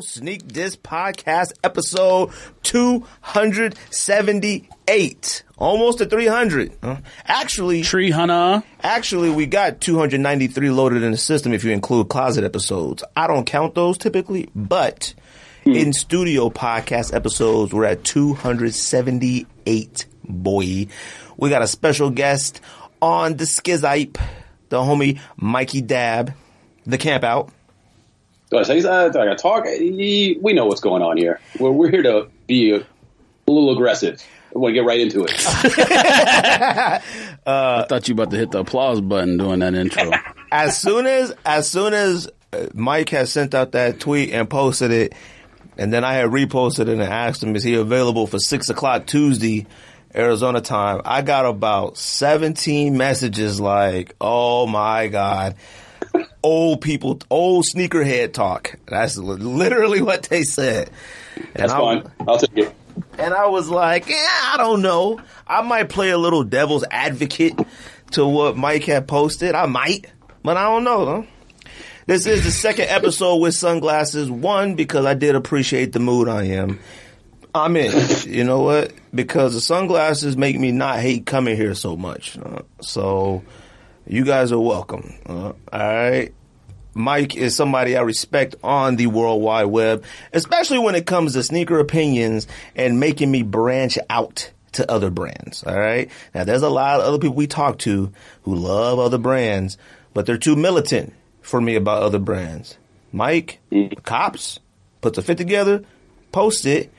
Show Sneak Diss Podcast episode 278. Almost to 300. Huh? Actually, Tree Hunter. actually, we got 293 loaded in the system if you include closet episodes. I don't count those typically, but hmm. in studio podcast episodes, we're at 278, boy. We got a special guest on the Skizype, the homie Mikey Dabb, the camp out. Do I say that? Do I got to talk? Eh, we know what's going on here. We're, we're here to be a, a little aggressive. I want to get right into it. I uh, thought you about to hit the applause button doing that intro. as soon as as soon as uh, Mike has sent out that tweet and posted it, and then I had reposted it and asked him, "Is he available for six o'clock Tuesday, Arizona time?" I got about seventeen messages like, "Oh my god." Old people, old sneakerhead talk. That's literally what they said. And That's I- fine. I'll take it. and I was like, yeah, I don't know. I might play a little devil's advocate to what Mike had posted. I might, but I don't know. This is the second episode with sunglasses. One, because I did appreciate the mood I am. I'm in. You know what? Because the sunglasses make me not hate coming here so much. Uh, so you guys are welcome. Uh, all right. Mike is somebody I respect on the World Wide Web, especially when it comes to sneaker opinions and making me branch out to other brands. All right. Now, there's a lot of other people we talk to who love other brands, but they're too militant for me about other brands. Mike, cops, puts a fit together, posts it,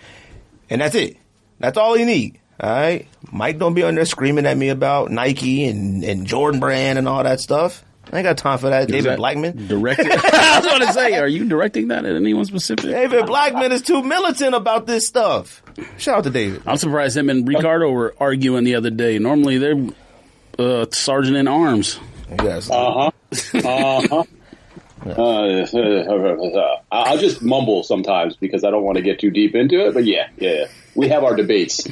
and that's it. That's all you need. All right. Mike don't be on there screaming at me about Nike and, and Jordan brand and all that stuff. I ain't got time for that. Is David that Blackman. Directed. I was going to say, are you directing that at anyone specific? David Blackman is too militant about this stuff. Shout out to David. I'm surprised him and Ricardo were arguing the other day. Normally they're uh, sergeant in arms. Yes. Uh huh. Uh huh. Uh, I'll just mumble sometimes because I don't want to get too deep into it. But yeah, yeah, we have our debates.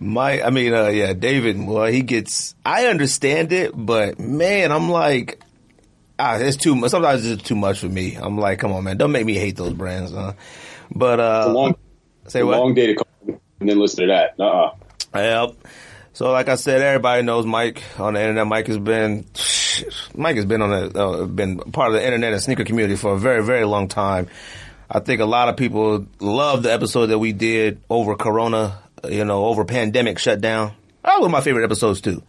My, I mean, uh, yeah, David. Well, he gets. I understand it, but man, I'm like, ah, it's too much. Sometimes it's too much for me. I'm like, come on, man, don't make me hate those brands. Huh? But uh, A long, say a what? long day to come and then listen to that. Uh-uh. Yep. So, like I said, everybody knows Mike on the internet. Mike has been, Mike has been on the, uh, been part of the internet and sneaker community for a very, very long time. I think a lot of people love the episode that we did over Corona, you know, over pandemic shutdown. That was my favorite episodes too.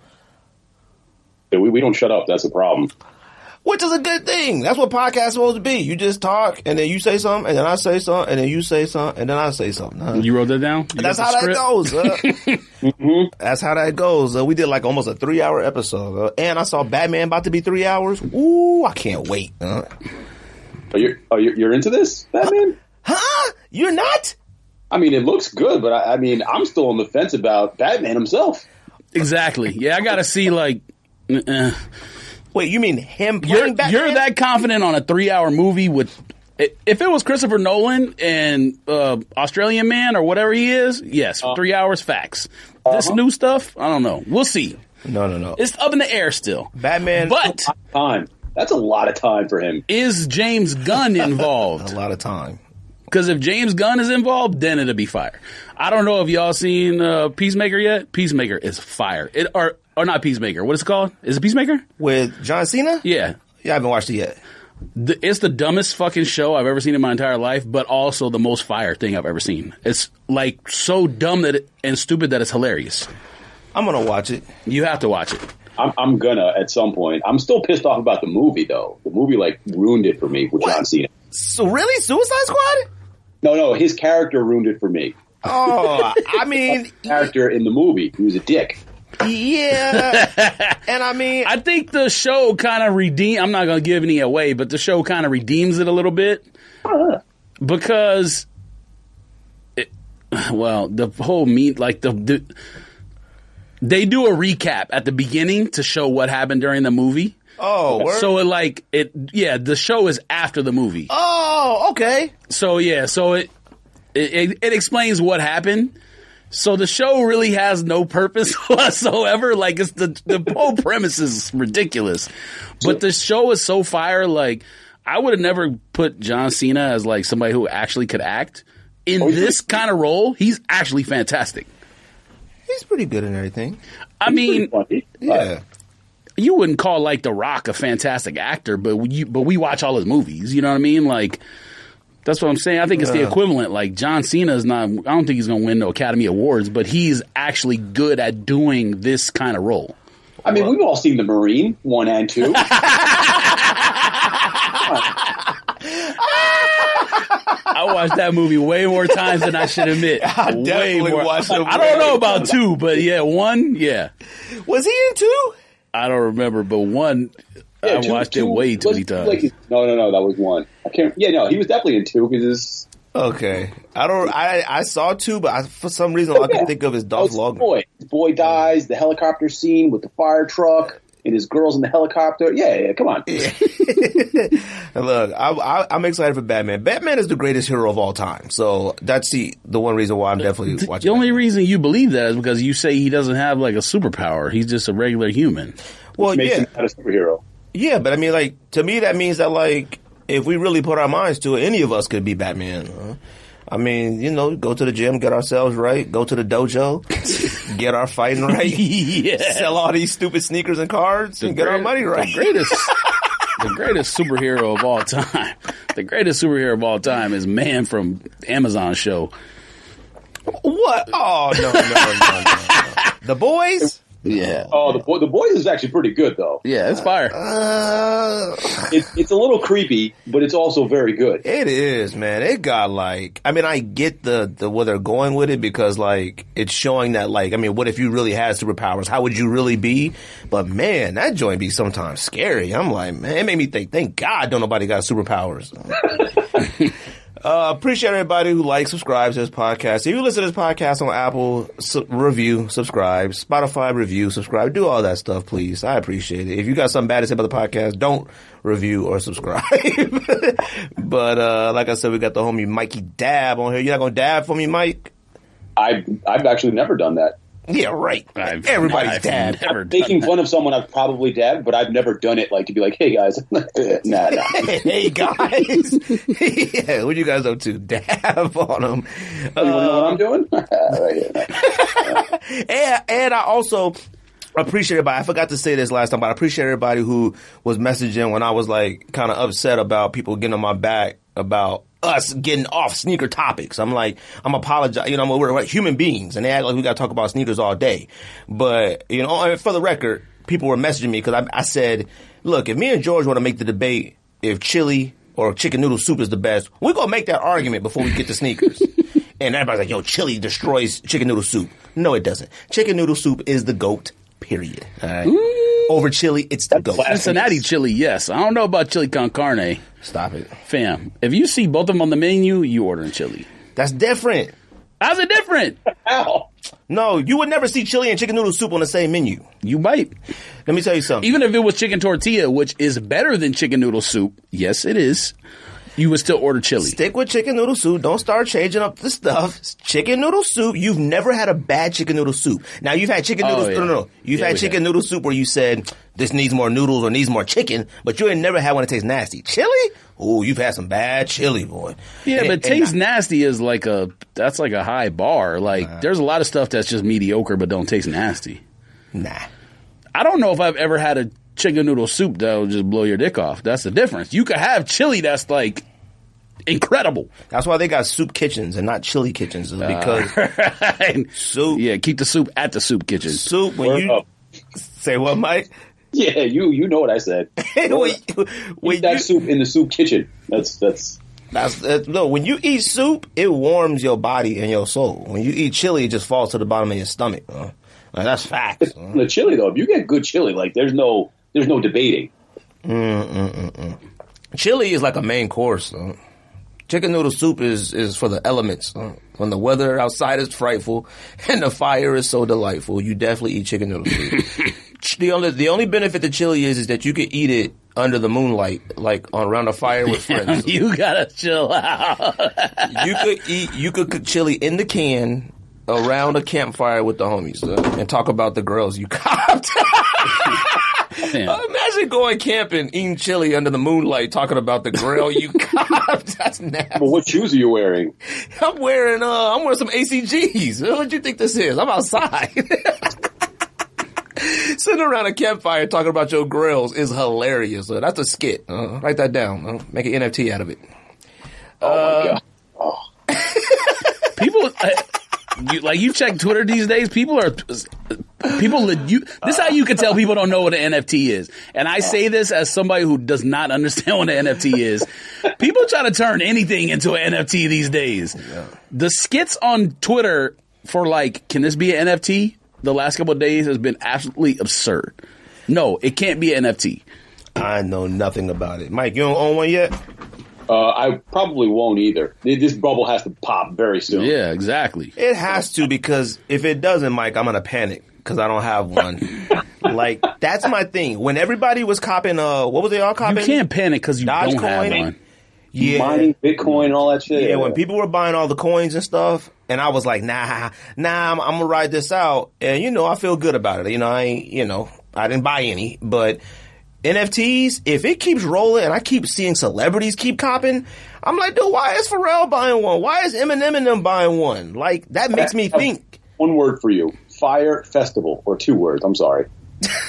We, we don't shut up. That's a problem. Which is a good thing. That's what podcasts supposed to be. You just talk, and then you say something, and then I say something, and then you say something, and then I say something. Huh? You wrote that down? You That's got how that goes. Uh, That's how that goes. Uh, we did like almost a three hour episode, uh, and I saw Batman about to be three hours. Ooh, I can't wait. Uh, Are you, are you you're into this, Batman? huh? You're not? I mean, it looks good, but I, I mean, I'm still on the fence about Batman himself. Exactly. Yeah, I got to see like. Uh, Wait, you mean him you're, Batman? you're that confident on a three hour movie with. If it was Christopher Nolan and uh, Australian Man or whatever he is, yes, three hours facts. This new stuff, I don't know. We'll see. No, no, no. It's up in the air still. Batman. But Time. That's a lot of time for him. is James Gunn involved? a lot of time. Because if James Gunn is involved, then it'll be fire. I don't know if y'all seen uh, Peacemaker yet. Peacemaker is fire. It or or not Peacemaker. What is it called? Is it Peacemaker? With John Cena? Yeah. Yeah, I haven't watched it yet. The, it's the dumbest fucking show I've ever seen in my entire life, but also the most fire thing I've ever seen. It's like so dumb that it, and stupid that it's hilarious. I'm gonna watch it. You have to watch it. I'm, I'm gonna at some point. I'm still pissed off about the movie though. The movie like ruined it for me with John Cena. So really, Suicide Squad? No, no, his character ruined it for me. Oh, I mean, Character in the movie, he was a dick. yeah. And I mean, I think the show kind of redeem. I'm not going to give any away, but the show kind of redeems it a little bit because, it, well, the whole meat like the, the they do a recap at the beginning to show what happened during the movie. oh, word? So it like it, yeah. The show is after the movie. oh, okay. So yeah, so it it, it explains what happened. So the show really has no purpose whatsoever. Like it's the the whole premise is ridiculous, but the show is so fire. Like I would have never put John Cena as like somebody who actually could act. In Oh, this kind of role, he's actually fantastic. He's pretty good in everything. I mean, Funny. Yeah. you wouldn't call like The Rock a fantastic actor, but you, but we watch all his movies. You know what I mean? Like that's what I'm saying. I think it's the Yeah. equivalent. Like John Cena is not. I don't think he's going to win no Academy Awards, but he's actually good at doing this kind of role. I mean, we've all seen the Marine one and two. I watched that movie way more times than I should admit. I way definitely more. watched it I don't know about two, but yeah, one. Yeah, Was he in two? I don't remember, but one. I two- watched two it way too many times. like- no, no, no, that was one. I can't. Yeah, no, he was definitely in two because Okay. I don't. I I saw two, but I, for some reason all I could think of is oh, Dolph Oh, Lundgren. boy, boy dies. The helicopter scene with the fire truck and his girls in the helicopter. Yeah, yeah, come on. Look, I, I, I'm excited for Batman. Batman is the greatest hero of all time, so that's the the one reason why I'm definitely watching. The only reason you believe that is because you say he doesn't have like a superpower. He's just a regular human. well, Makes yeah, him not a superhero. yeah, but I mean, like to me, that means that like if we really put our minds to it, any of us could be Batman. huh? I mean, you know, go to the gym, get ourselves right, go to the dojo, get our fighting right, yeah. sell all these stupid sneakers and cards, and get our money right. The greatest, the greatest superhero of all time. The greatest superhero of all time is man from Amazon show. What? Oh no, no, no, no, no. The boys? Yeah. Oh, the boy, the boys is actually pretty good though. Yeah, it's fire. Uh, It, it's a little creepy, but it's also very good. it is, man. It got like, I mean, I get the, the, where they're going with it because like, it's showing that like, I mean, what if you really had superpowers? How would you really be? But man, that joint be sometimes scary. I'm like, man, it made me think, thank God don't nobody got superpowers. Uh, appreciate everybody who likes, subscribes to this podcast. If you listen to this podcast on Apple, su- review, subscribe. Spotify, review, subscribe. Do all that stuff, please. I appreciate it. If you got something bad to say about the podcast, don't review or subscribe. but uh, like I said, we got the homie Mikey Dabb on here. You're not gonna dab for me, Mike? I I've actually never done that. Yeah, right. I've- Everybody's I've dab. never Making fun of someone I've probably dabbed, but I've never done it like to be like, hey guys, nah, nah. hey guys, yeah, what you guys up to? Dab on them. Oh, you want to know what I'm doing? And, and I also appreciate everybody. I forgot to say this last time, but I appreciate everybody who was messaging when I was like kind of upset about people getting on my back about us getting off sneaker topics. I'm like, I'm apologize. You know, we're, we're human beings, and they act like we got to talk about sneakers all day. But you know, for the record, people were messaging me because I, I said, look, if me and George want to make the debate if chili or chicken noodle soup is the best, we're gonna make that argument before we get to sneakers. And everybody's like, yo, chili destroys chicken noodle soup. No, it doesn't. Chicken noodle soup is the GOAT, period. All right. Over chili, it's the GOAT. Cincinnati chili, yes. I don't know about chili con carne. Stop it. Fam, if you see both of them on the menu, you ordering chili. That's different. How's it different? Ow. No, you would never see chili and chicken noodle soup on the same menu. You might. Let me tell you something. Even if it was chicken tortilla, which is better than chicken noodle soup, yes, it is, you would still order chili. Stick with chicken noodle soup. Don't start changing up the stuff. It's chicken noodle soup. You've never had a bad chicken noodle soup. Now you've had chicken Oh, noodle. yeah. No, no, no. You've Yeah, had chicken noodle soup where you said this needs more noodles or needs more chicken, but you ain't never had one that tastes nasty. Chili? Oh, you've had some bad chili, boy. Yeah, And- but and taste nasty is like a that's like a high bar. Like there's a lot of stuff that's just mediocre but don't taste nasty. Nah. I don't know if I've ever had a chicken noodle soup that'll just blow your dick off. That's the difference. You could have chili that's like incredible. That's why they got soup kitchens and not chili kitchens is uh, because soup, yeah, keep the soup at the soup kitchen. soup. When Word you up. say what, Mike? Yeah, you you know what I said. when, when Eat that you- soup in the soup kitchen. That's that's That's, that's no. When you eat soup, it warms your body and your soul. When you eat chili, it just falls to the bottom of your stomach. huh? Like, that's facts. huh? the chili though. If you get good chili, like there's no there's no debating. Chili is like a main course. Chicken noodle soup is is for the elements. When the weather outside is frightful and the fire is so delightful, you definitely eat chicken noodle soup. The only the only benefit to chili is is that you can eat it under the moonlight, like on around a fire with friends. you gotta chill out. you could eat you could cook chili in the can around a campfire with the homies uh, and talk about the girls you copped. Damn. Imagine Imagine going camping, eating chili under the moonlight, talking about the grill you got. That's nasty. Well, what shoes are you wearing? I'm wearing uh, I'm wearing some ACGs. What do you think this is? I'm outside. Sitting around a campfire talking about your grills is hilarious. Uh, that's a skit. Uh, write that down. Uh, make an NFT out of it. Oh my Uh, god! people uh, you, like you check Twitter these days. People are people. You, this is how you can tell people don't know what an NFT is. And I say this as somebody who does not understand what an NFT is. People try to turn anything into an NFT these days. The skits on Twitter for like, can this be an NFT? The last couple of days has been absolutely absurd. No, it can't be an NFT. I know nothing about it. Mike, you don't own one yet? Uh, I probably won't either. This bubble has to pop very soon. Yeah, exactly. It has to because if it doesn't, Mike, I'm gonna panic because I don't have one. like that's my thing. When everybody was copping, uh, what was they all copping? You can't panic because you don't have Dogecoin? one. yeah, Mining Bitcoin and all that shit. Yeah, when people were buying all the coins and stuff, and I was like, nah, nah, I'm, I'm gonna ride this out, and you know, I feel good about it. You know, I ain't, you know, I didn't buy any, but NFTs, if it keeps rolling and I keep seeing celebrities keep copping, I'm like, dude, why is Pharrell buying one? Why is Eminem and them buying one? Like that makes me think. One word for you: Fire Festival, or two words. I'm sorry.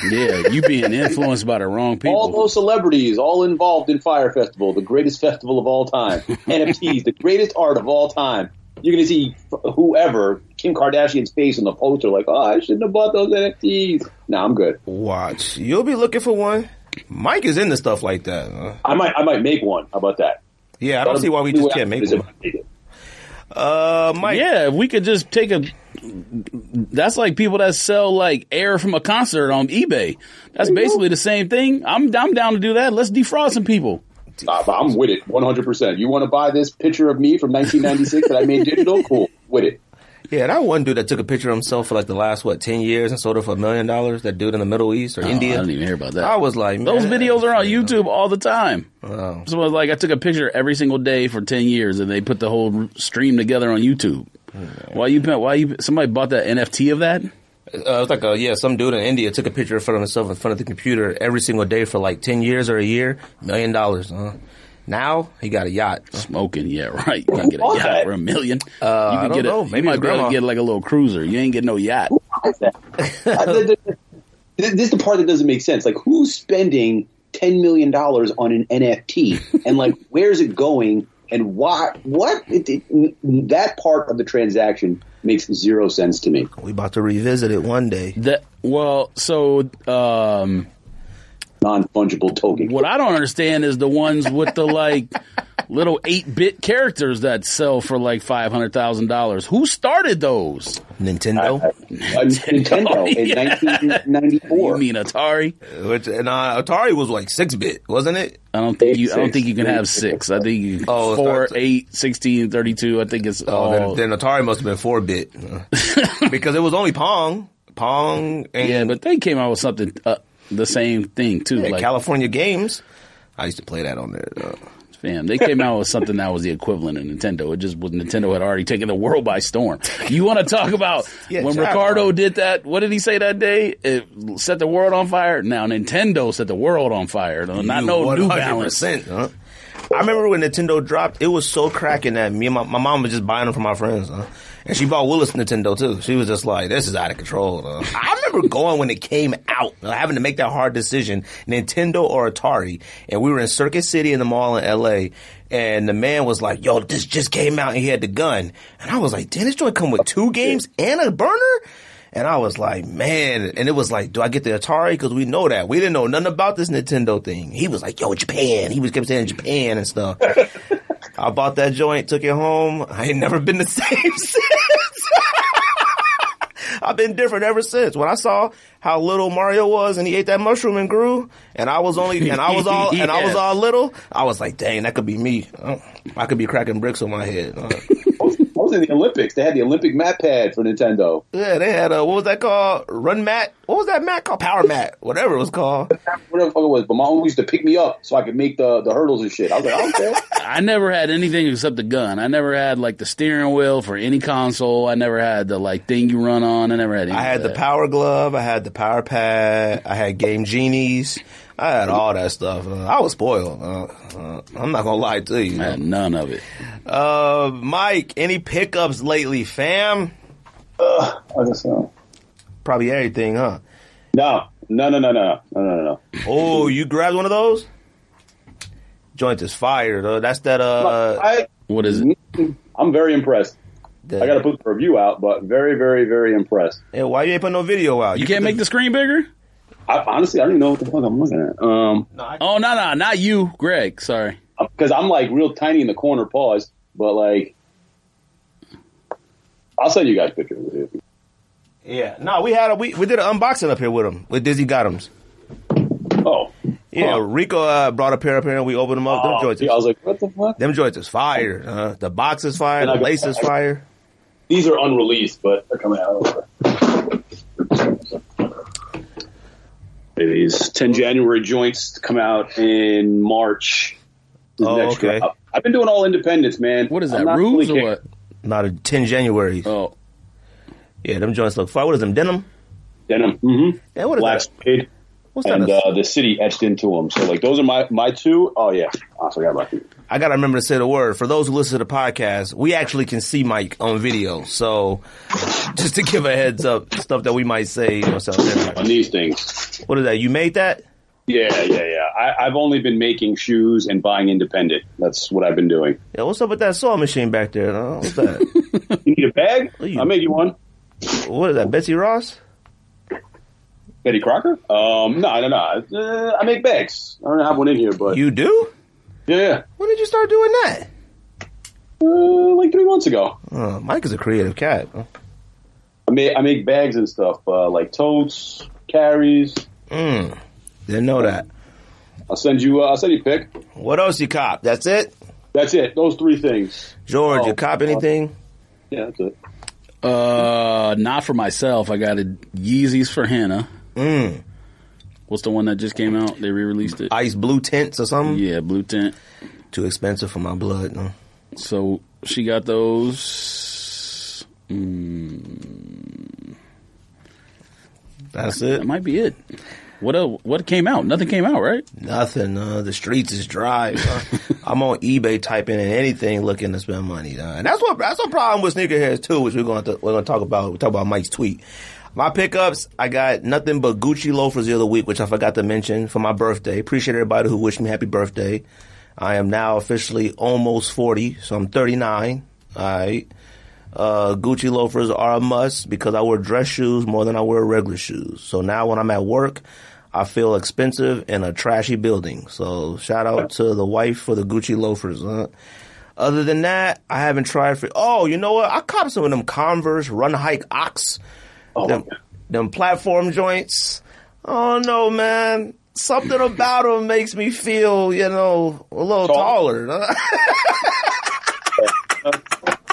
Yeah, you being influenced by the wrong people. All those celebrities, all involved in Fire Festival, the greatest festival of all time. NFTs, the greatest art of all time. You're going to see whoever, Kim Kardashian's face on the poster, like, oh, I shouldn't have bought those NFTs. Nah, I'm good. Watch, you'll be looking for one. Mike is into stuff like that. huh? I might, I might make one. How about that? Yeah, I don't see why we just can't make one. Uh, Mike, Yeah, if we could just take a. That's like people that sell like air from a concert on eBay. That's basically the same thing. I'm I'm down to do that. Let's defraud some people. Uh, I'm with it, 100%. You want to buy this picture of me from 1996 that I made digital? Cool, with it. Yeah, that one dude that took a picture of himself for like the last what ten years and sold it for a million dollars. That dude in the Middle East or Oh, India. I didn't even hear about that. I was like, Those videos are on YouTube all the time. Oh. So like I took a picture every single day for ten years, and they put the whole stream together on YouTube. Why you? Why you? Somebody bought that NFT of that? Uh, it was like a yeah, some dude in India took a picture in front of himself in front of the computer every single day for like ten years or a year, million dollars. Uh. Now he got a yacht. Smoking, yeah, right. You can get a yacht that? for a million. Uh, you I can don't get a, know. You Maybe might his be able to grandma. get like a little cruiser. You ain't getting no yacht. This is the part that doesn't make sense. Like, who's spending ten million dollars on an NFT, and like, where's it going, and why? What? It, it, that part of the transaction makes zero sense to me. We about to revisit it one day. That well, so um, Non fungible token. what I don't understand is the ones with the like little eight bit characters that sell for like five hundred thousand dollars. Who started those? Nintendo, Uh, Nintendo in 1994. You mean Atari? which and uh, Atari was like six bit, wasn't it? I don't think Eight, you. I don't think you can have six. I think you, Oh, it's four, eight, 16, 32. I think it's Oh, all. then, then Atari must have been four bit because it was only Pong, Pong, and yeah, but they came out with something uh, the same thing too. yeah, like California Games. I used to play that on there. Uh, Fam, they came out with something that was the equivalent of Nintendo. It just was Nintendo had already taken the world by storm. You want to talk about Yeah, when. Ricardo did that? What did he say that day? It set the world on fire. Now Nintendo set the world on fire. Not no New Balance. 100%, huh? I remember when Nintendo dropped, it was so cracking that me and my, my mom was just buying them for my friends. Huh? And she bought Willis Nintendo too. She was just like, this is out of control. I remember going when it came out, having to make that hard decision, Nintendo or Atari. And we were in Circuit City in the mall in LA. And the man was like, yo, this just came out and he had the gun. And I was like, damn, this joint come with two games and a burner? And I was like, man, and it was like, do I get the Atari? Because we know that. We didn't know nothing about this Nintendo thing. He was like, yo, Japan. He was kept saying Japan and stuff. I bought that joint, took it home. I ain't never been the same since. I've been different ever since. When I saw how little Mario was and he ate that mushroom and grew, and I was only, and I was all, and I was all little, I was like, dang, that could be me. Oh, I could be cracking bricks on my head. Oh. In the Olympics. They had the Olympic mat pad for Nintendo. yeah, they had a, what was that called? Run mat? What was that mat called? Power mat, whatever it was called. Whatever the fuck it was. But my mom used to pick me up so I could make the, the hurdles and shit. I was like, okay. I never had anything except the gun. I never had like the steering wheel for any console. I never had the like thing you run on. I never had. Any I had of the power glove. I had the power pad. I had game genies. I had all that stuff. Uh, I was spoiled. Uh, uh, I'm not gonna lie to you. I had none of it. Uh, Mike, any pickups lately, fam? I guess so. Probably everything, huh? No, no, no, no, no, no, no, no. Oh, you grabbed one of those? Joint is fire, though. That's that. Uh, I, What is it? I'm very impressed. the- I got to put the review out, but very, very, very impressed. Yeah, why you ain't put no video out? You can't put make the screen bigger? I, honestly, I don't even know what the fuck I'm looking at. Um, No, I- Oh no, no, not you, Greg. Sorry. because I'm like real tiny in the corner. Pause, but like, I'll send you guys pictures. of it. yeah, no, we had a we we did an unboxing up here with him with Dizzy got 'ems. Oh, Yeah, Huh. Rico uh, brought a pair up here and we opened them up. them Oh, joints, see, I was like, what the fuck? them joints is fire. Uh, the box is fire. And The got- lace is fire. These are unreleased, but they're coming out. These 10 January joints come out in March. Oh, next okay. drop. I've been doing all independents, man. What is that? not Rubes really or what? Not a ten January. Oh, Yeah, them joints look fire. What is them denim? Denim. Mm-hmm. Yeah, what is Black that? suede. What's that? And uh, the city etched into them. So, like, those are my, my two. Oh, yeah. I forgot about you. I gotta remember to say the word. For those who listen to the podcast, we actually can see Mike on video. So just to give a heads up, stuff that we might say, you know, so On these things. what is that? You made that? Yeah, yeah, yeah. I, I've only been making shoes and buying independent. That's what I've been doing. Yeah, what's up with that saw machine back there? huh? What's that? You need a bag? I'll make you one. what is that? Betsy Ross? Betty Crocker? Um, no, no, no. Uh, I make bags. I don't have one in here, but You do? Yeah, yeah. When did you start doing that? Uh, like three months ago. Uh, Mike is a creative cat. huh? I make I make bags and stuff, uh, like totes, carries. Mm, didn't know that. I'll send you. Uh, I'll send you a pic. What else you cop? That's it? That's it. Those three things. George, Oh, you cop anything? Yeah, that's it. uh, not for myself. I got a Yeezys for Hannah. Mm. What's the one that just came out? They re-released it. Ice blue tints or something? yeah, blue tint. Too expensive for my blood. No. So she got those. Mm, That's it. that might be it. What else, what came out? Nothing came out, right? Nothing. Uh, the streets is dry. I'm on eBay typing in anything looking to spend money. Uh, and that's what that's a problem with sneakerheads too, which we're going to we're going to talk about. We talk about Mike's tweet. My pickups, I got nothing but Gucci loafers the other week, which I forgot to mention for my birthday. Appreciate everybody who wished me happy birthday. I am now officially almost 40, so I'm 39. All right. Uh, Gucci loafers are a must because I wear dress shoes more than I wear regular shoes. So now when I'm at work, I feel expensive in a trashy building. So shout out to the wife for the Gucci loafers. Huh? Other than that, I haven't tried for. Oh, you know what? I copped some of them Converse Run Hike Ox, Oh, them, them platform joints. Oh no, man! Something about them makes me feel, you know, a little Tall. taller.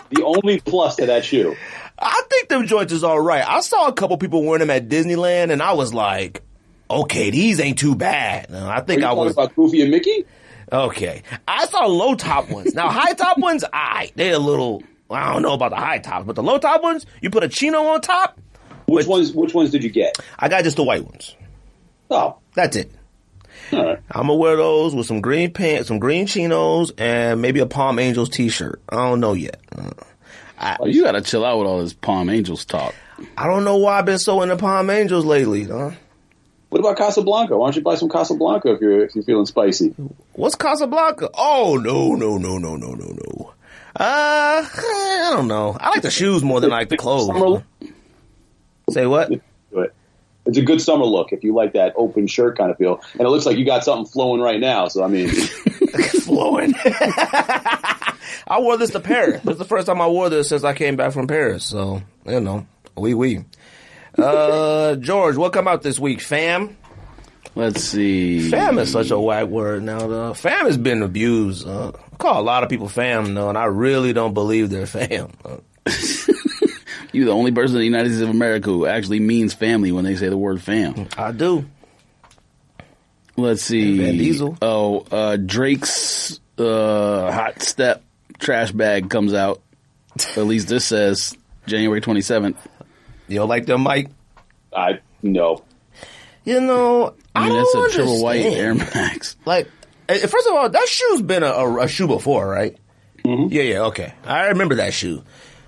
the only plus to that shoe. I think them joints is all right. I saw a couple people wearing them at Disneyland, and I was like, okay, these ain't too bad. I think you I was about Goofy and Mickey? okay. I saw low top ones. Now high top ones, I they're a little. I don't know about the high tops, but the low top ones, you put a chino on top. Which ones? Which ones did you get? I got just the white ones. Oh, That's it. right. I'm gonna wear those with some green pants, some green chinos, and maybe a Palm Angels t-shirt. I don't know yet. Uh, Oh, you got to chill out with all this Palm Angels talk. I don't know why I've been so into Palm Angels lately. Huh? What about Casablanca? Why don't you buy some Casablanca if you're if you're feeling spicy? What's Casablanca? Oh no no no no no no no. Uh, I don't know. I like the shoes more than I like the Summer clothes. Say what? Do it. It's a good summer look if you like that open shirt kind of feel, and it looks like you got something flowing right now. So I mean, Flowing. I wore this to Paris. This is the first time I wore this since I came back from Paris. So you know, we oui, we. Oui. Uh, George, what come out this week, fam? Let's see. Fam is such a whack word now. Though. Fam has been abused. Uh, I call a lot of people fam, though, and I really don't believe they're fam. You're the only person in the United States of America who actually means family when they say the word fam. I do. Let's see. Van Diesel. Oh, uh, Drake's uh, hot step trash bag comes out. At least this says January 27th. You don't like them, Mike? I no. You know, I mean, I that's a don't triple white Air understand. Max. Like, eh, first of all, that shoe's been a, a, a shoe before, right? Yeah, yeah, okay. I remember that shoe.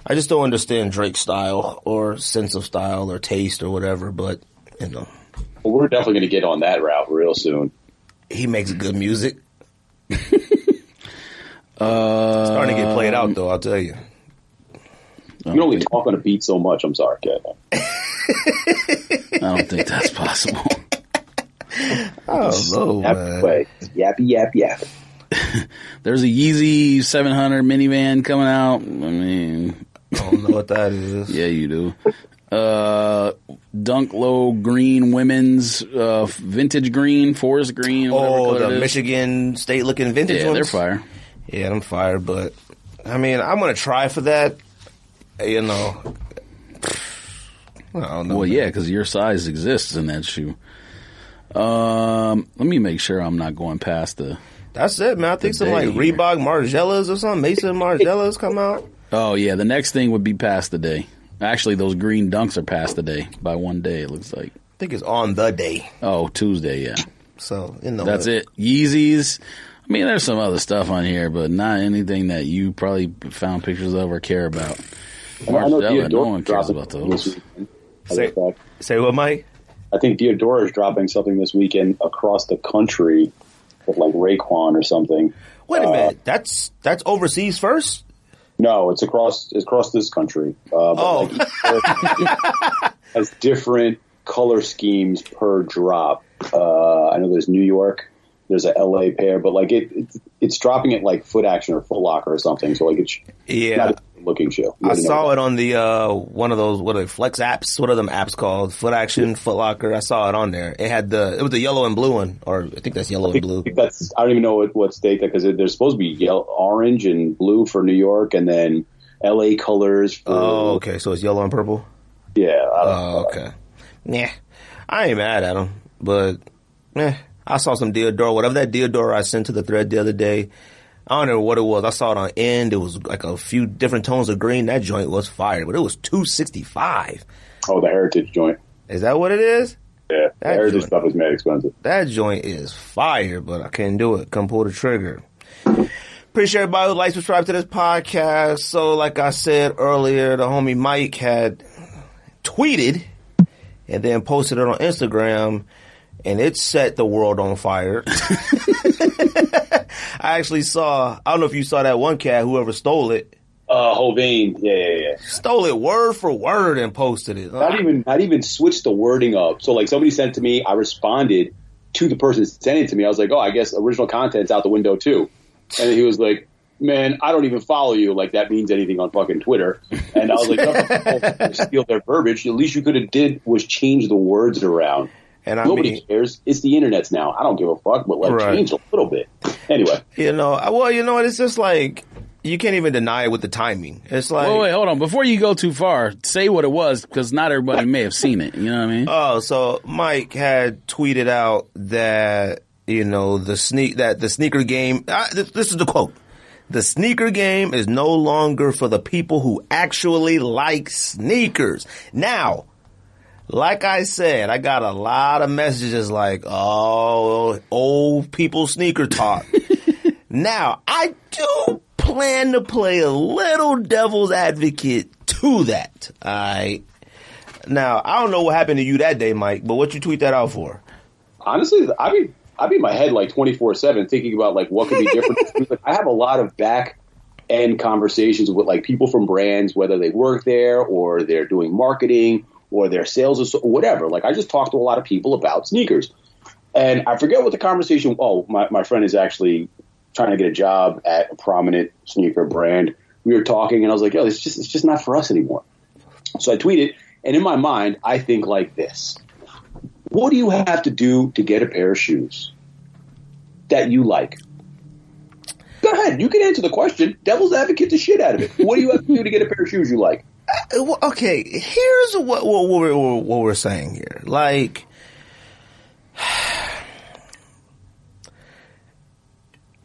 I just don't understand Drake's style or sense of style or taste or whatever, but, you know, Well, we're definitely going to get on that route real soon. he makes good music. Uh, Starting to get played out, though, I'll tell you. You can only talk on a beat so much. I'm sorry, Kevin. I don't think that's possible. Oh, no, Yap man. way. Yappy yap yap. There's a Yeezy 700 minivan coming out. I mean, I don't know what that is. yeah, you do. Uh, Dunk Low Green Women's uh, Vintage Green, Forest Green. Oh, the. Michigan state looking vintage Yeah, ones? they're fire. Yeah, I'm fired, but I mean, I'm gonna try for that. You know, I don't know. Well, man. yeah, because your size exists in that shoe. Um, let me make sure I'm not going past the. that's it, man. I think some like day. Reebok Margielas or something, Mason Margielas come out. Oh yeah, the next thing would be past the day. Actually, those green dunks are past the day by one day. It looks like. I think it's on the day, Oh, Tuesday. Yeah, so you know that's it. Yeezys. I mean, there's some other stuff on here, but not anything that you probably found pictures of or care about. I know Margiela, no one Diadora's cares dropping about something this those. weekend. Say- Say what, Mike? I think Diadora is dropping something this weekend across the country with like Raekwon or something. Wait a Uh, minute. That's that's overseas first. No, it's across it's across this country. Uh, but Oh. like, has different color schemes per drop. Uh, I know there's New York, there's a LA pair, but like it, it it's dropping at like Foot Action or Foot Locker or something. So like it's Yeah. not looking show. You I saw it on the uh, one of those what are they, Flex apps? What are them apps called? Foot Action, Foot Locker. I saw it on there. It had the it was the yellow and blue one, or I think that's yellow and blue. think that's I don't even know what, what state that because there's supposed to be yellow, orange and blue for New York, and then L.A. colors. For, Oh, okay. So it's yellow and purple. yeah. I Oh, okay. Nah, I ain't mad at him, but eh, I saw some Diadora. Whatever that Diadora I sent to the thread the other day, I don't know what it was. I saw it on end. It was like a few different tones of green. That joint was fire, but it was two sixty five. Oh, the Heritage joint. Is that what it is? Yeah, the That Heritage joint. stuff is mad expensive. That joint is fire, but I can't do it. Come pull the trigger. Appreciate everybody who likes, subscribe to this podcast. So, like I said earlier, the homie Mike had tweeted and then posted it on Instagram, and it set the world on fire. I actually saw, I don't know if you saw that one cat, whoever stole it, Uh, Hovain. Yeah, yeah, yeah. stole it word for word and posted it. Not even, not even switch the wording up. So like somebody sent to me, I responded to the person sending it to me. I was like, oh, I guess original content's out the window too. And he was like, man, I don't even follow you. Like that means anything on fucking Twitter. And I was like, no, steal their verbiage. At least you could have did was change the words around. And I Nobody mean, cares. It's the internet's now. I don't give a fuck, but like Right. change a little bit. Anyway, you know, well, you know what? It's just like, you can't even deny it with the timing. It's like, Wait, wait, hold on. Before you go too far, say what it was because not everybody may have seen it. You know what I mean? Oh, so Mike had tweeted out that you know the sneak that the sneaker game. Uh, this, this is the quote: "The sneaker game is no longer for the people who actually like sneakers." Now, like I said, I got a lot of messages like, "Oh, old people sneaker talk." now, I do plan to play a little devil's advocate to that. All right. Now, I don't know what happened to you that day, Mike, but what you tweet that out for? honestly, I be I be in my head like twenty four seven thinking about like what could be different. Like, I have a lot of back end conversations with like people from brands, whether they work there or they're doing marketing or their sales or whatever. Like I just talked to a lot of people about sneakers, and I forget what the conversation. Oh, my my friend is actually trying to get a job at a prominent sneaker brand. We were talking, and I was like, "Yo, it's just it's just not for us anymore." So I tweeted, and in my mind, I think like this. What do you have to do to get a pair of shoes that you like? Go ahead. You can answer the question. Devil's advocate the shit out of it. What do you have to do to get a pair of shoes you like? Okay, here's what what, what, we're, what we're saying here. Like,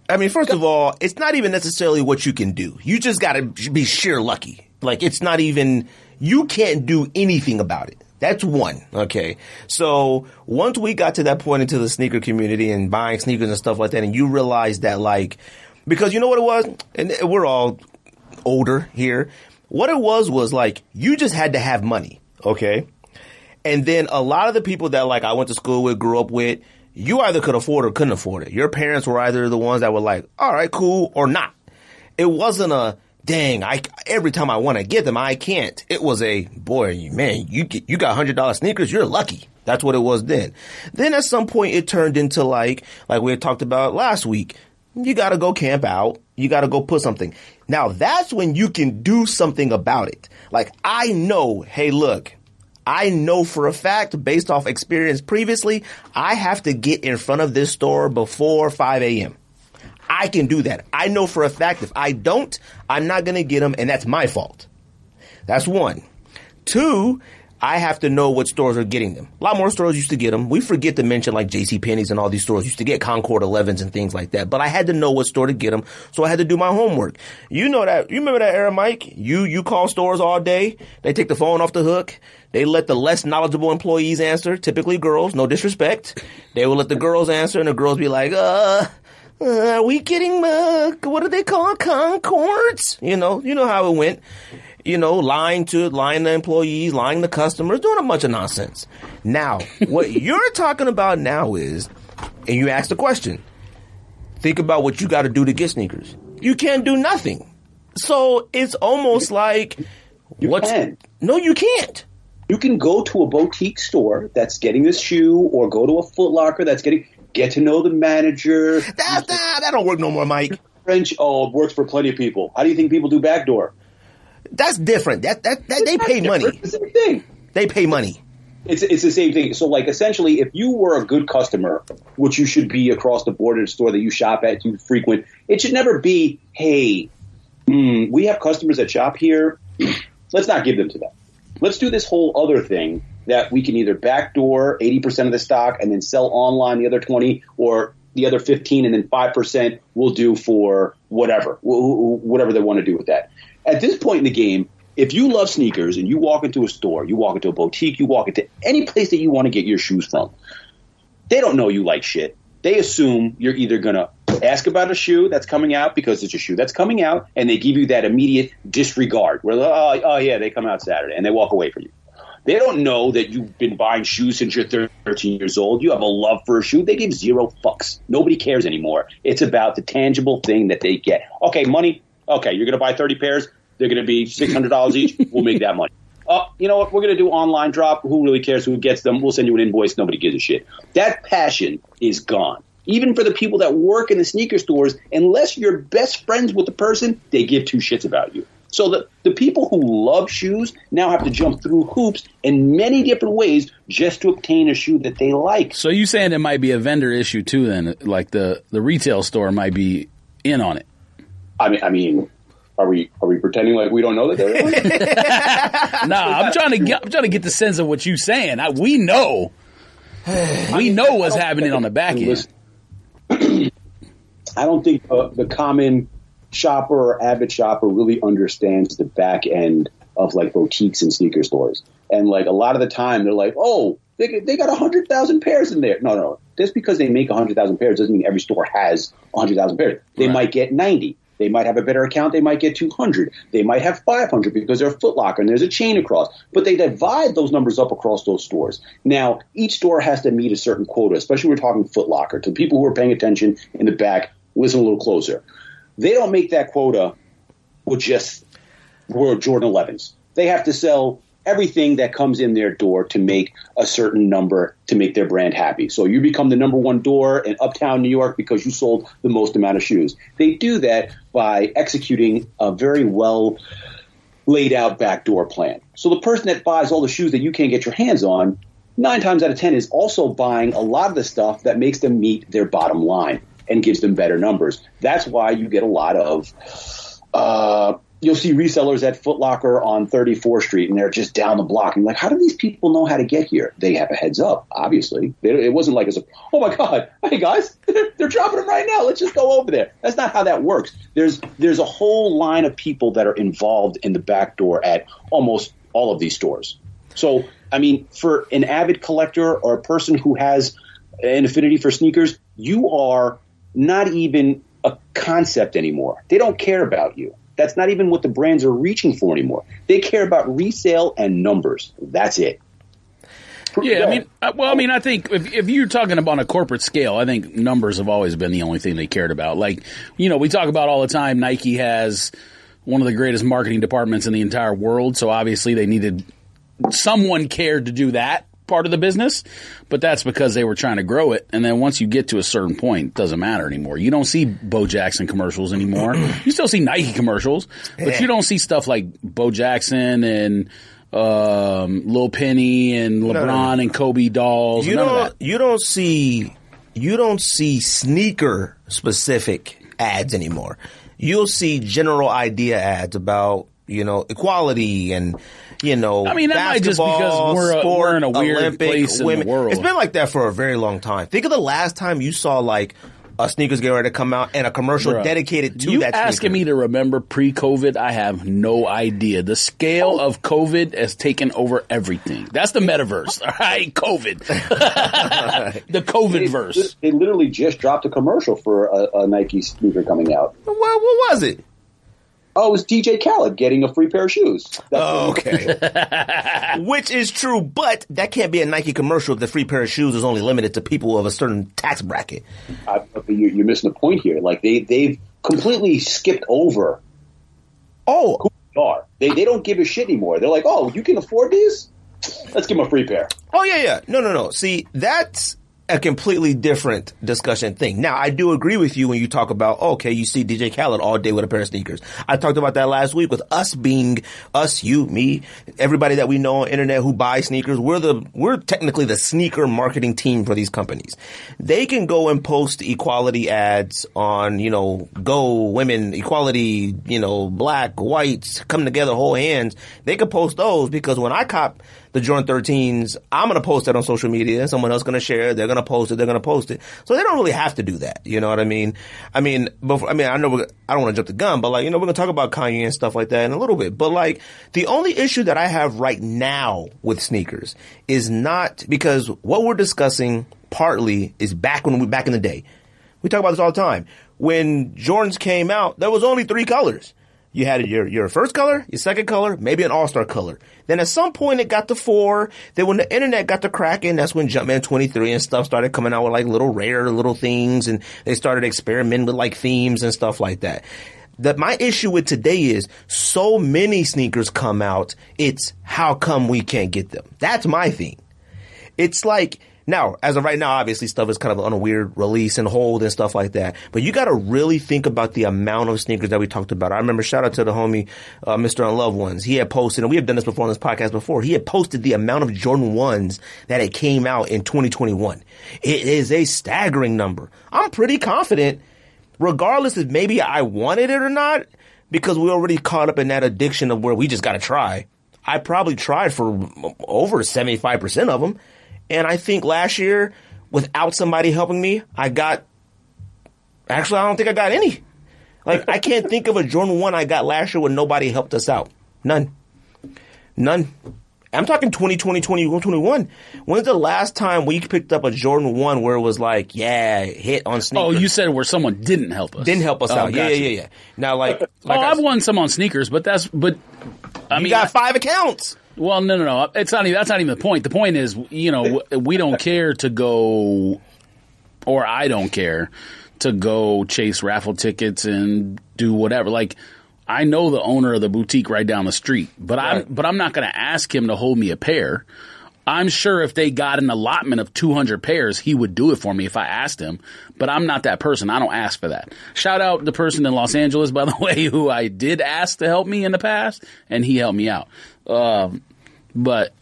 I mean, first of all, it's not even necessarily what you can do. You just got to be sheer lucky. Like, it's not even you can't do anything about it. That's one. Okay. So once we got to that point into the sneaker community and buying sneakers and stuff like that, and you realize that like, because you know what it was? And we're all older here. What it was was like, you just had to have money. Okay. And then a lot of the people that like I went to school with, grew up with, you either could afford or couldn't afford it. Your parents were either the ones that were like, all right, cool or not. It wasn't a, dang, I every time I want to get them, I can't. It was a boy, man, you you got hundred dollar sneakers, you're lucky. That's what it was then. Then at some point it turned into like like we had talked about last week. You got to go camp out. You got to go put something. Now that's when you can do something about it. Like I know, hey, look, I know for a fact, based off experience previously, I have to get in front of this store before 5 a.m. I can do that. I know for a fact if I don't, I'm not going to get them, and that's my fault. That's one. Two, I have to know what stores are getting them. A lot more stores used to get them. We forget to mention like J.C. Penney's and all these stores used to get Concord 11s and things like that. But I had to know what store to get them, so I had to do my homework. You know that. You remember that era, Mike? You you call stores all day. They take the phone off the hook. They let the less knowledgeable employees answer. Typically girls. No disrespect. They will let the girls answer, and the girls be like, uh uh, are we getting uh, what do they call? Concords? You know, you know how it went. You know, lying to lying to employees, lying to customers, doing a bunch of nonsense. Now, what you're talking about now is, and you ask the question. Think about what you got to do to get sneakers. You can't do nothing. So it's almost like you what's can. no, you can't. You can go to a boutique store that's getting this shoe, or go to a Foot Locker that's getting get to know the manager. That that, that don't work no more, Mike. French, oh, it works for plenty of people. How do you think people do backdoor? That's different. That that, that they pay money. It's the same thing. They pay money. It's it's the same thing. So like essentially, if you were a good customer, which you should be across the board at a store that you shop at, you frequent, it should never be, hey, mm, we have customers that shop here. Let's not give them to them. Let's do this whole other thing that we can either backdoor 80% of the stock and then sell online the other 20 or the other 15 and then 5% we'll do for whatever, whatever they want to do with that. At this point in the game, if you love sneakers and you walk into a store, you walk into a boutique, you walk into any place that you want to get your shoes from, they don't know you like shit. They assume you're either going to ask about a shoe that's coming out because it's a shoe that's coming out, and they give you that immediate disregard where, oh, oh yeah, they come out Saturday, and they walk away from you. They don't know that you've been buying shoes since you're 13 years old. You have a love for a shoe. They give zero fucks. Nobody cares anymore. It's about the tangible thing that they get. Okay, money. Okay, you're going to buy 30 pairs. They're going to be $600 each. We'll make that money. Oh, you know what? We're going to do online drop. Who really cares who gets them? We'll send you an invoice. Nobody gives a shit. That passion is gone. Even for the people that work in the sneaker stores, unless you're best friends with the person, they give two shits about you. So the, the people who love shoes now have to jump through hoops in many different ways just to obtain a shoe that they like. So you saying it might be a vendor issue too? Then, like the the retail store might be in on it. I mean, I mean, are we are we pretending like we don't know that they're nah, I'm trying to get I'm trying to get the sense of what you're saying. I, we know, we know what's happening on the back end. I don't think uh, the common shopper or avid shopper really understands the back end of like boutiques and sneaker stores. And like a lot of the time, they're like, "Oh, they they got a hundred thousand pairs in there." No, no, no. just because they make a hundred thousand pairs doesn't mean every store has a hundred thousand pairs. They right. might get ninety. They might have a better account. They might get 200. They might have 500 because they're Foot Locker and there's a chain across. But they divide those numbers up across those stores. Now, each store has to meet a certain quota, especially we're talking Foot Locker. To people who are paying attention in the back, listen a little closer. They don't make that quota with just with Jordan 11s. They have to sell everything that comes in their door to make a certain number to make their brand happy. So you become the number one door in uptown New York because you sold the most amount of shoes. They do that by executing a very well laid out backdoor plan. So the person that buys all the shoes that you can't get your hands on, nine times out of ten is also buying a lot of the stuff that makes them meet their bottom line and gives them better numbers. That's why you get a lot of. Uh, you'll see resellers at Footlocker on 34th Street, and they're just down the block. And like, how do these people know how to get here? They have a heads up, obviously. It wasn't like a, oh my god, hey guys, they're dropping them right now. Let's just go over there. That's not how that works. There's there's a whole line of people that are involved in the back door at almost all of these stores. So, I mean, for an avid collector or a person who has an affinity for sneakers, you are not even a concept anymore. They don't care about you. That's not even what the brands are reaching for anymore. They care about resale and numbers. That's it. Yeah, I mean, uh, well, I mean, I think if, if you're talking about a corporate scale, I think numbers have always been the only thing they cared about. Like, you know, we talk about all the time. Nike has one of the greatest marketing departments in the entire world, so obviously they needed someone cared to do that part of the business, but that's because they were trying to grow it. And then once you get to a certain point, it doesn't matter anymore. You don't see Bo Jackson commercials anymore. you still see Nike commercials, but you don't see stuff like Bo Jackson and um, Lil Penny and LeBron no, no. and Kobe dolls. You don't. You don't see. You don't see sneaker specific ads anymore. You'll see general idea ads about you know equality and you know. I mean, that might just because we're a- sport, we're in a weird Olympic, place in the world. It's been like that for a very long time. Think of the last time you saw like a sneakers getting ready to come out and a commercial Bruh. dedicated to you that. asking sneaker. me to remember pre-COVID? I have no idea. The scale oh. of COVID has taken over everything. That's the metaverse. All right, COVID, the COVID verse. They literally just dropped a commercial for a, a Nike sneaker coming out. What, what was it? Oh, it was DJ Khaled getting a free pair of shoes. That's Oh, okay. Which is true, but that can't be a Nike commercial if the free pair of shoes is only limited to people of a certain tax bracket. You're, you're missing the point here. Like they they've completely skipped over Oh, who they are. They they don't give a shit anymore. They're like, oh, you can afford these? Let's give them a free pair. oh yeah, yeah. No, no, no. See, that's a completely different discussion thing. Now, I do agree with you when you talk about, oh, okay, you see DJ Khaled all day with a pair of sneakers. I talked about that last week with us being, us, you, me, everybody that we know on internet who buy sneakers. We're the, we're technically the sneaker marketing team for these companies. They can go and post equality ads on, you know, go women, equality, you know, black, whites, come together, hold hands. They could post those because when I cop the Jordan 13s, I'm going to post that on social media. Someone else going to share. it. They're going to post it. They're going to post it. So they don't really have to do that. You know what I mean? I mean, before, I mean, I know I don't want to jump the gun, but like, you know, we're going to talk about Kanye and stuff like that in a little bit. But like, the only issue that I have right now with sneakers is not because what we're discussing partly is back when we, back in the day. We talk about this all the time. When Jordans came out, there was only three colors. You had your your first color, your second color, maybe an all star color. Then at some point it got to four. Then when the internet got to cracking, that's when Jumpman 23 and stuff started coming out with like little rare little things and they started experimenting with like themes and stuff like that. That my issue with today is so many sneakers come out, it's how come we can't get them? That's my thing. It's like now, as of right now, obviously stuff is kind of on a weird release and hold and stuff like that. But you got to really think about the amount of sneakers that we talked about. I remember shout out to the homie uh, Mr. Unloved Ones. He had posted, and we have done this before on this podcast before. He had posted the amount of Jordan ones that it came out in 2021. It is a staggering number. I'm pretty confident, regardless if maybe I wanted it or not, because we already caught up in that addiction of where we just got to try. I probably tried for over 75% of them. And I think last year, without somebody helping me, I got. Actually, I don't think I got any. Like, I can't think of a Jordan 1 I got last year when nobody helped us out. None. None. I'm talking 2020, 2021. When's the last time we picked up a Jordan 1 where it was like, yeah, hit on sneakers? Oh, you said where someone didn't help us. didn't help us Oh, out. Yeah, gotcha. yeah, yeah, yeah. Now, like, oh, like oh, I I've won some on sneakers, but that's but. I you mean, got five accounts. Well, no, no, no. It's not. Even, that's not even the point. The point is, you know, we don't care to go, or I don't care to go chase raffle tickets and do whatever. Like, I know the owner of the boutique right down the street, but I'm but I'm not going to ask him to hold me a pair. I'm sure if they got an allotment of 200 pairs, he would do it for me if I asked him. But I'm not that person. I don't ask for that. Shout out the person in Los Angeles, by the way, who I did ask to help me in the past, and he helped me out. Um, but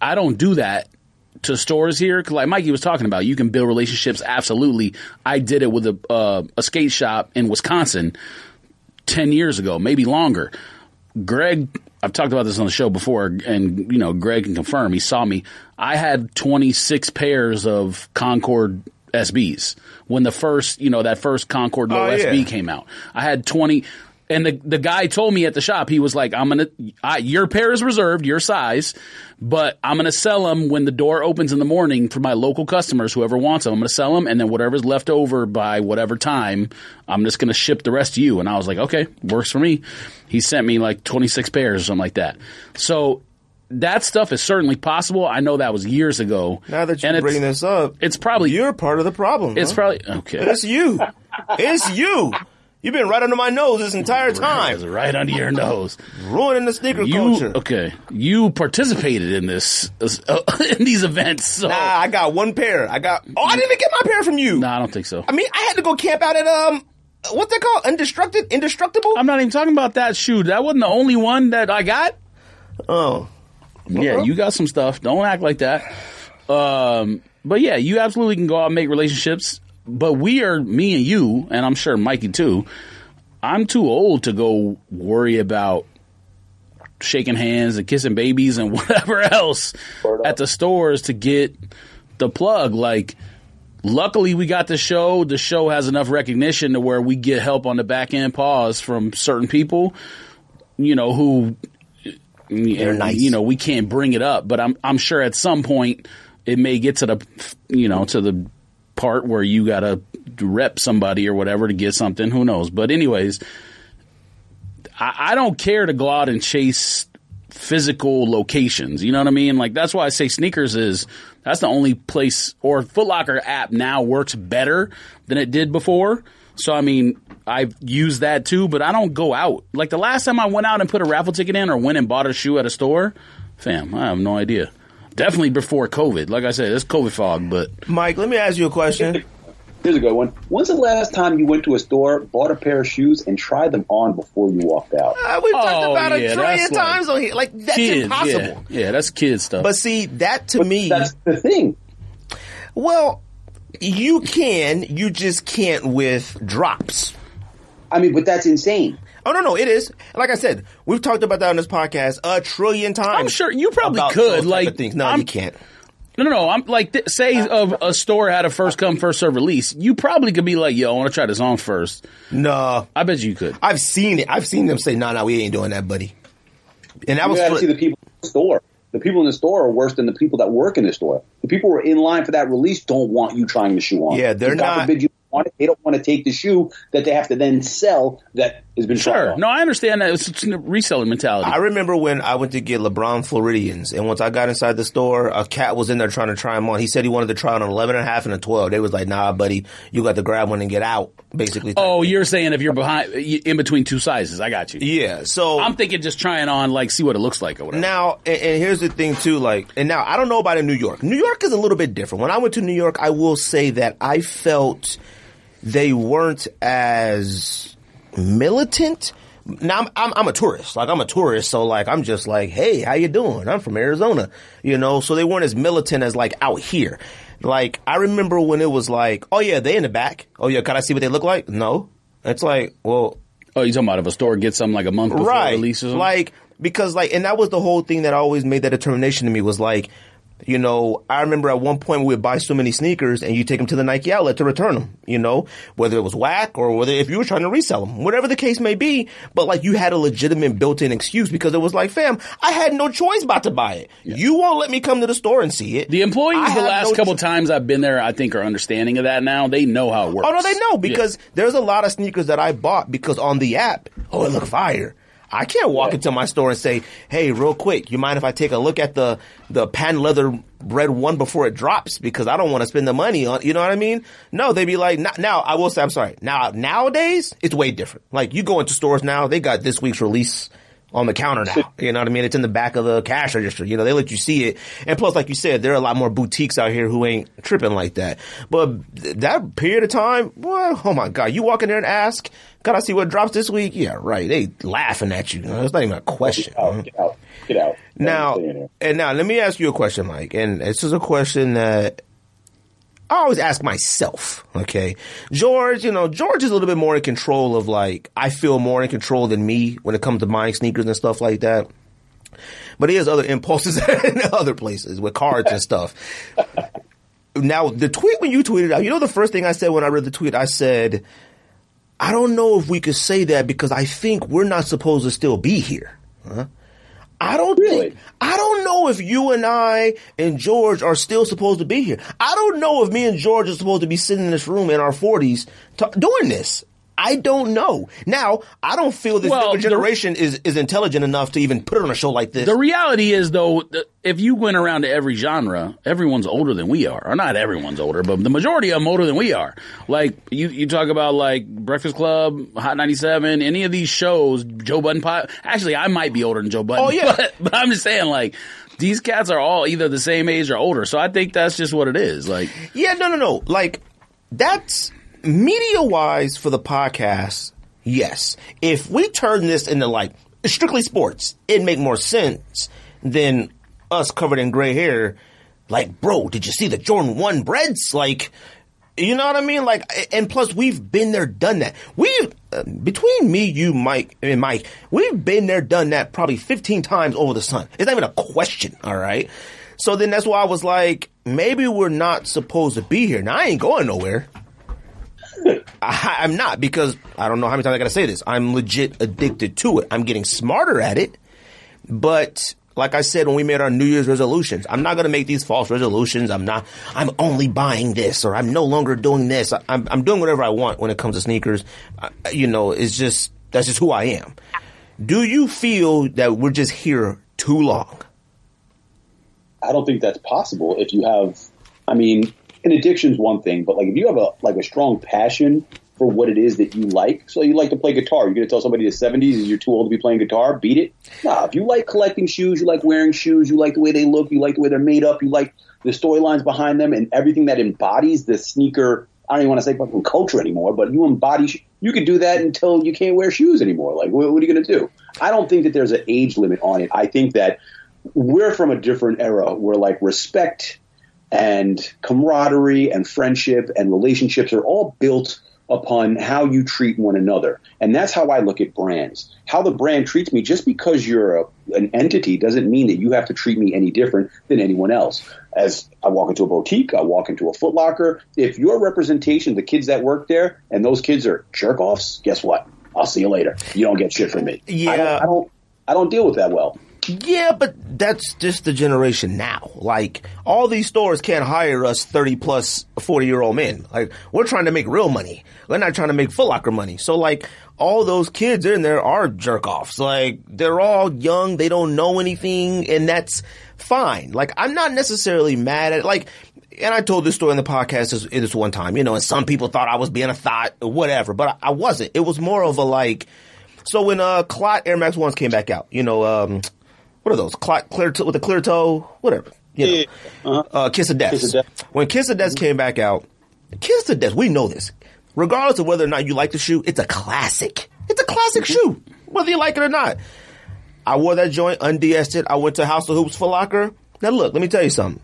I don't do that to stores here. Cause like Mikey was talking about, you can build relationships. Absolutely, I did it with a uh, a skate shop in Wisconsin ten years ago, maybe longer. Greg, I've talked about this on the show before, and you know, Greg can confirm. He saw me. I had 26 pairs of Concord SBs when the first, you know, that first Concord Low Oh, yeah. SB came out. I had 20. And the the guy told me at the shop, he was like, "I'm gonna, I, your pair is reserved, your size, but I'm gonna sell them when the door opens in the morning for my local customers, whoever wants them. I'm gonna sell them, and then whatever's left over by whatever time, I'm just gonna ship the rest to you." And I was like, "Okay, works for me." He sent me like 26 pairs or something like that. So that stuff is certainly possible. I know that was years ago. Now that you're bringing this up, it's probably you're part of the problem. it's huh? probably okay. it's you. It's you. You've been right under my nose this entire time, right under your nose. ruining the sneaker You culture. okay? You participated in this uh, in these events. So Nah, I got one pair. I got. Oh, I didn't even get my pair from you. No, I don't think so. I mean, I had to go camp out at um, what's that called? Indestructible, indestructible. I'm not even talking about that shoe. That wasn't the only one that I got. oh, Yeah, you got some stuff. Don't act like that. Um, but yeah, you absolutely can go out and make relationships. But we are me and you, and I'm sure Mikey too. I'm too old to go worry about shaking hands and kissing babies and whatever else at the stores to get the plug. Like, luckily we got the show. The show has enough recognition to where we get help on the back end pause from certain people, you know, who They're nice. You know, we can't bring it up, but I'm I'm sure at some point it may get to the you know to the part where you got to rep somebody or whatever to get something. Who knows? But anyways, I, I don't care to go out and chase physical locations. You know what I mean? Like that's why I say sneakers is that's the only place or Foot Locker app now works better than it did before. So I mean, I've used that too, but I don't go out. Like the last time I went out and put a raffle ticket in or went and bought a shoe at a store, fam, I have no idea. Definitely before COVID. Like I said, it's COVID fog, but Mike, let me ask you a question. Here's a good one. When's the last time you went to a store, bought a pair of shoes, and tried them on before you walked out? Uh, we've talked Oh, about it yeah, a trillion that's like times on here. Like that's kids, impossible. yeah, yeah, that's kid stuff. But see, that to me, That's the thing. well, you can, you just can't with drops. I mean, but that's insane. Oh no, no, it is. Like I said, we've talked about that on this podcast a trillion times. I'm sure you probably about could, like, of things. No, I'm- you can't. No, no, no. I'm like, th- say a, a store had a first come, first serve release. You probably could be like, yo, I want to try this on first. No, I bet you could. I've seen it. I've seen them say, "No, no, we ain't doing that, buddy." And that You was got to for- see the people in the store. The people in the store are worse than the people that work in the store. The people who are in line for that release don't want you trying the shoe on. Yeah, they're God not- forbid you want it. They don't want to take the shoe that they have to then sell that has been Sure. No, I understand that. It's a reseller mentality. I remember when I went to get LeBron Floridians, and once I got inside the store, a cat was in there trying to try them on. He said he wanted to try on an 11 and a half and a 12. They was like, nah, buddy, you got to grab one and get out, basically. oh, you're saying if you're behind, in between two sizes. I got you. yeah. So I'm thinking just trying on, like, see what it looks like or whatever. Now, and, and here's the thing too, like, and now I don't know about in New York. New York is a little bit different. When I went to New York, I will say that I felt they weren't as militant. Now I'm, I'm, I'm a tourist. Like I'm a tourist, so like I'm just like, hey, how you doing? I'm from Arizona, you know. So they weren't as militant as like out here. Like I remember when it was like, oh yeah, they in the back. Oh yeah, can I see what they look like? No. It's like, well, oh, you talking about if a store gets something like a month before right. release or something? Like because like and that was the whole thing that always made that determination to me was like, you know, I remember at one point we would buy so many sneakers and you take them to the Nike outlet to return them, you know, whether it was whack or whether if you were trying to resell them, whatever the case may be. But like you had a legitimate built-in excuse because it was like, fam, I had no choice but to buy it. You won't let me come to the store and see it. the employees, I the last no couple cho- times I've been there, I think are understanding of that now. They know how it works. Oh no, they know because there's a lot of sneakers that I bought because on the app, oh, it look fire. I can't walk into my store and say, "Hey, real quick, you mind if I take a look at the the patent leather red one before it drops?" Because I don't want to spend the money on. You know what I mean? No, they'd be like, "Now, now I will say, I'm sorry. Now, nowadays, it's way different. Like you go into stores now, they got this week's release on the counter now. You know what I mean? It's in the back of the cash register. You know, they let you see it. And plus, like you said, there are a lot more boutiques out here who ain't tripping like that. But th- that period of time, well, oh my God, you walk in there and ask, can I see what drops this week? Yeah, right. They laughing at you. It's not even a question. Get out, get out, get out. Now, Stay in there. and now let me ask you a question, Mike. And this is a question that I always ask myself. Okay, George, you know, George is a little bit more in control of like I feel more in control than me when it comes to buying sneakers and stuff like that. But he has other impulses in other places with cards and stuff. Now, the tweet when you tweeted out, you know, the first thing I said when I read the tweet, I said, I don't know if we could say that because I think we're not supposed to still be here. Huh? I don't Really? think, I don't know if you and I and George are still supposed to be here. I don't know if me and George are supposed to be sitting in this room in our forties doing this. I don't know. Now, I don't feel this Well, younger the- generation is, is intelligent enough to even put it on a show like this. The reality is, though, if you went around to every genre, everyone's older than we are. Or not everyone's older, but the majority of them older than we are. Like, you, you talk about like Breakfast Club, Hot 97, any of these shows, Joe Budden Pop. Actually, I might be older than Joe Budden. Oh, yeah. But, but I'm just saying, like, these cats are all either the same age or older. So I think that's just what it is. Like, Yeah, no, no, no. Like that's media wise for the podcast. Yes, if we turn this into like strictly sports, it'd make more sense than us covered in gray hair. Like, bro, did you see the Jordan One breads? Like, you know what I mean? Like, and plus we've been there, done that. We uh, between me, you, Mike, and Mike, we've been there, done that probably fifteen times over the sun. It's not even a question. All right. So then that's why I was like, maybe we're not supposed to be here. Now I ain't going nowhere. I, I'm not because I don't know how many times I gotta say this. I'm legit addicted to it. I'm getting smarter at it. But like I said when we made our New Year's resolutions, I'm not gonna make these false resolutions. I'm not. I'm only buying this or I'm no longer doing this. I, I'm, I'm doing whatever I want when it comes to sneakers. I, you know, it's just that's just who I am. Do you feel that we're just here too long? I don't think that's possible if you have. I mean, an addiction's one thing, but like if you have a like a strong passion for what it is that you like, so you like to play guitar, you're going to tell somebody in the '70s is you're too old to be playing guitar, beat it. Nah, if you like collecting shoes, you like wearing shoes, you like the way they look, you like the way they're made up, you like the storylines behind them, and everything that embodies the sneaker. I don't even want to say fucking culture anymore, but you embody. You could do that until you can't wear shoes anymore. Like, what, what are you going to do? I don't think that there's an age limit on it. I think that we're from a different era where like respect and camaraderie and friendship and relationships are all built upon how you treat one another. And that's how I look at brands. How the brand treats me, just because you're a, an entity doesn't mean that you have to treat me any different than anyone else. As I walk into a boutique, I walk into a Footlocker. If your representation, the kids that work there, and those kids are jerk offs, guess what? I'll see you later. You don't get shit from me. Yeah. I don't, I don't, I don't deal with that well. Yeah, but that's just the generation now. Like, all these stores can't hire us 30 plus 40 year old men. Like, we're trying to make real money. We're not trying to make Foot Locker money. So, like, all those kids in there are jerk offs. Like, they're all young. They don't know anything. And that's fine. Like, I'm not necessarily mad at, like, and I told this story in the podcast this, this one time, you know, and some people thought I was being a thought or whatever, but I, I wasn't. It was more of a like, so when, uh, Clot Air Max 1s came back out, you know, um, what are those? Clot, clear toe, with a clear toe? Whatever. You know. Yeah. Uh-huh. Uh, Kiss of Death. Kiss of Death. When Kiss of Death came back out, Kiss of Death, we know this. Regardless of whether or not you like the shoe, it's a classic. It's a classic shoe, whether you like it or not. I wore that joint, unds it. I went to House of Hoops Foot Locker. Now look, let me tell you something.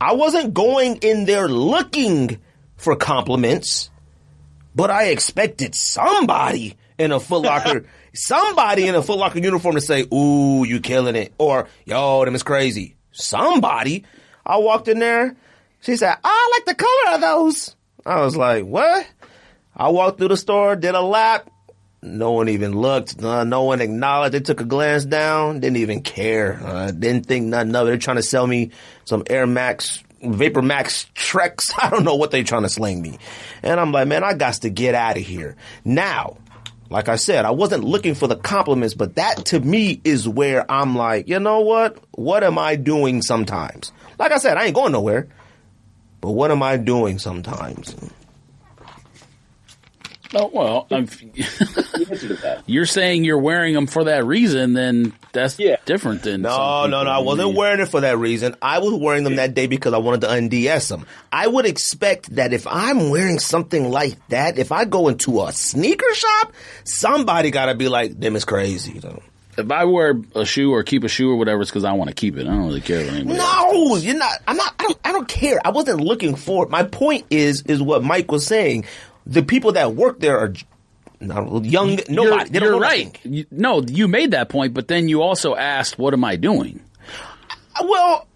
I wasn't going in there looking for compliments, but I expected somebody in a Foot Locker, somebody in a Foot Locker uniform to say, "Ooh, you killing it," or "Yo, them is crazy." Somebody. I walked in there. She said, "I like the color of those." I was like, "What?" I walked through the store, did a lap. No one even looked. Uh, no one acknowledged. They took a glance down. Didn't even care. Uh, didn't think nothing of it. They're trying to sell me some Air Max, Vapor Max Treks. I don't know what they're trying to sling me. And I'm like, man, I got to get out of here. Now, like I said, I wasn't looking for the compliments, but that to me is where I'm like, you know what? What am I doing sometimes? Like I said, I ain't going nowhere. But what am I doing sometimes? Oh, well, I'm, The answer to that. you're saying you're wearing them for that reason, then that's Yeah. different than No, some no, no. I wasn't wearing it for that reason. I was wearing them that day because I wanted to unds them. I would expect that if I'm wearing something like that, if I go into a sneaker shop, somebody got to be like, "Them is crazy." though. If I wear a shoe or keep a shoe or whatever, it's because I want to keep it. I don't really care what anybody else No, you're not. I'm not. I don't. I don't care. I wasn't looking for it. My point is, is what Mike was saying. The people that work there are not young. Nobody. You're, they don't you're know right. You- no, you made that point, but then you also asked, "What am I doing?" Well,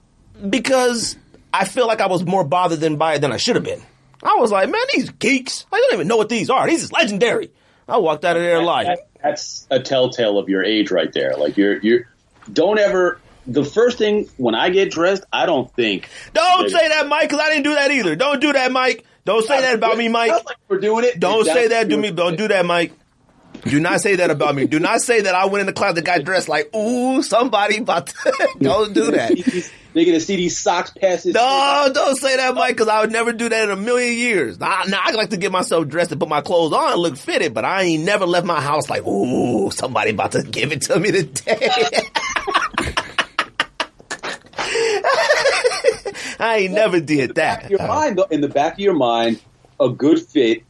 because I feel like I was more bothered than by it than I should have been. I was like, man, these geeks, I don't even know what these are. These is legendary. I walked out of there like That- that's a telltale of your age right there. Like you're you're don't ever the first thing when I get dressed, I don't think Don't say that, Mike, because I didn't do that either. Don't do that, Mike. Don't say that about me, Mike. Like we're doing it. Don't Exactly. say that to me. Don't do that, Mike. Do not say that about me. Do not say that I went in the class that got dressed like, ooh, somebody about to. don't do that. They're gonna see these socks pass his No, don't say that, Mike, because I would never do that in a million years. Now, now I like to get myself dressed and put my clothes on and look fitted, but I ain't never left my house like, ooh, somebody about to give it to me today. I ain't never did that. your mind, in the back of your mind, a good fit.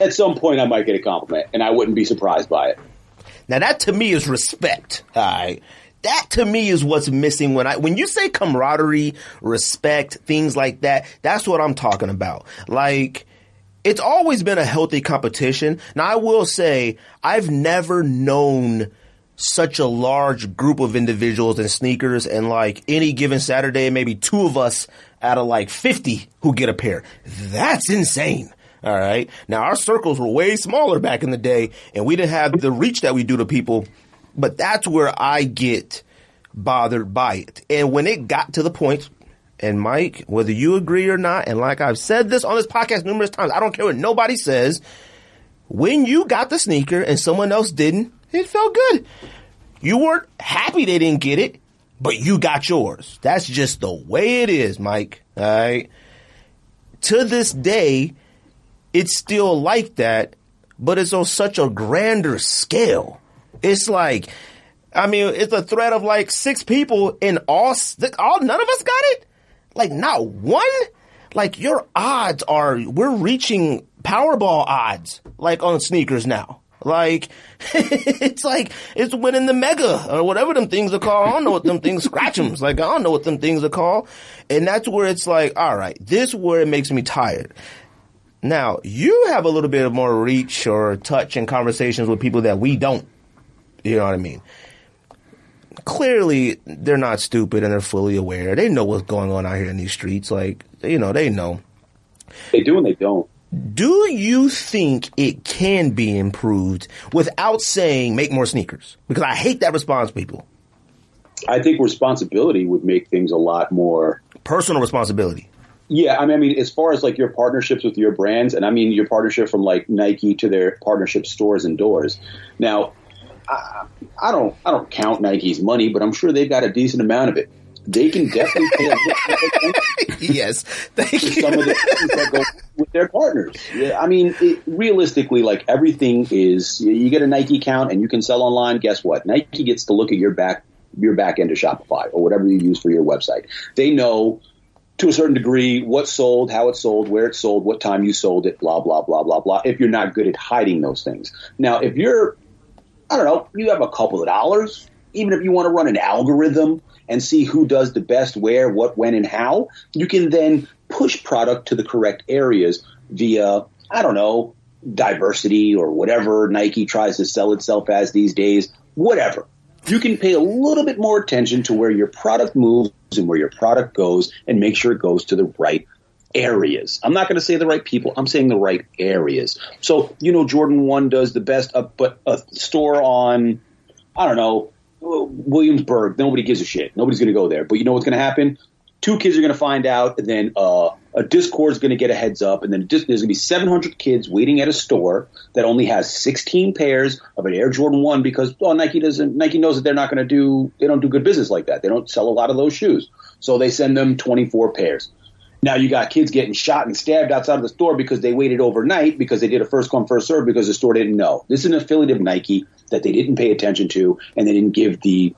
At some point, I might get a compliment, and I wouldn't be surprised by it. Now that to me is respect. All right. That to me is what's missing when I when you say camaraderie, respect, things like that. That's what I'm talking about. Like it's always been a healthy competition. Now I will say I've never known such a large group of individuals in sneakers and like any given Saturday, maybe two of us out of like 50 who get a pair. That's insane. All right. Now our circles were way smaller back in the day and we didn't have the reach that we do to people, but that's where I get bothered by it. And when it got to the point, and Mike, whether you agree or not, and like I've said this on this podcast numerous times, I don't care what nobody says. When you got the sneaker and someone else didn't, it felt good. You weren't happy they didn't get it, but you got yours. That's just the way it is, Mike. All right. To this day, it's still like that, but it's on such a grander scale. It's like, I mean, it's a threat of like six people and all, all none of us got it. Like not one. Like your odds are, we're reaching Powerball odds, like on sneakers now. Like it's like it's winning the mega or whatever them things are called. I don't know what them things scratch 'ems. Like I don't know what them things are called. And that's where it's like, all right, this where it makes me tired. Now, you have a little bit of more reach or touch in conversations with people that we don't. You know what I mean? Clearly, they're not stupid and they're fully aware. They know what's going on out here in these streets. Like, you know, they know. They do and they don't. Do you think it can be improved without saying make more sneakers? Because I hate that response, people. I think responsibility would make things a lot more Personal responsibility. Yeah, I mean, I mean, as far as like your partnerships with your brands, and I mean your partnership from like Nike to their partnership stores and doors. Now, I, I don't, I don't count Nike's money, but I'm sure they've got a decent amount of it. They can definitely pay a yes, thank you. some of the things that go with their partners. Yeah, I mean, it, realistically, like everything is, you get a Nike account and you can sell online. Guess what? Nike gets to look at your back, your back end of Shopify or whatever you use for your website. They know to a certain degree what sold, how it sold, where it sold, what time you sold it, blah, blah, blah, blah, blah, if you're not good at hiding those things. Now, if you're, I don't know, you have a couple of dollars, even if you want to run an algorithm and see who does the best where, what, when, and how, you can then push product to the correct areas via, I don't know, diversity or whatever Nike tries to sell itself as these days, whatever. You can pay a little bit more attention to where your product moves and where your product goes and make sure it goes to the right areas. I'm not going to say the right people. I'm saying the right areas. So, you know, Jordan 1 does the best, up, but a store on, I don't know, Williamsburg, nobody gives a shit. Nobody's going to go there. But you know what's going to happen? Two kids are going to find out, and then uh, a Discord's going to get a heads up, and then there's going to be 700 kids waiting at a store that only has 16 pairs of an Air Jordan 1 because, well, Nike doesn't, Nike knows that they're not going to do, they don't do good business like that. They don't sell a lot of those shoes. So they send them 24 pairs. Now you got kids getting shot and stabbed outside of the store because they waited overnight because they did a first come first serve because the store didn't know. This is an affiliate of Nike that they didn't pay attention to and they didn't give the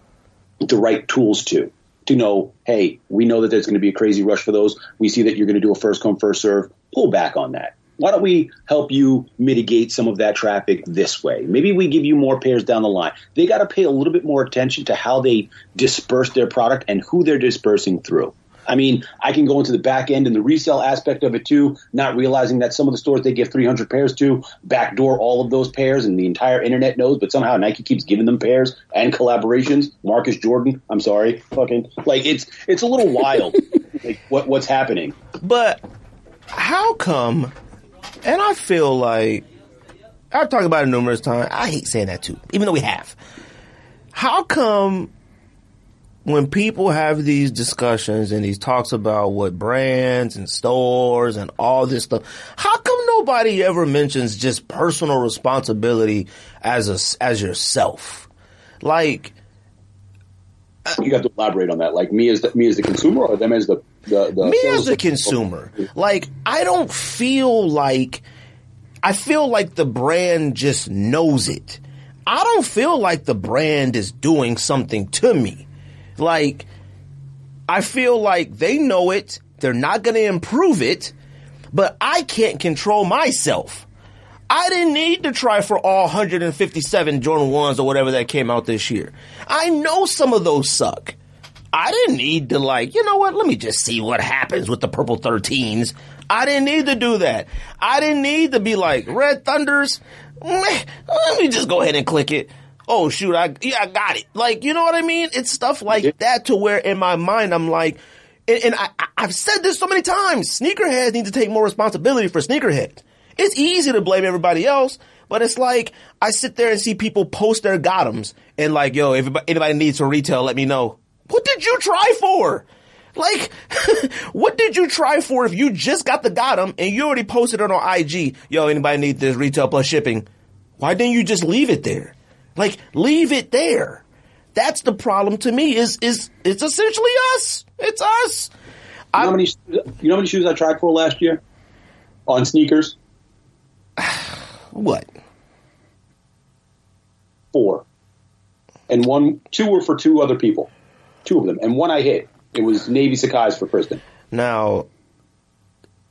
the right tools to to know, hey, we know that there's going to be a crazy rush for those. We see that you're going to do a first come first serve. Pull back on that. Why don't we help you mitigate some of that traffic this way? Maybe we give you more pairs down the line. They got to pay a little bit more attention to how they disperse their product and who they're dispersing through. I mean, I can go into the back end and the resale aspect of it too, not realizing that some of the stores they give 300 pairs to backdoor all of those pairs and the entire internet knows, but somehow Nike keeps giving them pairs and collaborations. Marcus Jordan, I'm sorry, fucking like it's it's a little wild, like what what's happening. But how come? And I feel like I've talked about it numerous times. I hate saying that too, even though we have. How come when people have these discussions and these talks about what brands and stores and all this stuff, how come nobody ever mentions just personal responsibility as a, as yourself? Like, uh, you got to elaborate on that. Like me as the, me as the consumer, or them as the the, the me as the consumer. Like I don't feel like I feel like the brand just knows it. I don't feel like the brand is doing something to me. Like I feel like they know it. They're not going to improve it, but I can't control myself. I didn't need to try for all 157 Jordan 1s or whatever that came out this year. I know some of those suck. I didn't need to like, you know what, let me just see what happens with the purple 13s. I didn't need to do that. I didn't need to be like, Red Thunders, meh, let me just go ahead and click it. Oh shoot, I, yeah, I got it. Like, you know what I mean? It's stuff like that to where in my mind I'm like, and, and I, I've said this so many times, sneakerheads need to take more responsibility for sneakerheads. It's easy to blame everybody else, but it's like I sit there and see people post their gotems and like, yo, if anybody needs to retail, let me know. What did you try for? Like, what did you try for if you just got the gotem and you already posted it on IG? Yo, anybody need this retail plus shipping? Why didn't you just leave it there? Like, leave it there. That's the problem to me. Is is it's essentially us. It's us. You know, how many, you know how many shoes I tried for last year on sneakers? What? Four. And one, two were for two other people. Two of them. And one I hit. It was Navy Sacai's for Kristen. Now,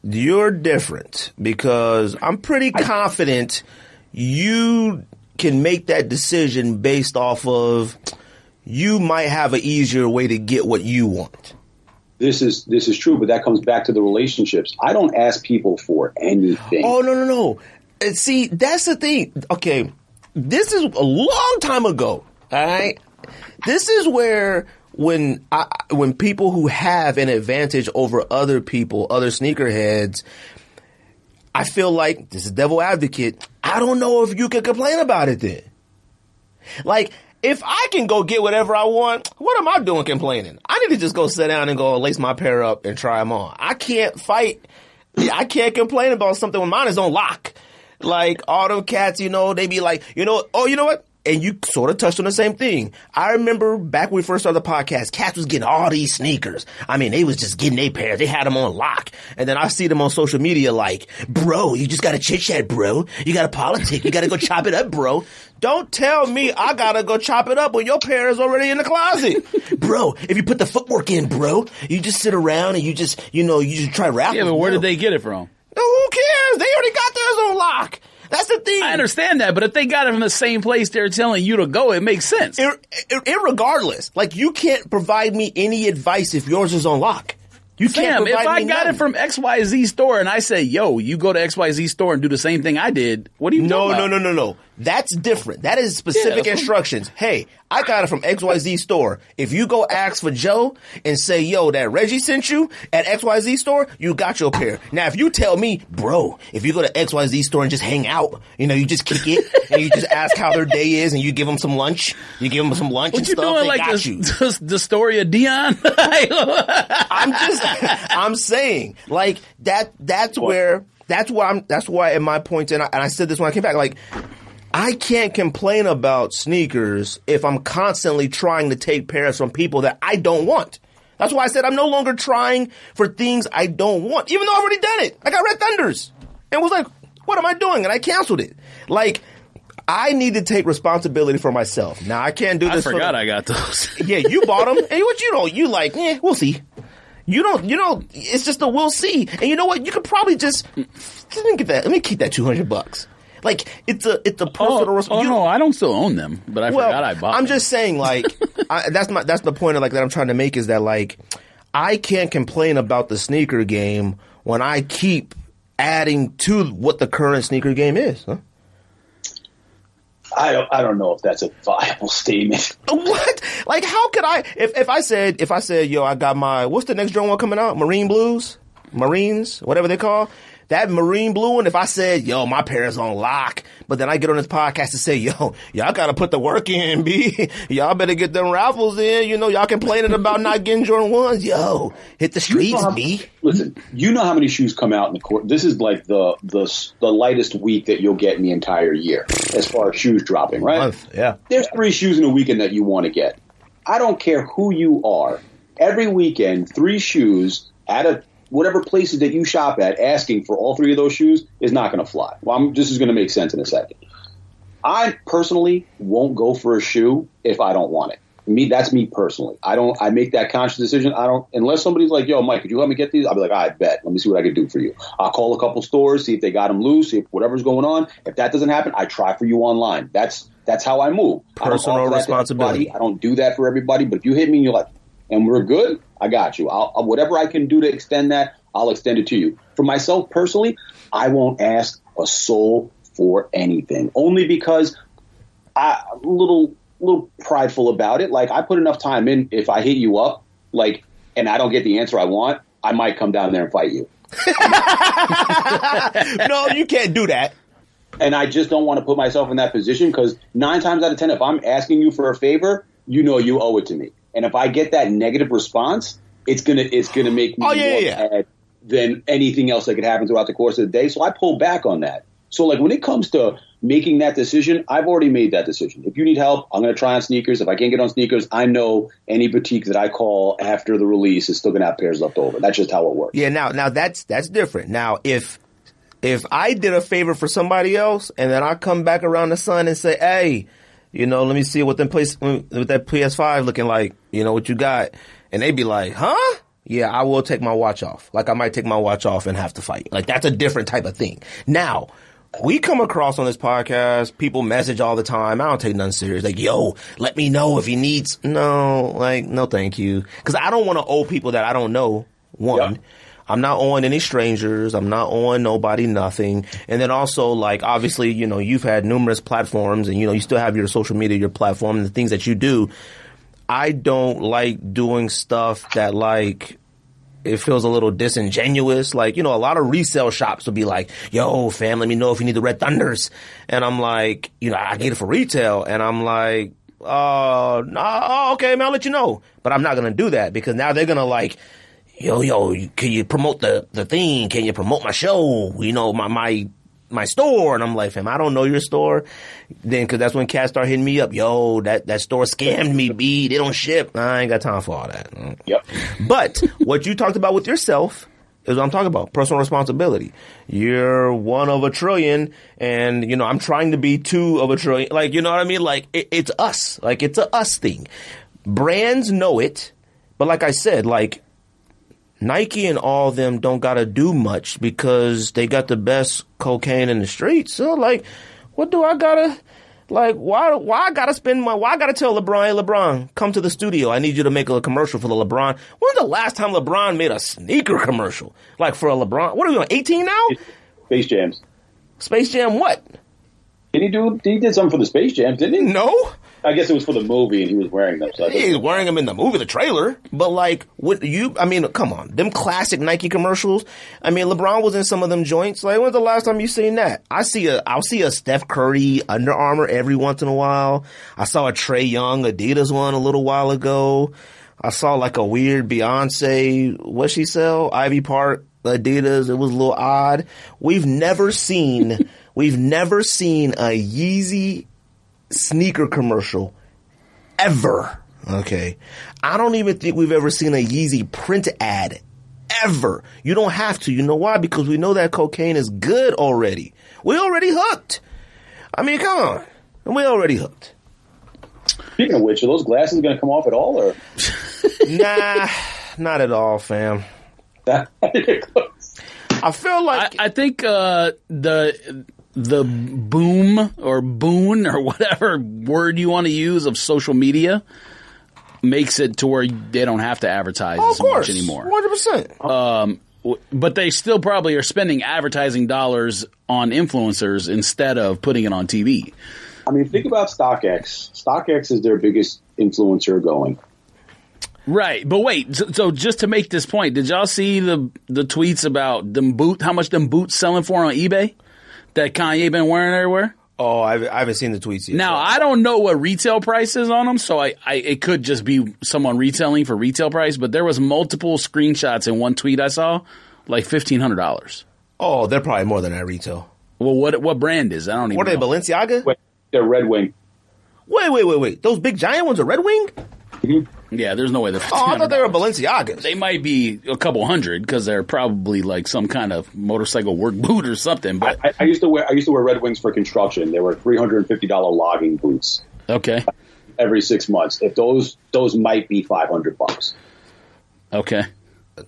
you're different because I'm pretty confident you can make that decision based off of you might have an easier way to get what you want. This is this is true, but that comes back to the relationships. I don't ask people for anything. Oh no no no! And see, that's the thing. Okay, this is a long time ago. All right, this is where when I, when people who have an advantage over other people, other sneakerheads, I feel like this is devil advocate. I don't know if you can complain about it then. Like, if I can go get whatever I want, what am I doing complaining? I need to just go sit down and go lace my pair up and try them on. I can't fight. I can't complain about something when mine is on lock. Like all them cats, you know, they be like, you know, oh, you know what? And you sort of touched on the same thing. I remember back when we first started the podcast, Cats was getting all these sneakers. I mean, they was just getting their pairs. They had them on lock. And then I see them on social media like, bro, you just gotta chit chat, bro. You gotta politic. You gotta go chop it up, bro. Don't tell me I gotta go chop it up when your pair is already in the closet. bro, if you put the footwork in, bro, you just sit around and you just, you know, you just try rapping. Yeah, but where did they get it from? Who cares? They already got theirs on lock. That's the thing. I understand that, but if they got it from the same place they're telling you to go, it makes sense. Ir- ir- irregardless, like you can't provide me any advice if yours is on lock. You Sam, can't if I got none. it from XYZ store and I say, yo, you go to XYZ store and do the same thing I did, what do you No, no, no, no, no. That's different. That is specific what- instructions. Hey, I got it from XYZ store. If you go ask for Joe and say, yo, that Reggie sent you at XYZ store, you got your pair. Now, if you tell me, bro, if you go to XYZ store and just hang out, you know, you just kick it and you just ask how their day is and you give them some lunch, you give them some lunch What and you stuff, doing they like you. the, the story of Dion? I'm just, I'm saying, like that. That's where. That's why I'm. That's why in my point, and I, and I said this when I came back. Like, I can't complain about sneakers if I'm constantly trying to take pairs from people that I don't want. That's why I said I'm no longer trying for things I don't want, even though I've already done it. I got Red Thunders and was like, "What am I doing?" And I canceled it. Like. I need to take responsibility for myself. Now I can't do I this. for forgot the- I got those. yeah, you bought them, and what you don't, you like, eh, we'll see. You don't, you don't. It's just a we'll see. And you know what? You could probably just let me get that. Let me keep that two hundred bucks. Like it's a it's a personal. oh, res- oh you- no, I don't still own them, but I well, forgot I bought I'm them. just saying, like I, that's my that's the point of like that I'm trying to make is that like I can't complain about the sneaker game when I keep adding to what the current sneaker game is. Huh? I don't, I don't know if that's a viable statement. What? Like, how could I? If if I said if I said, yo, I got my what's the next Jordan one coming out? Marine Blues. Marines, whatever they call. That marine blue one, if I said, yo, my pair's on lock, but then I get on this podcast to say, yo, y'all gotta put the work in, B. y'all better get them raffles in. You know, y'all complaining about not getting Jordan 1s. Yo, hit the streets, You know how- B. Listen, you know how many shoes come out in the court. This is like the the the lightest week that you'll get in the entire year as far as shoes dropping, right? Month, yeah. There's three shoes in a weekend that you want to get. I don't care who you are. Every weekend, three shoes at a whatever places that you shop at, asking for all three of those shoes is not going to fly. Well, I'm, this is going to make sense in a second. I personally won't go for a shoe if I don't want it. Me, that's me personally. I don't. I make that conscious decision. I don't unless somebody's like, "Yo, Mike, could you help me get these?" I'll be like, "I bet. Let me see what I can do for you." I'll call a couple stores, see if they got them loose, see if whatever's going on. If that doesn't happen, I try for you online. That's that's how I move. Personal to responsibility. I don't do that for everybody. But if you hit me and you're like, "And we're good," I got you. I'll, whatever I can do to extend that, I'll extend it to you. For myself personally, I won't ask a soul for anything, only because I, I'm a little little prideful about it. Like I put enough time in. If I hit you up, like, and I don't get the answer I want, I might come down there and fight you. no, you can't do that. And I just don't want to put myself in that position because nine times out of ten, if I'm asking you for a favor, you know you owe it to me. And if I get that negative response, it's gonna it's gonna make me Oh, yeah, more yeah, mad than anything else that could happen throughout the course of the day. So I pull back on that. So like when it comes to making that decision, I've already made that decision. If you need help, I'm going to try on sneakers. If I can't get on sneakers, I know any boutique that I call after the release is still going to have pairs left over. That's just how it works. Yeah, now now that's that's different. Now if if I did a favor for somebody else and then I come back around the sun and say, "Hey, you know, let me see what them place with that PS5 looking like. You know what you got?" And they'd be like, "Huh?" Yeah, I will take my watch off. Like I might take my watch off and have to fight. Like that's a different type of thing. Now, we come across on this podcast, people message all the time. I don't take nothing serious. Like, yo, let me know if he needs. No, like, no, thank you. Cause I don't want to owe people that I don't know. One. Yeah. I'm not on any strangers. I'm not on nobody, nothing. And then also, like, obviously, you know, you've had numerous platforms and, you know, you still have your social media, your platform and the things that you do. I don't like doing stuff that, like, it feels a little disingenuous. Like, you know, a lot of resale shops will be like, yo, fam, let me know if you need the Red Thunders. And I'm like, you know, I get it for retail. And I'm like, uh, no, oh, okay, man, I'll let you know. But I'm not going to do that because now they're going to like, yo, yo, can you promote the, the thing? Can you promote my show? You know, my, my, my store. And I'm like, fam, I don't know your store. Then, cause that's when cats start hitting me up. Yo, that, that store scammed me, B. They don't ship. I ain't got time for all that. Yep. But what you talked about with yourself is what I'm talking about. Personal responsibility. You're one of a trillion and, you know, I'm trying to be two of a trillion. Like, you know what I mean? Like, it, it's us. Like, it's a us thing. Brands know it. But like I said, like, Nike and all of them don't gotta do much because they got the best cocaine in the streets. So like, what do I gotta like? Why why I gotta spend my? Why I gotta tell LeBron, hey LeBron, come to the studio. I need you to make a commercial for the LeBron. When's the last time LeBron made a sneaker commercial? Like for a LeBron? What are we on? Eighteen now? Space Jams. Space Jam? What? Did he do? He did something for the Space Jams, didn't he? No. I guess it was for the movie, and he was wearing them. So He's wearing them in the movie, the trailer. But like, what you? I mean, come on, them classic Nike commercials. I mean, LeBron was in some of them joints. Like, when's the last time you seen that? I see a, I'll see a Steph Curry Under Armour every once in a while. I saw a Trae Young Adidas one a little while ago. I saw like a weird Beyonce. What she sell? Ivy Park Adidas. It was a little odd. We've never seen. we've never seen a Yeezy sneaker commercial ever. Okay. I don't even think we've ever seen a Yeezy print ad ever. You don't have to. You know why? Because we know that cocaine is good already. We already hooked. I mean, come on. We already hooked. Speaking of which, are those glasses going to come off at all, or Nah, not at all, fam. I feel I, like I think uh, the the boom or boon or whatever word you want to use of social media makes it to where they don't have to advertise oh, as course, much anymore. Hundred percent. Um, w- But they still probably are spending advertising dollars on influencers instead of putting it on TV. I mean, think about StockX. StockX is their biggest influencer going. Right, but wait. So, so just to make this point, did y'all see the the tweets about them boot? How much them boots selling for on eBay? That Kanye been wearing everywhere. Oh, I, I haven't seen the tweets yet. Now I don't know what retail price is on them, so I, I it could just be someone retailing for retail price. But there was multiple screenshots in one tweet I saw, like fifteen hundred dollars. oh, they're probably more than that retail. Well, what what brand is? I don't even. What are they, know. Balenciaga? Wait, they're Red Wing. Wait, wait, wait, wait. Those big giant ones are Red Wing? Mm-hmm. Yeah, there's no way they're. Oh, I thought they were Balenciagas. They might be a couple hundred because they're probably like some kind of motorcycle work boot or something. But I, I used to wear I used to wear Red Wings for construction. They were three hundred and fifty dollar logging boots okay, every six months. If those those might be five hundred bucks. okay.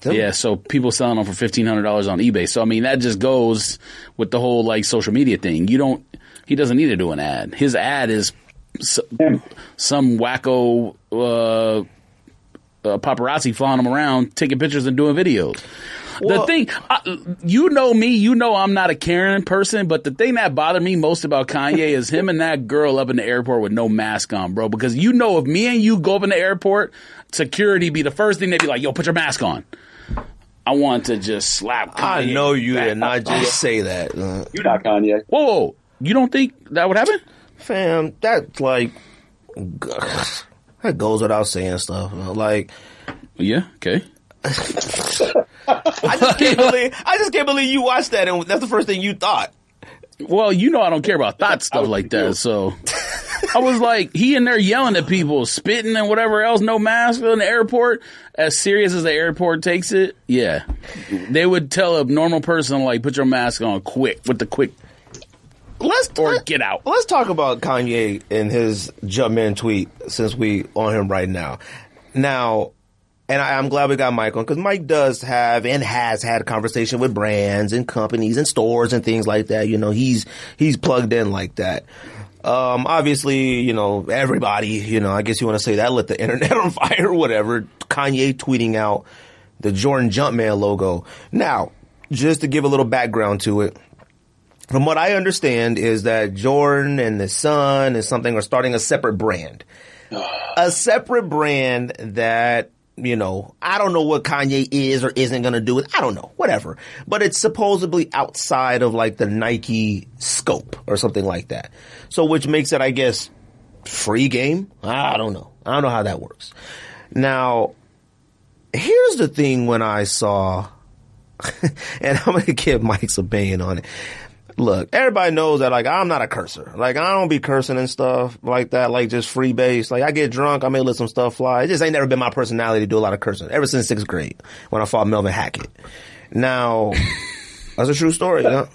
Yeah, so people selling them for fifteen hundred dollars on eBay. So I mean, that just goes with the whole like social media thing. You don't. He doesn't need to do an ad. His ad is s- some wacko uh, uh, paparazzi flying him around, taking pictures and doing videos. Well- the thing, uh, you know me, you know I'm not a Karen person, but the thing that bothered me most about Kanye is him and that girl up in the airport with no mask on, bro. Because you know, if me and you go up in the airport, security be the first thing they'd be like, "Yo, put your mask on." I want to just slap. Kanye. I know you did not just say that. Uh, You're not Kanye. Whoa, whoa, you don't think that would happen? fam, that's like, that goes without saying stuff. Like, Yeah. Okay. I just can't believe, I just can't believe you watched that and that's the first thing you thought. Well, you know I don't care about thought stuff like that, so I was like, he in there yelling at people, spitting and whatever else, no mask in the airport. As serious as the airport takes it, yeah, they would tell a normal person like, put your mask on quick with the quick Let's or let- get out. Let's talk about Kanye and his Jumpman tweet since we on him right now. Now, and I, I'm glad we got Mike on because Mike does have and has had a conversation with brands and companies and stores and things like that. You know, he's he's plugged in like that. Um, obviously, you know, everybody, you know, I guess you want to say that lit the internet on fire or whatever. Kanye tweeting out the Jordan Jumpman logo. Now, just to give a little background to it, from what I understand is that Jordan and the Sun and something are starting a separate brand. A separate brand that, you know, I don't know what Kanye is or isn't going to do it. I don't know, whatever. But it's supposedly outside of like the Nike scope or something like that. So which makes it, I guess, free game. I don't know. I don't know how that works. Now, here's the thing when I saw, and I'm going to give Mike's opinion on it. Look, everybody knows that like I'm not a cursor. Like I don't be cursing and stuff like that, like just free base. Like I get drunk, I may let some stuff fly. It just ain't never been my personality to do a lot of cursing ever since sixth grade when I fought Melvin Hackett. Now, that's a true story. Yeah.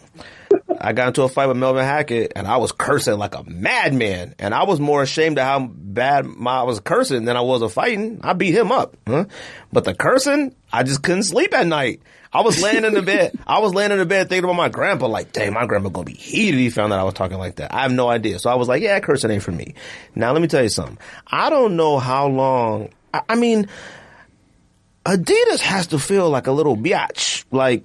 I got into a fight with Melvin Hackett and I was cursing like a madman. And I was more ashamed of how bad my, I was cursing than I was of fighting. I beat him up. Huh? But the cursing, I just couldn't sleep at night. I was laying in the bed. I was laying in the bed thinking about my grandpa like, dang, my grandpa gonna be heated. He found out I was talking like that. I have no idea. So I was like, yeah, cursing ain't for me. Now let me tell you something. I don't know how long, I, I mean, Adidas has to feel like a little biatch. Like,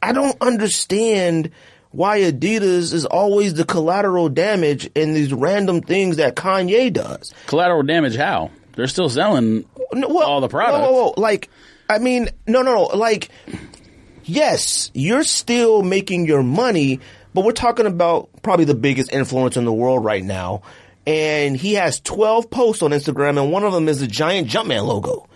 I don't understand why Adidas is always the collateral damage in these random things that Kanye does. Collateral damage? How? They're still selling well, all the products. Whoa, whoa, whoa. Like, I mean, no, no, no. Like, yes, you're still making your money, but we're talking about probably the biggest influence in the world right now. And he has 12 posts on Instagram, and one of them is the giant Jumpman logo.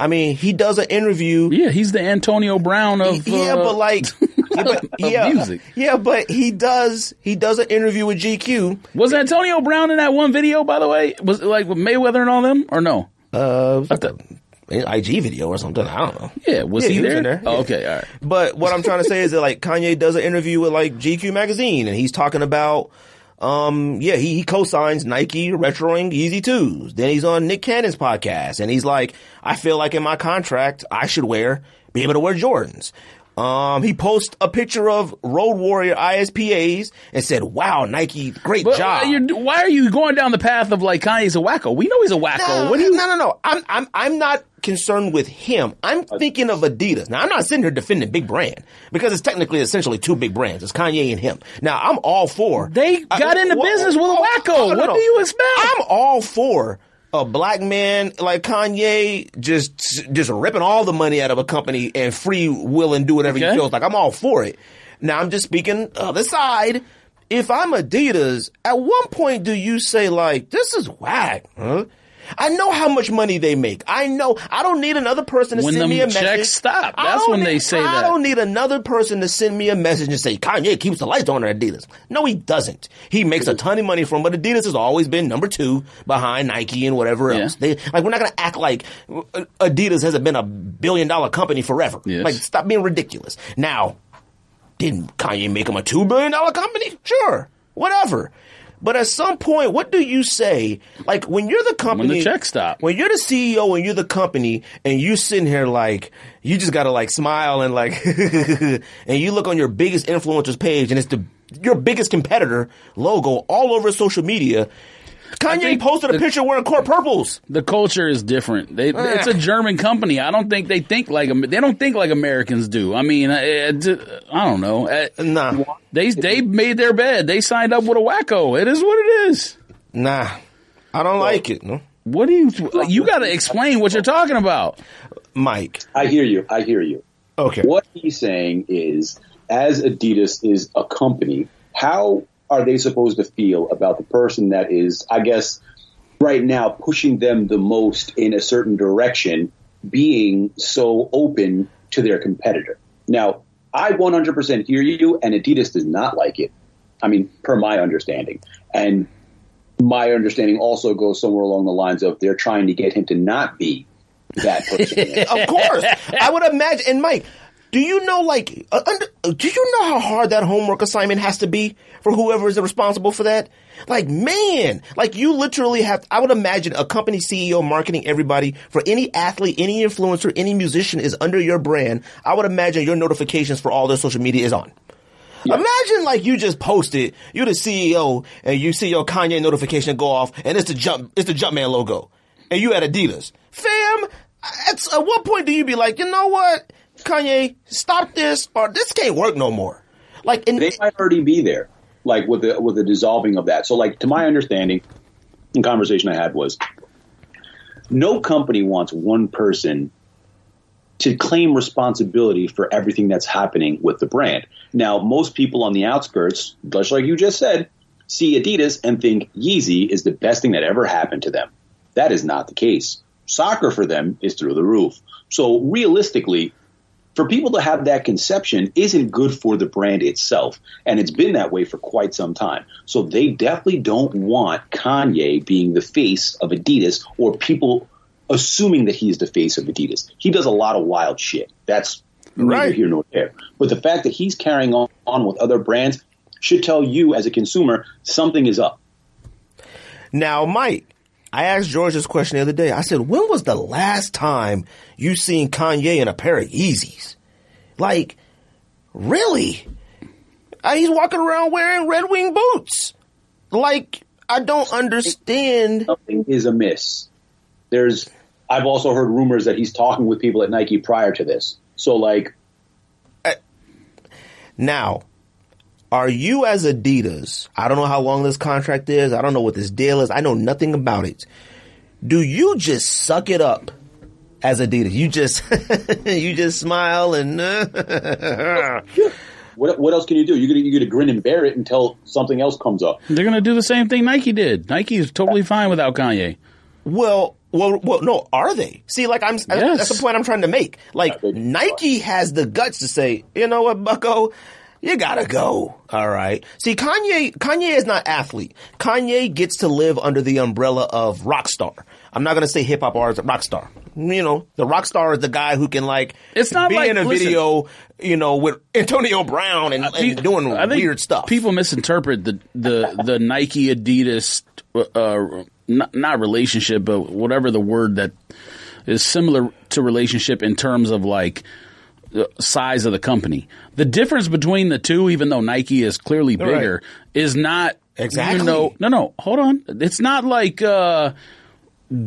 I mean, he does an interview. Yeah, he's the Antonio Brown of yeah, uh, but like, yeah, but, yeah, music. yeah, but he does he does an interview with GQ. was Antonio Brown in that one video? By the way, was it like with Mayweather and all them, or no? Uh, like an IG video or something. I don't know. Yeah, was Yeah, he, he was there? in there, Oh, yeah. okay, all right. But what I'm trying to say is that like Kanye does an interview with like GQ magazine and he's talking about um yeah, he, he co-signs Nike retroing Yeezy Twos. Then he's on Nick Cannon's podcast and he's like, I feel like in my contract I should wear be able to wear Jordans. Um, he posts a picture of Road Warrior ISPAs and said, "Wow, Nike, great But job." uh, why are you going down the path of like Kanye's a wacko? We know he's a wacko. No, what do you? no, no, no. I'm, I'm, I'm not concerned with him. I'm thinking of Adidas. Now, I'm not sitting here defending big brand because it's technically essentially two big brands. It's Kanye and him. Now, I'm all for. They got into business with a wacko. What do you expect? I'm all for a black man like Kanye just just ripping all the money out of a company and free will and do whatever Okay. he feels like. I'm all for it. Now I'm just speaking other side. If I'm Adidas, at one point do you say like, this is whack, huh? I know how much money they make. I know. I don't need another person to When send me a message. checks stop, that's when they need- say I that. I don't need another person to send me a message and say Kanye keeps the lights on at Adidas. No, he doesn't. He makes a ton of money from, but Adidas has always been number two behind Nike and whatever Yeah. else. They like we're not gonna act like Adidas hasn't been a billion dollar company forever. Yes. Like stop being ridiculous. Now, didn't Kanye make him a two billion dollar company? Sure, whatever. But at some point, what do you say? Like when you're the company, when the check stop. When you're the CEO and you're the company, and you sitting here like you just gotta like smile and like, and you look on your biggest influencers page, and it's the your biggest competitor logo all over social media. Kanye posted a the- picture wearing court purples. The culture is different. They, eh. it's a German company. I don't think they think like they don't think like Americans do. I mean, uh, uh, I, uh, I don't know. Uh, Nah, They they made their bed. They signed up with a wacko. It is what it is. nah, I don't like it. No, What do you? You got to explain what you're talking about. Mike. I hear you. I hear you. Okay. What he's saying is, as Adidas is a company, how are they supposed to feel about the person that is, I guess, right now pushing them the most in a certain direction, being so open to their competitor? Now, I 100% hear you, and Adidas does not like it. I mean, per my understanding. And my understanding also goes somewhere along the lines of they're trying to get him to not be that person. of course. I would imagine. And Mike, do you know like uh, under, do you know how hard that homework assignment has to be for whoever is responsible for that? Like man, like you literally have. I would imagine a company CEO marketing everybody for any athlete, any influencer, any musician is under your brand. I would imagine your notifications for all their social media is on. Imagine like you just posted, you're the CEO, and you see your Kanye notification go off, and it's the jump, it's the Jumpman logo, and you at Adidas, fam. At, at what point do you be like, you know what, Kanye, stop this, or this can't work no more? Like, and they might already be there, like with the with the dissolving of that. So, like to my understanding, in conversation I had was, no company wants one person to claim responsibility for everything that's happening with the brand. Now, most people on the outskirts, just like you just said, see Adidas and think Yeezy is the best thing that ever happened to them. That is not the case. Soccer for them is through the roof. So realistically, for people to have that conception isn't good for the brand itself. And it's been that way for quite some time. So they definitely don't want Kanye being the face of Adidas or people assuming that he's the face of Adidas. He does a lot of wild shit. That's Right. here nor there. But the fact that he's carrying on, on with other brands should tell you as a consumer something is up. now, Mike, I asked George this question the other day. I said, when was the last time you seen Kanye in a pair of Yeezys? Like, really? Uh, he's walking around wearing Red Wing boots. Like, I don't understand. something is amiss. There's, I've also heard rumors that he's talking with people at Nike prior to this. So like, Now, are you as Adidas? I don't know how long this contract is. I don't know what this deal is. I know nothing about it. Do you just suck it up as Adidas? You just you just smile and what what else can you do? You gonna you gonna grin and bear it until something else comes up. They're gonna do the same thing Nike did. Nike is totally fine without Kanye. well, well, well, no, are they? See, like I'm Yes. that's the point I'm trying to make. Like Nike has the guts to say, you know what, Bucko, you gotta go. All right. See, Kanye, Kanye is not athlete. Kanye gets to live under the umbrella of rock star. I'm not gonna say hip hop artist, rock star. You know, the rock star is the guy who can like It's not be like- in a listen. video, you know, with Antonio Brown and, Pe- doing weird stuff. People misinterpret the the the Nike Adidas uh, not, not relationship, but whatever the word that is similar to relationship in terms of like size of the company. The difference between the two, even though Nike is clearly Right. bigger, is not Exactly. You know, no, no, hold on. It's not like. Uh,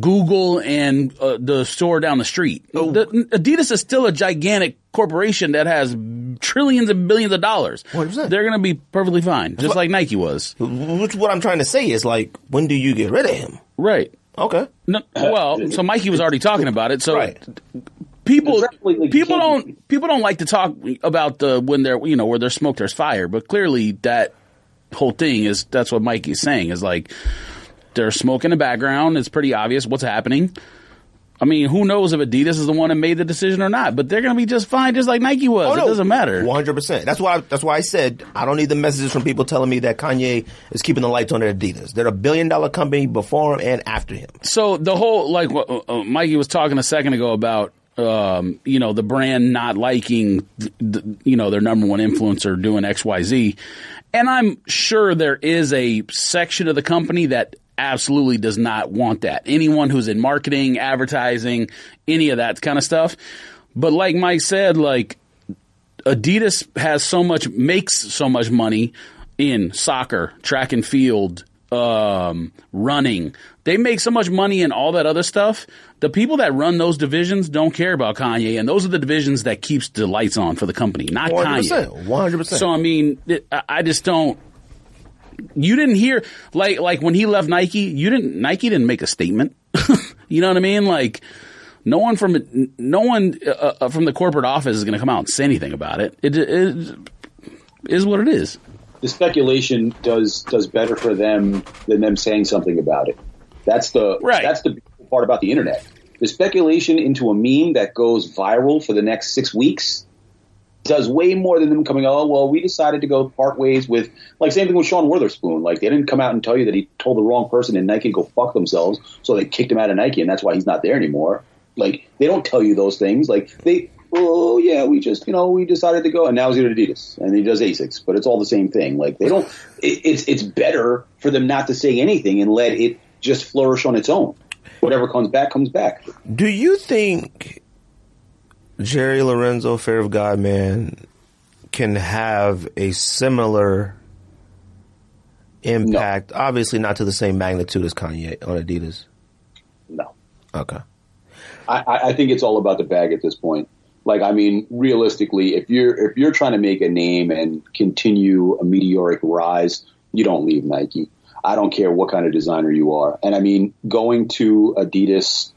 Google and uh, the store down the street. Oh. The, Adidas is still a gigantic corporation that has trillions and billions of dollars. 100%. They're going to be perfectly fine, just like Nike was. Which what I'm trying to say is like, when do you get rid of him? Right. Okay. No, well, so Mikey was already talking about it. So Right. People people don't people don't like to talk about the when they're you know where there's smoke there's fire. But clearly that whole thing is that's what Mikey's saying is like there's smoke in the background. It's pretty obvious what's happening. I mean, who knows if Adidas is the one that made the decision or not? But they're going to be just fine, just like Nike was. it doesn't matter. One hundred percent. That's why. That's why I said I don't need the messages from people telling me that Kanye is keeping the lights on at Adidas. They're a billion dollar company before him and after him. So the whole like what uh, uh, Mikey was talking a second ago about um, you know the brand not liking th- th- you know their number one influencer doing X Y Z, and I'm sure there is a section of the company that absolutely does not want that. Anyone who's in marketing, advertising, any of that kind of stuff. But like Mike said, like Adidas has so much makes so much money in soccer, track and field, um, running. They make so much money and all that other stuff. The people that run those divisions don't care about Kanye, and those are the divisions that keeps the lights on for the company, not One hundred percent. Kanye. One hundred percent. So I mean, it, I just don't. You didn't hear like like when he left Nike. You didn't Nike didn't make a statement. you know what I mean? Like no one from no one uh, uh, from the corporate office is going to come out and say anything about it. It, it is what it is. The speculation does does better for them than them saying something about it. That's the Right. That's the part about the internet. The speculation into a meme that goes viral for the next six weeks does way more than them coming. Oh well, we decided to go part ways with like same thing with Sean Wotherspoon. Like they didn't come out and tell you that he told the wrong person and Nike to go fuck themselves, so they kicked him out of Nike, and that's why he's not there anymore. Like they don't tell you those things. Like they, oh yeah, we just you know we decided to go, and now he's at Adidas, and he does Asics, but it's all the same thing. Like they don't. It, it's it's better for them not to say anything and let it just flourish on its own. Whatever comes back comes back. Do you think Jerry Lorenzo, Fear of God Man, can have a similar impact? Obviously, not to the same magnitude as Kanye on Adidas. No. Okay. I I think it's all about the bag at this point. Like, I mean, realistically, if you're if you're trying to make a name and continue a meteoric rise, you don't leave Nike. I don't care what kind of designer you are. And I mean, going to Adidas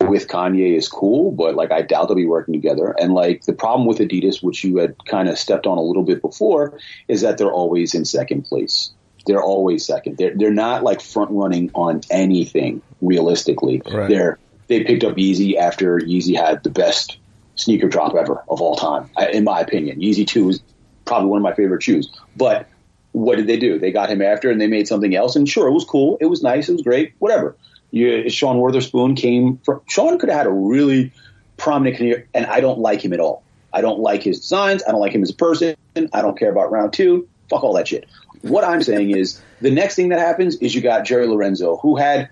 with Kanye is cool, but like I doubt they'll be working together. And like the problem with Adidas, which you had kind of stepped on a little bit before, is that they're always in second place. They're always second. They're they're not like front running on anything realistically. Right. They're they picked up Yeezy after Yeezy had the best sneaker drop ever of all time, in my opinion. Yeezy Two is probably one of my favorite shoes. But what did they do? They got him after and they made something else. And sure, it was cool. It was nice. It was great. Whatever. You, Sean Wotherspoon came from. Sean could have had a really prominent career, and I don't like him at all. I don't like his designs. I don't like him as a person. I don't care about round two. Fuck all that shit. What I'm saying is the next thing that happens is you got Jerry Lorenzo, who had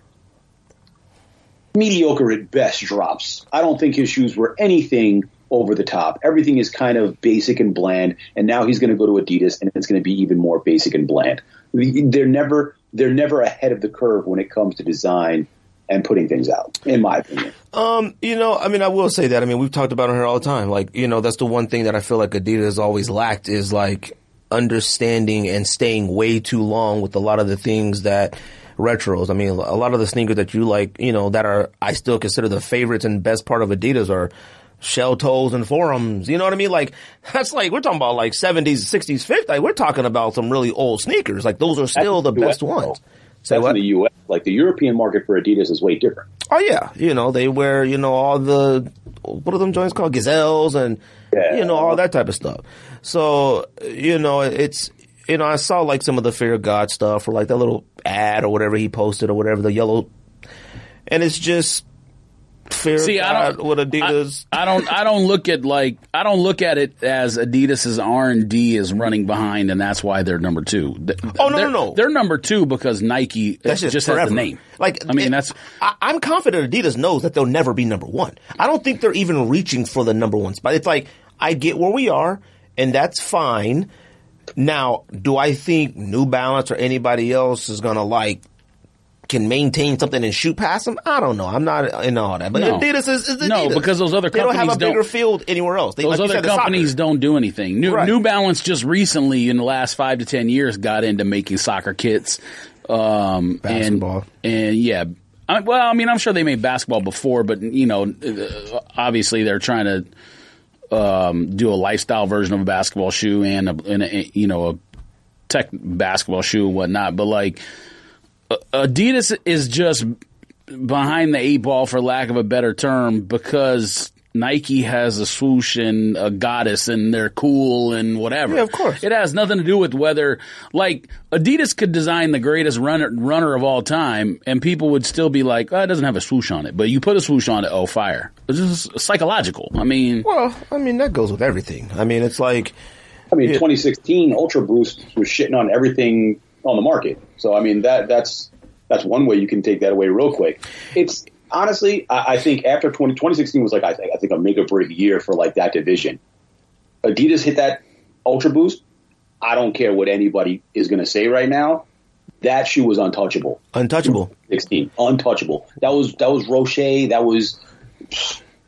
mediocre at best drops. I don't think his shoes were anything over the top. Everything is kind of basic and bland, and now he's going to go to Adidas, and it's going to be even more basic and bland. They're never they're never ahead of the curve when it comes to design and putting things out, in my opinion. Um, you know, I mean, I will say that. I mean, we've talked about it here all the time. Like, you know, that's the one thing that I feel like Adidas has always lacked is like understanding and staying way too long with a lot of the things that retros. I mean, a lot of the sneakers that you like, you know, that are I still consider the favorites and best part of Adidas are shell toes and forums. You know what I mean? Like that's like we're talking about like seventies, sixties, fifties. Like we're talking about some really old sneakers. Like those are still the That's the best US, ones. though. Say That's what? in the U.S. Like the European market for Adidas is way different. Oh yeah, you know they wear you know all the what are them joints called gazelles and Yeah. you know all that type of stuff. So you know it's you know I saw like some of the Fear of God stuff or like that little ad or whatever he posted or whatever the yellow, and it's just Fear See, I don't. with Adidas. I, I don't. I don't look at like. I don't look at it as Adidas's R and D is running behind, and that's why they're number two. Th- Oh, no, they're, no, no. They're number two because Nike That's just, just, has the name. Like I mean, it- that's I, I'm confident Adidas knows that they'll never be number one. I don't think they're even reaching for the number one spot. It's like I get where we are, and that's fine. Now, do I think New Balance or anybody else is gonna like can maintain something and shoot past them? I don't know. I'm not in all that, but No. Adidas is, is Adidas. No, because those other they don't have a companies don't- bigger field anywhere else. They, those like other said, the soccer. companies don't do anything. New, Right. New Balance just recently, in the last five to ten years, got into making soccer kits. Um, Basketball. and, and yeah, I, well, I mean, I'm sure they made basketball before, but you know, uh, obviously they're trying to um, do a lifestyle version of a basketball shoe and a, and a you know a tech basketball shoe and whatnot. But like Adidas is just behind the eight ball, for lack of a better term, because Nike has a swoosh and a goddess and they're cool and whatever. Yeah, of course. It has nothing to do with whether, like, Adidas could design the greatest runner, runner of all time and people would still be like, oh, it doesn't have a swoosh on it. But you put a swoosh on it, oh, fire. It's just psychological. I mean. Well, I mean, that goes with everything. I mean, it's like. I mean, yeah. 2016 Ultra Boost was shitting on everything on the market. So, I mean, that that's that's one way you can take that away real quick. It's honestly, I, I think after 20, 2016 was like I think I think a make or break year for like that division. Adidas hit that Ultra Boost. I don't care what anybody is going to say right now. That shoe was untouchable. Untouchable. 16. Untouchable. That was that was Roshe. That was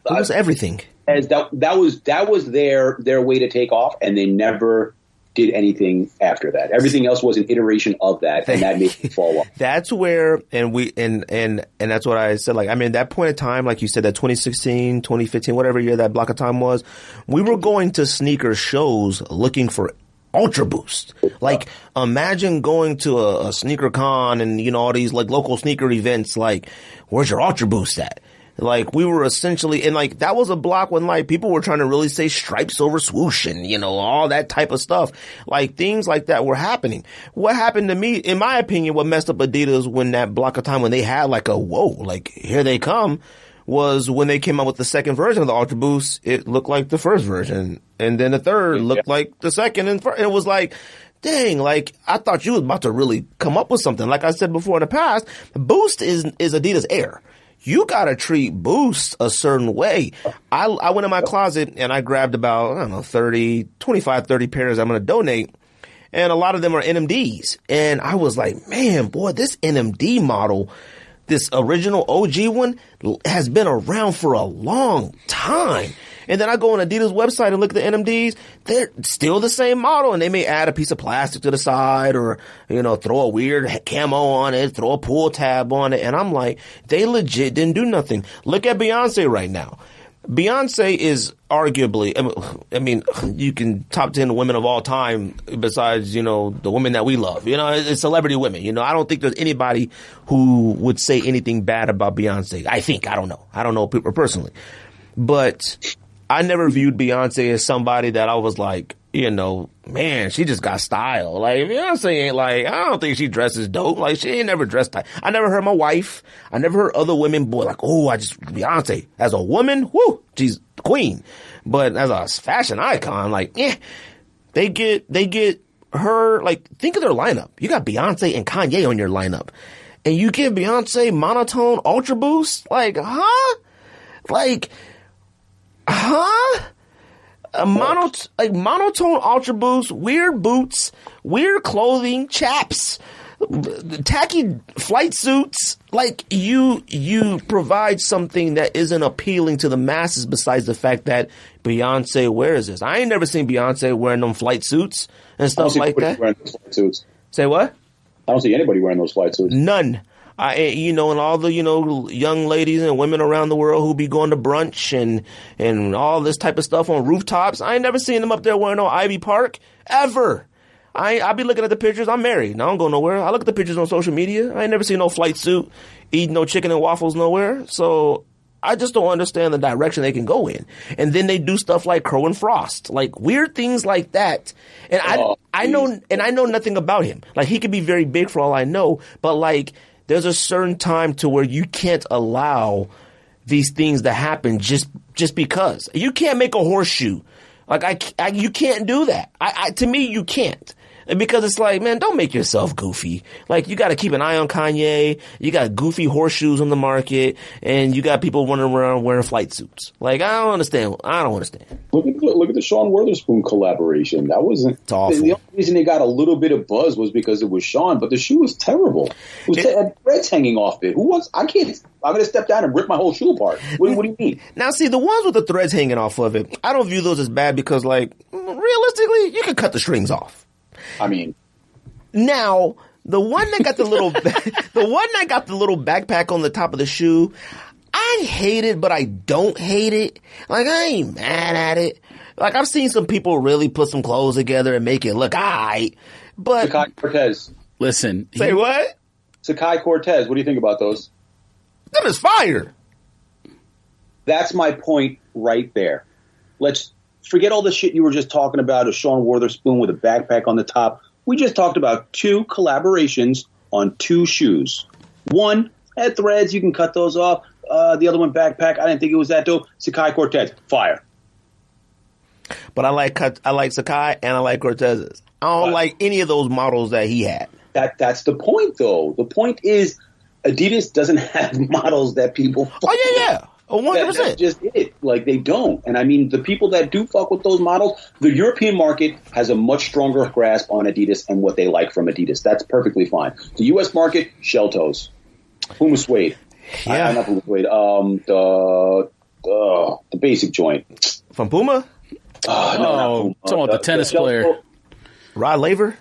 that was everything. As that that was that was their their way to take off, and they never did anything after that. Everything else was an iteration of that, and that made it fall off. That's where, and we, and, and, and that's what I said. Like, I mean, that point in time, like you said, that 2016, 2015, whatever year that block of time was, we were going to sneaker shows looking for Ultra Boost. Like, imagine going to a, a sneaker con and, you know, all these like local sneaker events, like, where's your Ultra Boost at? Like we were essentially, and like that was a block when like people were trying to really say stripes over swoosh and you know all that type of stuff. Like things like that were happening. What happened to me, in my opinion, what messed up Adidas when that block of time when they had like a whoa, like here they come, was when they came out with the second version of the Ultra Boost. It looked like the first version, and then the third looked yeah. like the second, and it was like dang, like I thought you was about to really come up with something. Like I said before in the past, Boost is is Adidas Air you gotta treat Boost a certain way. I, I went in my closet and I grabbed about, I don't know, 30, 25, 30 pairs I'm gonna donate. And a lot of them are NMDs. And I was like, man, boy, this NMD model, this original OG one has been around for a long time. And then I go on Adidas website and look at the NMDs. They're still the same model and they may add a piece of plastic to the side or, you know, throw a weird camo on it, throw a pull tab on it. And I'm like, they legit didn't do nothing. Look at Beyonce right now. Beyonce is arguably, I mean, you can top 10 women of all time besides, you know, the women that we love. You know, it's celebrity women. You know, I don't think there's anybody who would say anything bad about Beyonce. I think, I don't know. I don't know people personally. But I never viewed Beyonce as somebody that I was like, you know, man, she just got style. Like Beyonce ain't like, I don't think she dresses dope. Like she ain't never dressed. I never heard my wife. I never heard other women boy like, oh, I just Beyonce as a woman, whoo, she's queen. But as a fashion icon, like, yeah, they get they get her like think of their lineup. You got Beyonce and Kanye on your lineup, and you give Beyonce monotone ultra boost. Like, huh? Like Huh? A mono, like monotone ultra boots, weird boots, weird clothing, chaps, tacky flight suits. Like you, you provide something that isn't appealing to the masses. Besides the fact that Beyonce wears this, I ain't never seen Beyonce wearing them flight suits and stuff like that. Wearing those flight suits. Say what? I don't see anybody wearing those flight suits. None. I, you know, and all the, you know, young ladies and women around the world who be going to brunch and, and all this type of stuff on rooftops. I ain't never seen them up there wearing no Ivy Park ever. I I be looking at the pictures. I'm married. I don't go nowhere. I look at the pictures on social media. I ain't never seen no flight suit, eating no chicken and waffles nowhere. So I just don't understand the direction they can go in. And then they do stuff like Crow and Frost, like weird things like that. And I oh, I know and I know nothing about him. Like he could be very big for all I know, but like there's a certain time to where you can't allow these things to happen just just because. You can't make a horseshoe. Like I, I you can't do that. I, I to me you can't because it's like, man, don't make yourself goofy. Like, you got to keep an eye on Kanye. You got goofy horseshoes on the market, and you got people running around wearing flight suits. Like, I don't understand. I don't understand. Look at the, look at the Sean Wotherspoon collaboration. That wasn't. It's awful. The only reason they got a little bit of buzz was because it was Sean, but the shoe was terrible. It was it, had threads hanging off it. Who wants? I can't. I'm going to step down and rip my whole shoe apart. What, what, do you mean? Now, see, the ones with the threads hanging off of it, I don't view those as bad because, like, realistically, you can cut the strings off. I mean, now The one that got the little, the one that got the little backpack on the top of the shoe, I hate it, but I don't hate it. Like I ain't mad at it. Like I've seen some people really put some clothes together and make it look alright. But Sacai Cortez. Listen, say he- what? Sacai Cortez. What do you think about those? That is fire. That's my point right there. Let's forget all the shit you were just talking about. A Sean Wotherspoon with a backpack on the top. We just talked about two collaborations on two shoes. One at threads. You can cut those off. Uh, the other one backpack. I didn't think it was that dope. Sacai Cortez. Fire. But I like cut. I like Sacai and I like Cortez's. I don't Right. like any of those models that he had. That that's the point, though. The point is, Adidas doesn't have models that people. Oh yeah, yeah, one hundred That- that's percent. just it. Like they don't. And I mean, the people that do fuck with those models, the European market has a much stronger grasp on Adidas and what they like from Adidas. That's perfectly fine. The U.S. market, shell toes, Puma suede. Yeah. I, not Puma suede. Um, the uh, the basic joint. From Puma, Uh, no, not Oh, Puma. talking about the tennis shell player. toe- Rod Laver,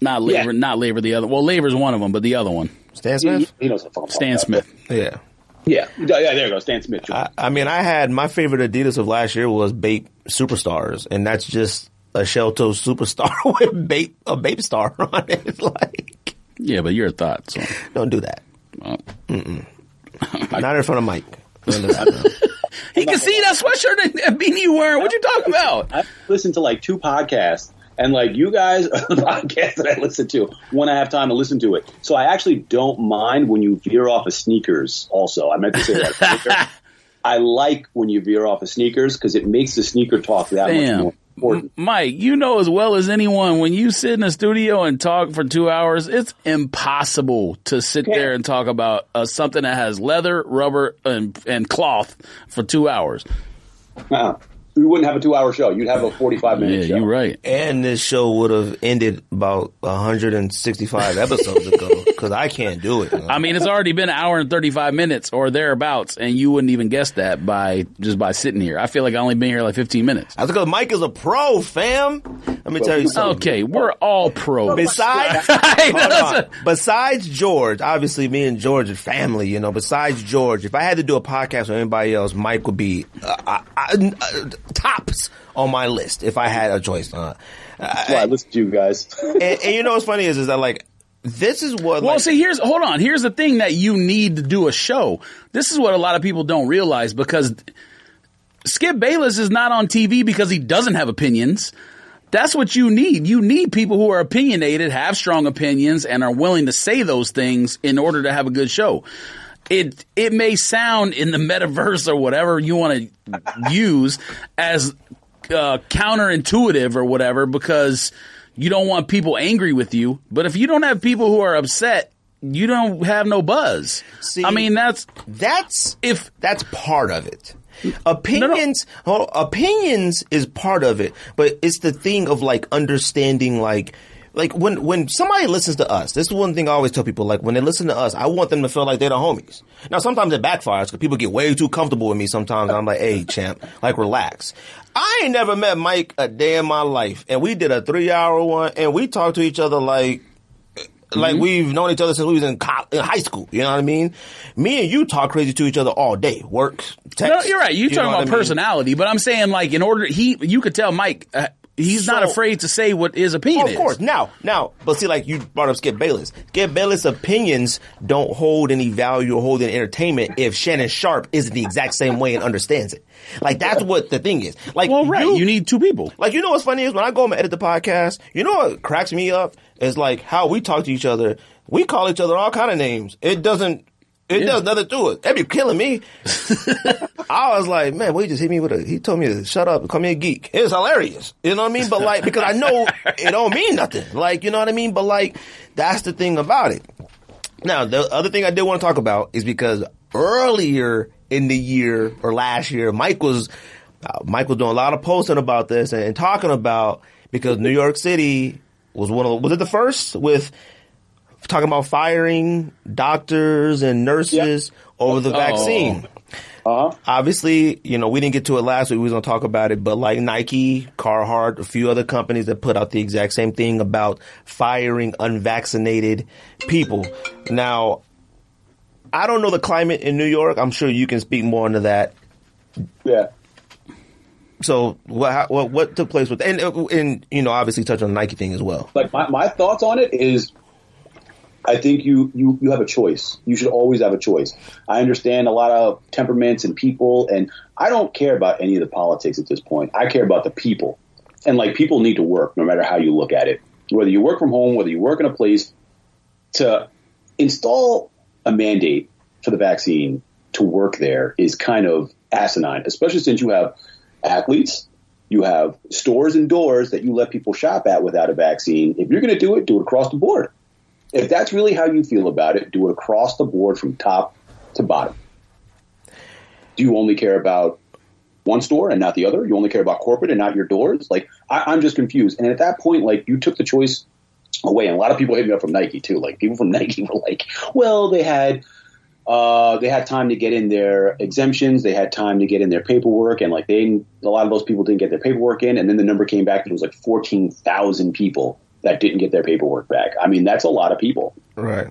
not labor, Yeah. not labor. The other, well, labor's one of them, but the other one, Stan Smith. he knows what I'm Stan. Smith. Yeah. Yeah, yeah, yeah. There you go, Stan Smith. I, I mean, I had my favorite Adidas of last year was Bape Superstars, and that's just a shell toe superstar with Bape a Bape star on it. Like, Yeah, but your thoughts. So. don't do that. Well, Not in front of Mike. Don't do that. he can see that sweatshirt and and beanie you wearing. What you talking about? I listen to like two podcasts, and like you guys are the podcast that I listen to when I have time to listen to it. So I actually don't mind when you veer off of sneakers. Also, I meant to say that. I like when you veer off of sneakers because it makes the sneaker talk that much more important. Mike, you know as well as anyone when you sit in a studio and talk for two hours, it's impossible to sit Yeah. there and talk about uh, something that has leather, rubber, and, and cloth for two hours. Uh-uh. You wouldn't have a two-hour show. You'd have a forty-five Yeah, minute show. you're right. and this show would have ended about 165 episodes ago because I can't do it. I mean, it's already been an hour and 35 minutes or thereabouts, and you wouldn't even guess that by just by sitting here. I feel like I only been here like 15 minutes. That's because Mike is a pro, fam. Let me tell you something. Okay, we're all pro. Besides, Hey, hold listen. on. besides George, obviously me and George are family, you know. Besides George, if I had to do a podcast with anybody else, Mike would be uh, uh, uh, tops on my list if I had a choice. Uh, That's why I listen to you guys. and, and you know what's funny is, is that like this is what Well, like, see, here's hold on. Here's the thing that you need to do a show. This is what a lot of people don't realize because Skip Bayless is not on TV because he doesn't have opinions. That's what you need. You need people who are opinionated, have strong opinions, and are willing to say those things in order to have a good show. It it may sound in the metaverse or whatever you want to use as uh, counterintuitive or whatever because you don't want people angry with you. But if you don't have people who are upset, you don't have no buzz. See- I mean, that's that's if that's part of it. Opinions, hold on, opinions is part of it, but it's the thing of like understanding, like, like when when somebody listens to us. This is one thing I always tell people. Like when they listen to us, I want them to feel like they're the homies. Now sometimes it backfires because people get way too comfortable with me. Sometimes I'm like, hey, champ, like relax. I ain't never met Mike a day in my life, and we did a three hour one, and we talked to each other like like Mm-hmm. we've known each other since we was in, co- in high school. You know what I mean? Me and you talk crazy to each other all day. Work, text. no, you're right. You're you talking about I mean? personality, but I'm saying like in order he you could tell Mike uh, he's not afraid to say what his opinion Oh, of course. is. Now, now, but see, like you brought up Skip Bayless. Skip Bayless' opinions don't hold any value or hold any entertainment if Shannon Sharpe isn't the exact same way and understands it. Like that's what the thing is. Like, Well, right. you, You need two people. Like you know what's funny is when I go home and edit the podcast, you know what cracks me up is like how we talk to each other. We call each other all kind of names. It doesn't. It Yeah. does nothing to it. That'd be killing me. I was like, man, well, he just hit me with a. He told me to shut up and call me a geek. It was hilarious. You know what I mean? But like, because I know it don't mean nothing. Like, you know what I mean? But like, that's the thing about it. Now, the other thing I did want to talk about is because earlier in the year or last year, Mike was uh, Mike was doing a lot of posting about this and, and talking about because New York City was one of the, was it the first with talking about firing doctors and nurses over the Oh. vaccine. Uh-huh. Obviously, you know, we didn't get to it last week. We was going to talk about it, but like Nike, Carhartt, a few other companies that put out the exact same thing about firing unvaccinated people. Now, I don't know the climate in New York. I'm sure you can speak more into that. Yeah. So what what, what took place with and and you know obviously touch on the Nike thing as well. Like my, my thoughts on it is I think you, you, you have a choice. You should always have a choice. I understand a lot of temperaments and people, and I don't care about any of the politics at this point. I care about the people. And like people need to work no matter how you look at it. Whether you work from home, whether you work in a place, to install a mandate for the vaccine to work there is kind of asinine, especially since you have athletes, you have stores and doors that you let people shop at without a vaccine. If you're going to do it, do it across the board. If that's really how you feel about it, do it across the board from top to bottom. Do you only care about one store and not the other? You only care about corporate and not your doors? Like, I, am just confused. And at that point, like, you took the choice away. And a lot of people hit me up from Nike too. Like, people from Nike were like, well, they had. Uh, they had time to get in their exemptions. They had time to get in their paperwork, and like they, a lot of those people didn't get their paperwork in. And then the number came back it was like fourteen thousand people that didn't get their paperwork back. I mean, that's a lot of people. Right.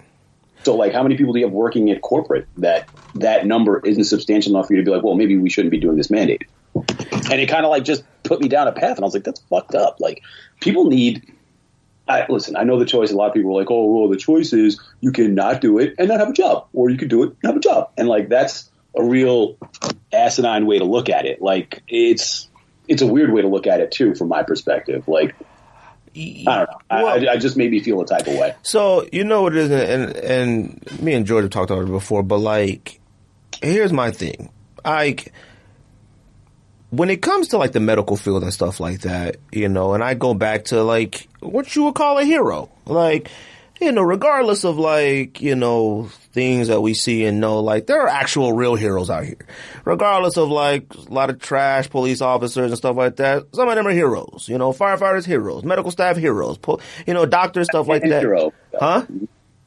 So, like, how many people do you have working at corporate that that number isn't substantial enough for you to be like, well, maybe we shouldn't be doing this mandate? And it kind of like just put me down a path, and I was like, that's fucked up. Like, people need. I, listen, I know the choice. A lot of people are like, oh, well, the choice is you can not do it and not have a job, or you can do it and have a job. And like, that's a real asinine way to look at it. Like, it's it's a weird way to look at it too, from my perspective. Like, I don't know. Well, I, I, just made me feel a type of way. So you know what it is, and and me and George have talked about it before, but like, here's my thing. Like, when it comes to like the medical field and stuff like that, you know, and I go back to like what you would call a hero, like you know, regardless of like, you know, things that we see and know, like there are actual real heroes out here. Regardless of like a lot of trash police officers and stuff like that, some of them are heroes. You know, firefighters heroes, medical staff heroes, you know, doctors stuff like that. Hero. Huh?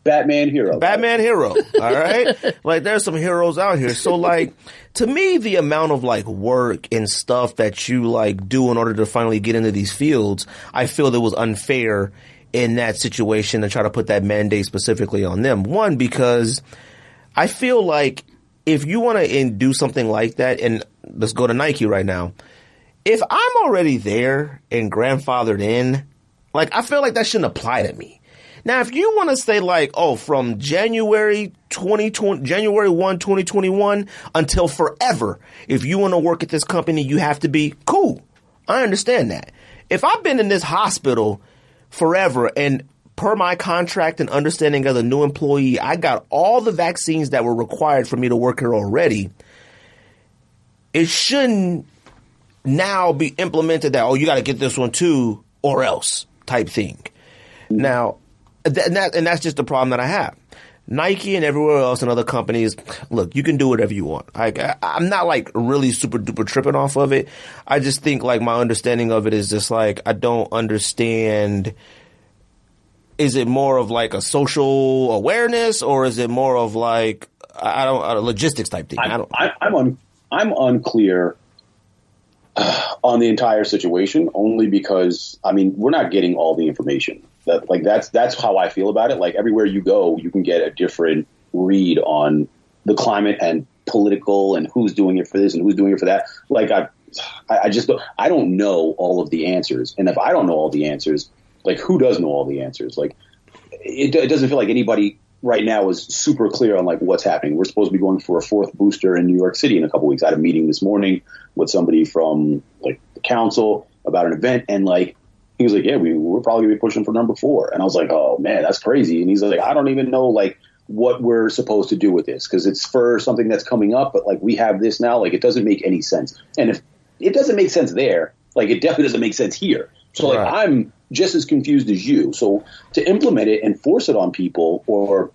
Batman hero. Batman hero. All right. like there's some heroes out here. So like to me the amount of like work and stuff that you like do in order to finally get into these fields, I feel that was unfair in that situation and try to put that mandate specifically on them. One, because I feel like if you want to do something like that, and let's go to Nike right now. If I'm already there and grandfathered in, like I feel like that shouldn't apply to me. Now, if you want to say like, oh, from January 2020, January 1, 2021 until forever, if you want to work at this company, you have to be cool. I understand that. If I've been in this hospital forever. And per my contract and understanding as a new employee, I got all the vaccines that were required for me to work here already. It shouldn't now be implemented that, oh, you got to get this one too, or else type thing. Now, th- and, that, and that's just the problem that I have. Nike and everywhere else and other companies, look, you can do whatever you want. I, I'm not like really super duper tripping off of it. I just think like my understanding of it is just like I don't understand. Is it more of like a social awareness or is it more of like I don't a logistics type thing? I, I don't. I, I'm un, I'm unclear uh, on the entire situation only because I mean we're not getting all the information. That like that's that's how I feel about it. Like everywhere you go, you can get a different read on the climate and political and who's doing it for this and who's doing it for that. Like I, I just don't, I don't know all of the answers, and if I don't know all the answers, like who does know all the answers? Like it, it doesn't feel like anybody right now is super clear on like what's happening. We're supposed to be going for a fourth booster in New York City in a couple weeks. I had a meeting this morning with somebody from like the council about an event, and like he was like, yeah, we, we're probably gonna be pushing for number four. And I was like, oh man, that's crazy. And he's like, I don't even know like what we're supposed to do with this because it's for something that's coming up, but like we have this now, like it doesn't make any sense. And if it doesn't make sense there, like it definitely doesn't make sense here. So like right. I'm just as confused as you. So to implement it and force it on people or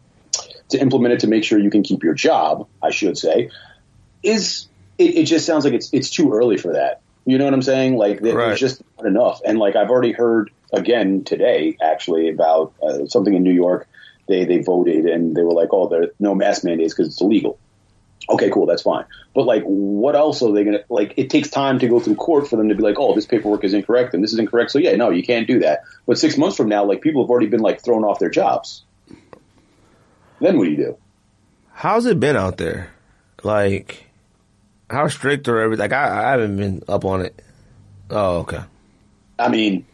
to implement it to make sure you can keep your job, I should say, is it, it just sounds like it's it's too early for that. You know what I'm saying? Like there's right. just not enough. And like I've already heard again today, actually, about uh, something in New York. They they voted and they were like, oh, there are no mask mandates because it's illegal. Okay, cool, that's fine. But like, what else are they gonna like? It takes time to go through court for them to be like, oh, this paperwork is incorrect and this is incorrect. So yeah, no, you can't do that. But six months from now, like people have already been like thrown off their jobs. Then what do you do? How's it been out there? Like, how strict or everything? Like, I, I haven't been up on it. Oh, okay. I mean,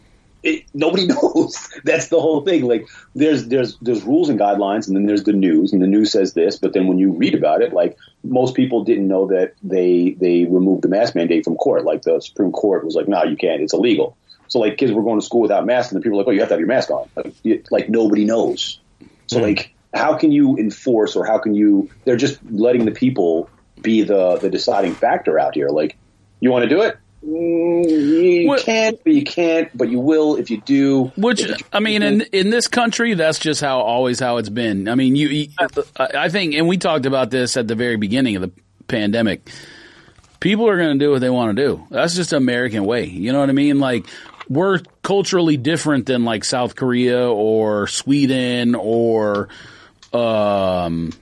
it, nobody knows. That's the whole thing. Like, there's there's there's rules and guidelines, and then there's the news, and the news says this. But then when you read about it, like most people didn't know that they they removed the mask mandate from court. Like the Supreme Court was like, no, you can't. It's illegal. So like kids were going to school without masks, and the people were like, oh, you have to have your mask on. Like, you, like nobody knows. So Hmm. like, how can you enforce, or how can you? They're just letting the people be the the deciding factor out here. Like, you want to do it? Mm, you Well- can't, but you can't, but you will if you do. Which you- I mean, in in this country, that's just how always how it's been. I mean, you, you I I think, and we talked about this at the very beginning of the pandemic. People are going to do what they want to do. That's just American way. You know what I mean? Like we're culturally different than like South Korea or Sweden or um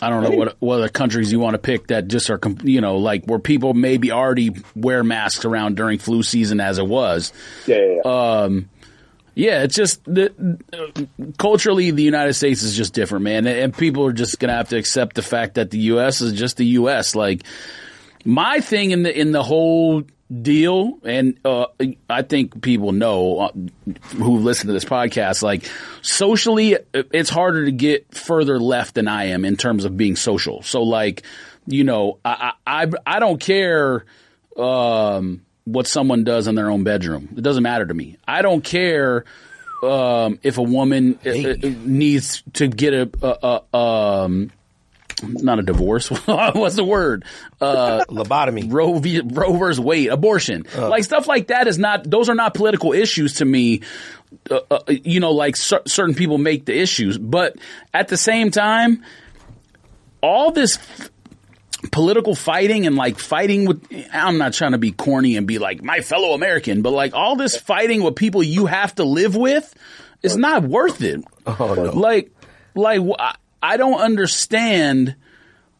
I don't know what what other countries you want to pick that just are you know like where people maybe already wear masks around during flu season as it was. yeah, yeah, yeah. Um, yeah, it's just the, culturally the United States is just different, man, and, and people are just gonna have to accept the fact that the U.S. is just the U.S. Like my thing in the in the whole deal, and uh, I think people know uh, who listen to this podcast. Like socially, it's harder to get further left than I am in terms of being social. So, like, you know, I I, I- don't care. Um, what someone does in their own bedroom. It doesn't matter to me. I don't care um, if a woman uh, uh, needs to get a, a, a um, not a divorce. What's the word? Uh, Lobotomy. Roe v. Roe versus Wade, abortion, like stuff like that is not. Those are not political issues to me. Uh, uh, you know, like cer- certain people make the issues, but at the same time, all this f- political fighting and like fighting with. I'm not trying to be corny and be like my fellow American, but like all this fighting with people you have to live with, is not worth it. Oh, no. Like, like I- I don't understand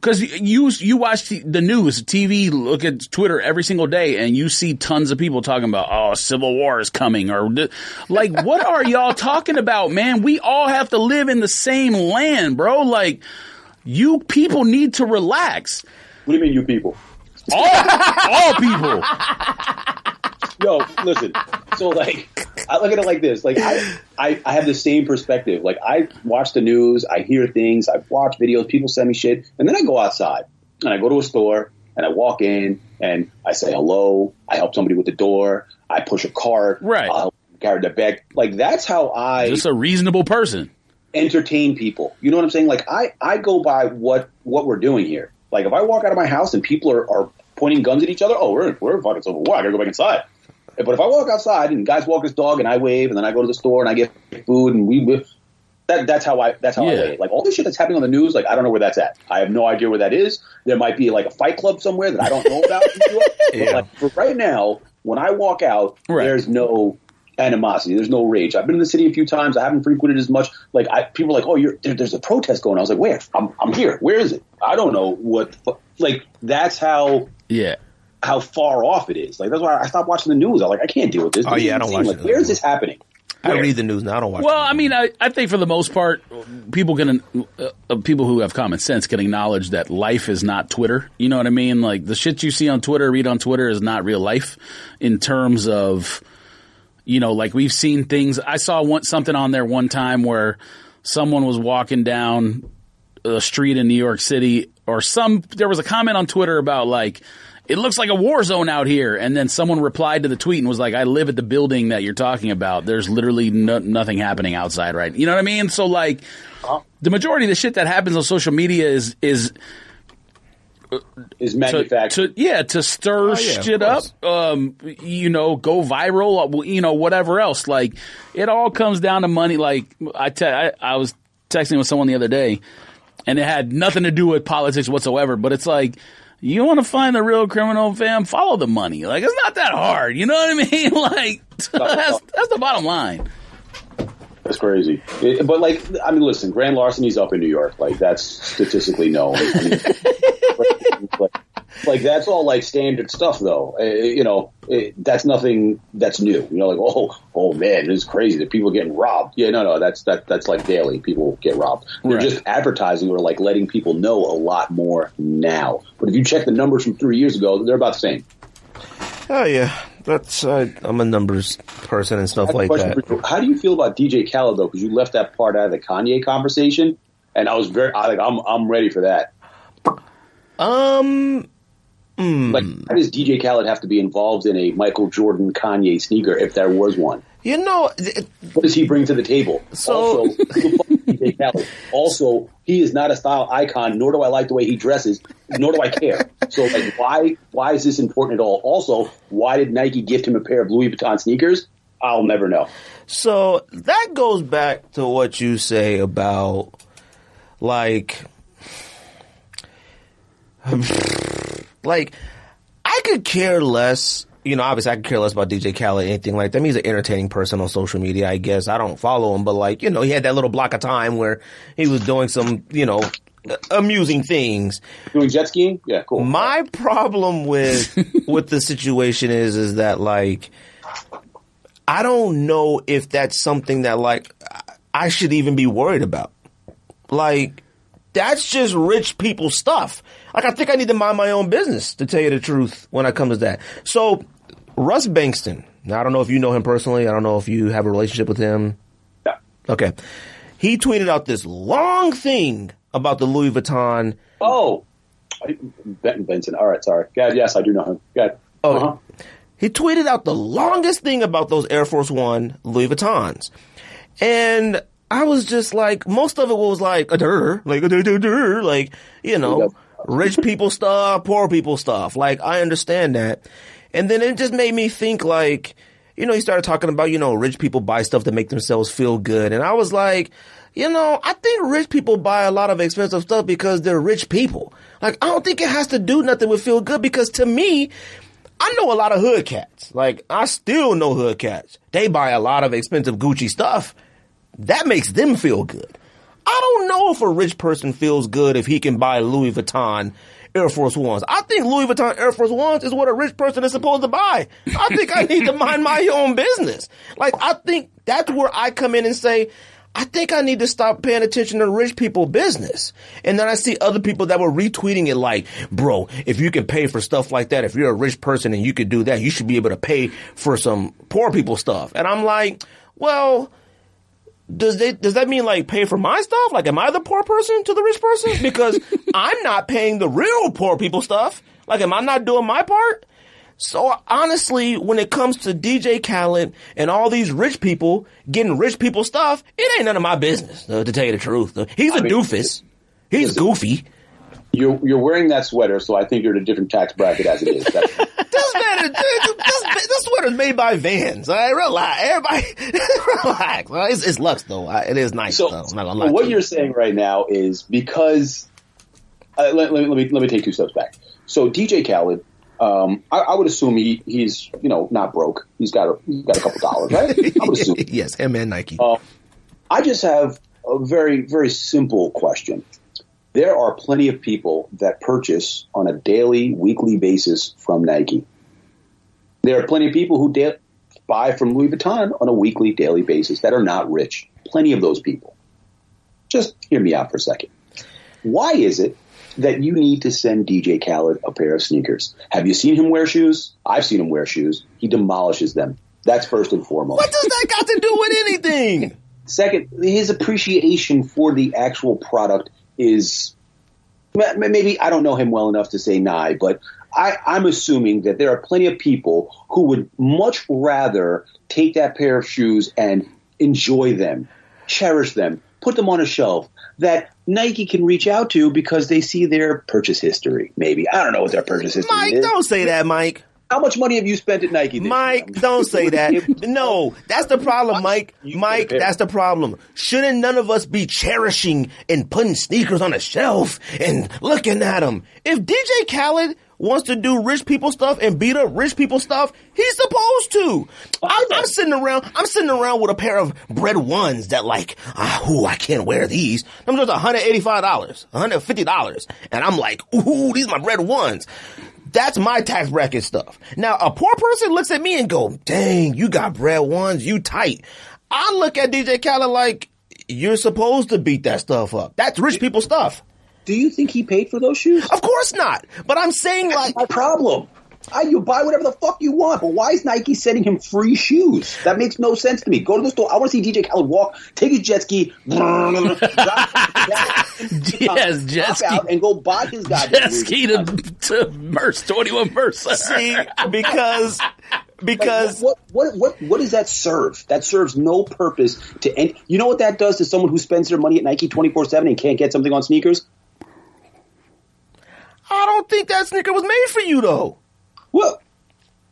because you you watch the, the news, TV, look at Twitter every single day, and you see tons of people talking about oh, civil war is coming, or like what are y'all talking about, man? We all have to live in the same land, bro. Like you people need to relax. what do you mean, you people? All all people. Yo, listen. So like, I look at it like this. Like, I, I, I have the same perspective. Like, I watch the news, I hear things, I watch videos, people send me shit, and then I go outside and I go to a store and I walk in and I say hello. I help somebody with the door. I push a cart. Right. I'll carry the bag. Like, that's how I Just a reasonable person. entertain people. You know what I'm saying? Like I, I go by what what we're doing here. Like if I walk out of my house and people are, are pointing guns at each other, oh, we're we're fucking civil war. I gotta go back inside. But if I walk outside and guys walk his dog and I wave and then I go to the store and I get food and we that that's how I that's how I Yeah. wait. Like all this shit that's happening on the news, like I don't know where that's at. I have no idea where that is. There might be like a fight club somewhere that I don't know about. But, Yeah. like, for right now, when I walk out, Right. there's no animosity. There's no rage. I've been in the city a few times. I haven't frequented as much. Like I, people are like, oh, you're there, there's a protest going. on. I was like, where? I'm I'm here. Where is it? I don't know what. Like that's how Yeah. How far off it is. Like that's why I stopped watching the news. I'm like, I can't deal with this. Oh, This yeah, I don't watch Like, it. where is this happening? I read the news now. I don't watch. Well, I mean, I, I think for the most part, people can, uh, uh, people who have common sense can acknowledge that life is not Twitter. You know what I mean? Like the shit you see on Twitter, read on Twitter is not real life in terms of, you know, like we've seen things. I saw one, something on there one time where someone was walking down a street in New York City or some, there was a comment on Twitter about like, it looks like a war zone out here. And then someone replied to the tweet and was like, I live at the building that you're talking about. There's literally no, nothing happening outside, right? You know what I mean? So like, the majority of the shit that happens on social media is, is Is to, manufactured? to yeah to stir Oh, yeah, shit up um you know go viral uh, you know whatever else like it all comes down to money like I te- I, I was texting with someone the other day and it had nothing to do with politics whatsoever but it's like you want to find the real criminal fam follow the money like it's not that hard you know what i mean like that's that's the bottom line That's crazy. It- but like, I mean, listen, grand larceny's up in New York. Like that's statistically known. I mean, like, like, that's all like standard stuff, though. Uh, you know, it, that's nothing that's new. You know, like oh, oh man, it's crazy that people are getting robbed. Yeah, no, no, that's that that's like daily. People get robbed. They're Right. just advertising or like letting people know a lot more now. But if you check the numbers from three years ago, they're about the same. Oh yeah, that's uh, I'm a numbers person and stuff I have a like that. How do you feel about DJ Khaled though? Because you left that part out of the Kanye conversation, and I was very I, like, I'm I'm ready for that. Um, Like, how hmm. does DJ Khaled have to be involved in a Michael Jordan Kanye sneaker if there was one? you know, it- What does he bring to the table? So- also, DJ Khaled. Also, he is not a style icon, nor do I like the way he dresses, nor do I care. So, like, why why is this important at all? Also, why did Nike gift him a pair of Louis Vuitton sneakers? I'll never know. So that goes back to what you say about like like I could care less you know, obviously I could care less about DJ Khaled, anything like that. I mean, he's an entertaining person on social media, I guess. I don't follow him, but like, you know, he had that little block of time where he was doing some, you know, amusing things. Doing jet skiing? Yeah, cool. My problem with with the situation is is that like I don't know if that's something that like I should even be worried about. Like that's just rich people stuff. Like I think I need to mind my own business to tell you the truth when it comes to that. So Russ Bengtson. Now I don't know if you know him personally. I don't know if you have a relationship with him. Yeah. Okay. He tweeted out this long thing about the Louis Vuitton Oh, I- Benton Benson. All right, sorry. God, yes, I do know him. God. Oh, Uh-huh. he tweeted out the longest thing about those Air Force One Louis Vuittons, and I was just like, most of it was like a dur, like a dur, dur, dur, like you know, rich people stuff, poor people stuff. Like I understand that, and then it just made me think like, you know, he started talking about you know, rich people buy stuff to make themselves feel good, and I was like. You know, I think rich people buy a lot of expensive stuff because they're rich people. Like, I don't think it has to do nothing with feel good because to me, I know a lot of hood cats. Like I still know hood cats. They buy a lot of expensive Gucci stuff. That makes them feel good. I don't know if a rich person feels good if he can buy Louis Vuitton Air Force Ones. I think Louis Vuitton Air Force Ones is what a rich person is supposed to buy. I think I need to mind my own business. Like I think that's where I come in and say, I think I need to stop paying attention to rich people business. And then I see other people that were retweeting it like, bro, if you can pay for stuff like that, if you're a rich person and you could do that, you should be able to pay for some poor people stuff. And I'm like, well, does they does that mean like pay for my stuff? Like, am I the poor person to the rich person? Because I'm not paying the real poor people stuff. Like, am I not doing my part? So honestly, when it comes to DJ Khaled and all these rich people getting rich people stuff, it ain't none of my business. uh, to tell you the truth, He's a mean- doofus. He's goofy. You're, you're wearing that sweater, so I think you're in a different tax bracket as it is. That's- This man, this, this sweater's made by Vans. All right, relax, everybody, relax. Well, it's, it's Lux though. It is nice So, though. I'm not gonna so lie. what you're saying right now is because uh, let, let, me- let me let me take two steps back. So DJ Khaled, um, I, I would assume he he's you know not broke. He's got a he's got a couple dollars, right? I would assume. yes, him and Nike. Uh, I just have a very very simple question. There are plenty of people that purchase on a daily, weekly basis from Nike. There are plenty of people who da- buy from Louis Vuitton on a weekly, daily basis that are not rich. Plenty of those people. Just hear me out for a second. Why is it that you need to send DJ Khaled a pair of sneakers? Have you seen him wear shoes? I've seen him wear shoes. He demolishes them. That's first and foremost. what does that got to do with anything? Second, his appreciation for the actual product is maybe I don't know him well enough to say nigh, but I, I'm assuming that there are plenty of people who would much rather take that pair of shoes and enjoy them, cherish them, put them on a shelf that Nike can reach out to because they see their purchase history. Maybe I don't know what their purchase history Mike, is. Mike, don't say that, Mike. How much money have you spent at Nike? This Mike, year? don't say that. No, that's the problem, Mike. Mike, that's the problem. Shouldn't none of us be cherishing and putting sneakers on a shelf and looking at them? If DJ Khaled wants to do rich people stuff and beat up rich people stuff, he's supposed to. I'm, I'm sitting around, I'm sitting around with a pair of bread ones that like, ah, ooh, I can't wear these. I'm just $185, $150. And I'm like, ooh, these are my bread ones. That's my tax bracket stuff. Now, a poor person looks at me and go, dang, you got bread ones, you tight. I look at DJ Khaled like, you're supposed to beat that stuff up. That's rich people stuff. Do you think he paid for those shoes? Of course not. But I'm saying like my problem. I, you buy whatever the fuck you want, but why is Nike sending him free shoes? That makes no sense to me. Go to the store. I want to see DJ Khaled walk, take his jet ski, yes, jet ski, out and go buy his goddamn jet ski to, to Merce twenty one Merce. See, because because like, what, what what what does that serve? That serves no purpose to end. You know what that does to someone who spends their money at Nike twenty four seven and can't get something on sneakers? I don't think that sneaker was made for you though. Well,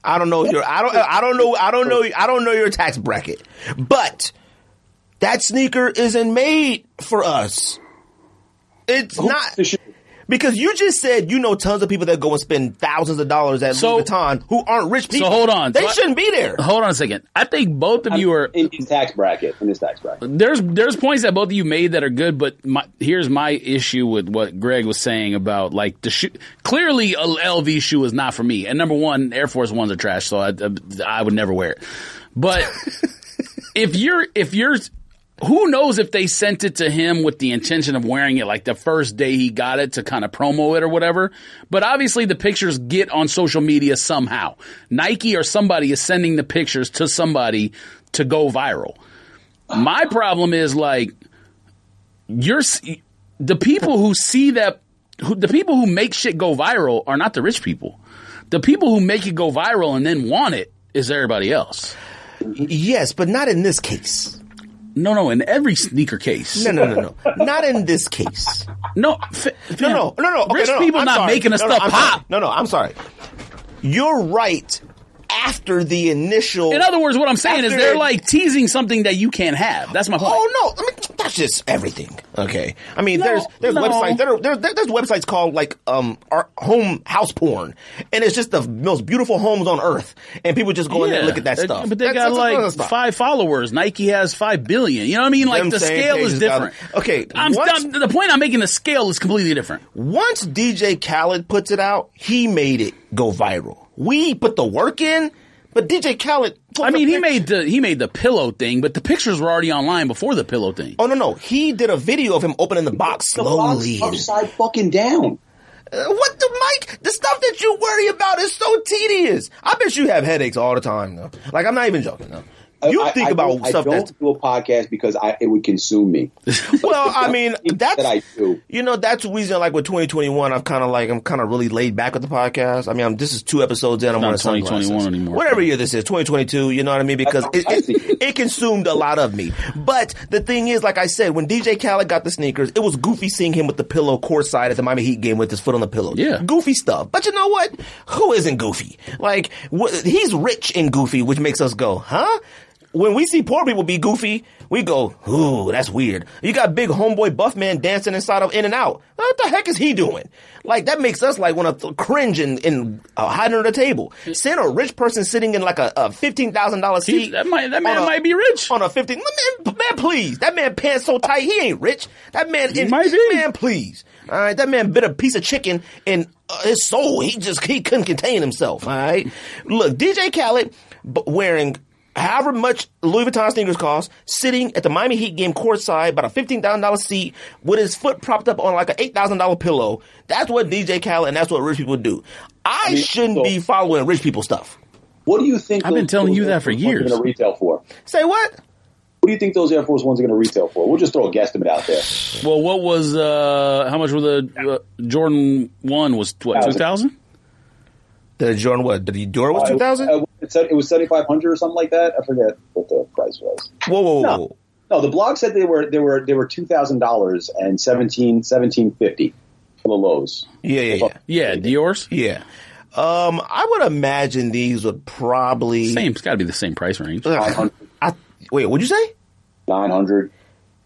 I don't know your I don't I don't know I don't know I don't know your tax bracket. But that sneaker isn't made for us. It's not because you just said you know tons of people that go and spend thousands of dollars at so, Louis Vuitton who aren't rich people. So hold on, they so shouldn't be there. Hold on a second. I think both of I'm you are in his tax bracket. In his tax bracket, there's there's points that both of you made that are good, but my, here's my issue with what Greg was saying about like the shoe. Clearly, a LV shoe is not for me. And number one, Air Force Ones are trash, so I, I would never wear it. But if you're if you're who knows if they sent it to him with the intention of wearing it like the first day he got it to kind of promo it or whatever. But obviously the pictures get on social media somehow. Nike or somebody is sending the pictures to somebody to go viral. My problem is like you're the people who see that who, the people who make shit go viral are not the rich people. The people who make it go viral and then want it is everybody else. Yes, but not in this case. No, no, in every sneaker case. No, no, no, no. Not in this case. No, f- no, no, no, no. Okay, rich no, no, people I'm not sorry. making the no, stuff no, pop. Sorry. No, no, I'm sorry. You're right. After the initial, In other words, what I'm saying is they're they- like teasing something that you can't have. That's my point. Oh no! I mean, that's just everything. Okay, I mean, No, there's there's no. websites there, there there's websites called like um our home house porn, and it's just the most beautiful homes on earth, and people just go in there and look at that stuff. But they That's- got that's like five followers. Nike has five billion. You know what I mean? Like Them the scale is pages got- different. okay, I'm, once- I'm- the point I'm making. The scale is completely different. Once DJ Khaled puts it out, he made it go viral. We put the work in, but DJ Khaled. I mean, he made the he made the pillow thing, but the pictures were already online before the pillow thing. Oh no no! He did a video of him opening the box the box slowly. upside fucking down. Uh, what the Mike? The stuff that you worry about is so tedious. I bet you have headaches all the time though. Like I'm not even joking though. You I- think I about don't, stuff I don't do a podcast because I, it would consume me. well. I mean, that's that I do. you know that's the reason. Like with 2021, I'm kind of like I'm kind of really laid back with the podcast. I mean, I'm, this is two episodes in. I'm not wearing 2021 sunglasses. anymore. Whatever year this is, 2022. You know what I mean? Because it, I it, it consumed a lot of me. But the thing is, like I said, when DJ Khaled got the sneakers, it was goofy seeing him with the pillow courtside at the Miami Heat game with his foot on the pillow. Yeah. goofy stuff. But you know what? Who isn't goofy? Like wh- he's rich and goofy, which makes us go, huh? When we see poor people be goofy, we go, ooh, that's weird. You got big homeboy buff man dancing inside of In and Out. What the heck is he doing? Like that makes us like want to cringe and, and uh, hide under the table. Seeing a rich person sitting in like a, a fifteen thousand dollar He- seat. that might that man a- might be rich. on a fifteen. Man, man, please. That man pants so tight, he ain't rich. That man, He might be. man, please. All right, that man bit a piece of chicken in uh, his soul. He just he couldn't contain himself. All right, look, DJ Khaled b- wearing however much Louis Vuitton sneakers cost, sitting at the Miami Heat game courtside, about a fifteen thousand dollar seat, with his foot propped up on like an eight thousand dollar pillow. That's what DJ Khaled and that's what rich people do. I, mean, shouldn't so- be following rich people stuff. What do you think? I've been telling you that for Force Ones are years. Going to retail for? Say what? What do you think those Air Force Ones are going to retail for? We'll just throw a guesstimate out there. Well, what was uh how much were the uh, Jordan one was what two Thousand. Thousand? The Jordan what? Did he Dora was two thousand? Uh, it, said it was seventy five hundred or something like that. I forget what the price was. Whoa, whoa, whoa! No. whoa. No, the blog said they were they were they were two thousand dollars and seventeen seventeen fifty for the lows. Yeah, yeah, yeah. Yeah, Dior's Yeah. Um, I would imagine these would probably same. It's got to be the same price range. Ugh. I, wait, what'd you say? Nine hundred.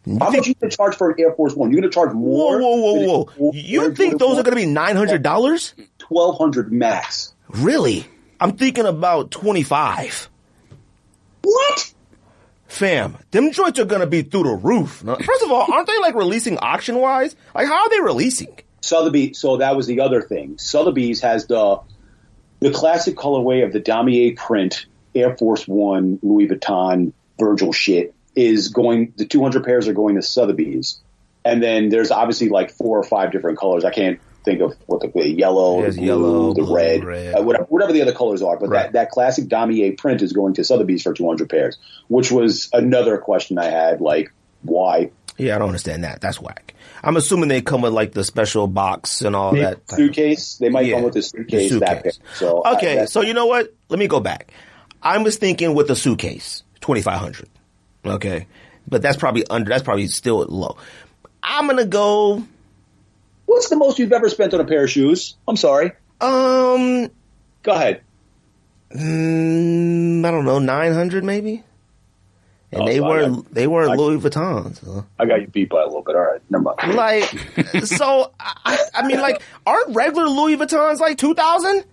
How much you going to charge for an Air Force One? You're going to charge Whoa, more. whoa, whoa, than whoa! You think those are going to be nine hundred dollars? twelve hundred max? Really? I'm thinking about twenty five. What? Fam, them joints are gonna be through the roof. Now, First of all, aren't they like releasing auction wise? Like, how are they releasing? Sotheby. So that was the other thing. Sotheby's has the the classic colorway of the Damier print Air Force One Louis Vuitton Virgil shit is going. The 200 pairs are going to Sotheby's, and then there's obviously like four or five different colors. I can't think of what the, the yellow, the blue, yellow, the blue, red, red. Uh, whatever, whatever the other colors are. But Right. that, that classic Damier print is going to Sotheby's for 200 pairs, which was another question I had. Like, why? Yeah, I don't understand that. That's whack. I'm assuming they come with like the special box and all Maybe that. suitcase. They might Yeah, come with a the suitcase. That pair. So okay, that's- so you know what? Let me go back. I was thinking with a suitcase, twenty five hundred. Okay, but that's probably under. That's probably still low. I'm gonna go. What's the most you've ever spent on a pair of shoes? I'm sorry. Um, Go ahead. mm, I don't know, nine hundred maybe. And Oh, they so weren't. got- they weren't Louis Vuittons. huh? I got you beat by a little bit. All right, never mind. Like, so I, I mean, like, aren't regular Louis Vuittons like two thousand?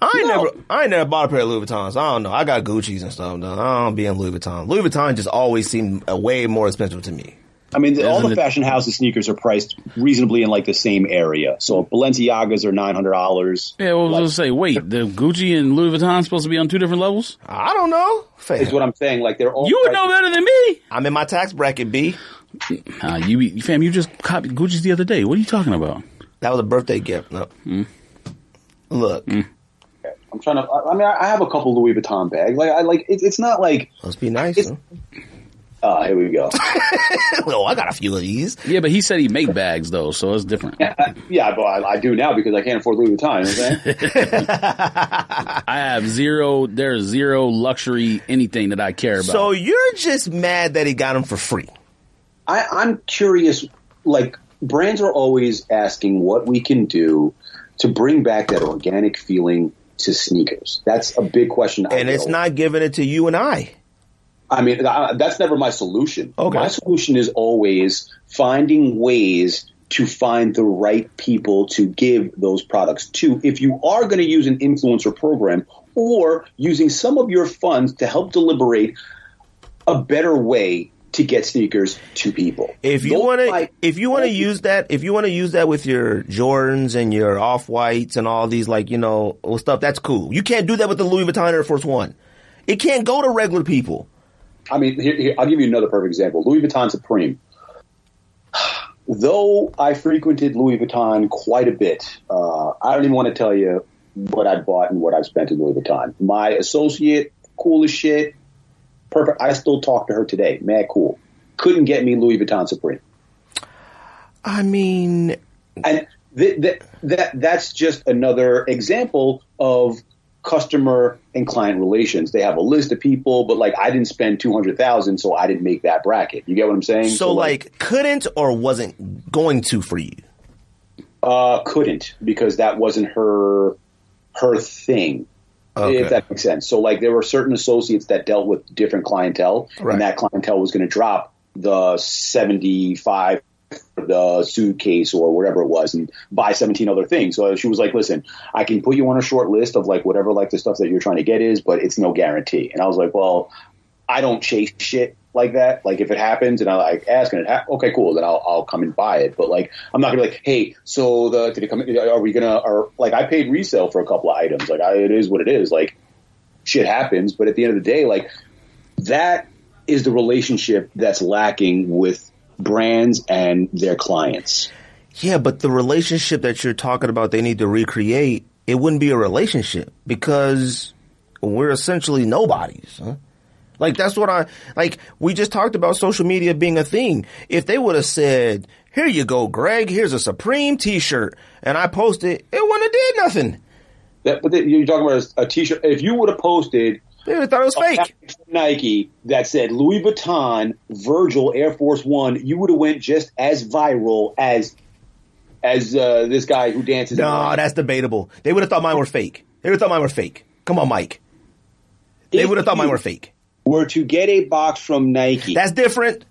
I ain't No. never, I ain't never bought a pair of Louis Vuittons. I don't know. I got Gucci's and stuff. Though. I don't be in Louis Vuitton. Louis Vuitton just always seemed uh, way more expensive to me. I mean, all Isn't the it- fashion houses sneakers are priced reasonably in like the same area. So Balenciagas are nine hundred dollars. Yeah, well, I was gonna say, wait, the Gucci and Louis Vuitton supposed to be on two different levels? I don't know. Fam. Is what I'm saying. Like they're all. You would know better than me. I'm in my tax bracket, B. Uh, you, you- fam, you just copied Gucci's the other day. What are you talking about? That was a birthday gift. No. Look, I'm trying to. I I mean, I have a couple Louis Vuitton bags. Like I like. It, it's not like. must be nice. It's- Huh? Ah, here we go. oh, I got a few of these. Yeah, but he said he make bags though, so it's different. yeah, but I, I do now because I can't afford Louis Vuitton. You know what I'm? I have zero. There's zero luxury anything that I care about. So you're just mad that he got them for free. I, I'm curious. Like brands are always asking what we can do to bring back that organic feeling to sneakers. That's a big question. I And it's not giving it to you and I. I mean, that's never my solution. Okay. My solution is always finding ways to find the right people to give those products to. If you are going to use an influencer program or using some of your funds to help deliberate a better way to get sneakers to people. If you want to, if you want to use that, if you want to use that with your Jordans and your off whites and all these like you know stuff, that's cool. You can't do that with the Louis Vuitton Air Force One. It can't go to regular people. I mean, here, here, I'll give you another perfect example. Louis Vuitton Supreme. Though I frequented Louis Vuitton quite a bit, uh, I don't even want to tell you what I bought and what I've spent in Louis Vuitton. My associate, cool as shit, perfect. I still talk to her today. Mad cool. Couldn't get me Louis Vuitton Supreme. I mean, And th- th- that that's just another example of customer and client relations. They have a list of people, but like I didn't spend two hundred thousand, so I didn't make that bracket. You get what I'm saying? so like couldn't or wasn't going to for you. uh, couldn't because that wasn't her her thing. Okay. If that makes sense. So like there were certain associates that dealt with different clientele, Right. and that clientele was going to drop the seventy five the suitcase or whatever it was and buy 17 other things. So she was like, listen, I can put you on a short list of like whatever like the stuff that you're trying to get is, but it's no guarantee. And I was like, well, I don't chase shit like that. Like if it happens and I like ask and it ha- okay, cool, then I'll, I'll come and buy it. But like, I'm not gonna be like, hey, so the, did it come, are we gonna, or like I paid resale for a couple of items. Like I, it is what it is. Like shit happens. But at the end of the day, like that is the relationship that's lacking with brands and their clients. Yeah, but the relationship that you're talking about, they need to recreate. It wouldn't be a relationship because we're essentially nobodies. Huh? Like that's what I like. We just talked about social media being a thing. If they would have said, "Here you go, Greg. Here's a Supreme T-shirt," and I posted, it wouldn't have did nothing. That, but you're talking about a, a t-shirt. If you would have posted They would have thought it was fake. Nike that said Louis Vuitton Virgil Air Force One, you would have went just as viral as as uh, this guy who dances. No, that's debatable. They would have thought mine were fake. They would have thought mine were fake. Come on, Mike. They If would have thought mine were fake. Were to get a box from Nike That's different.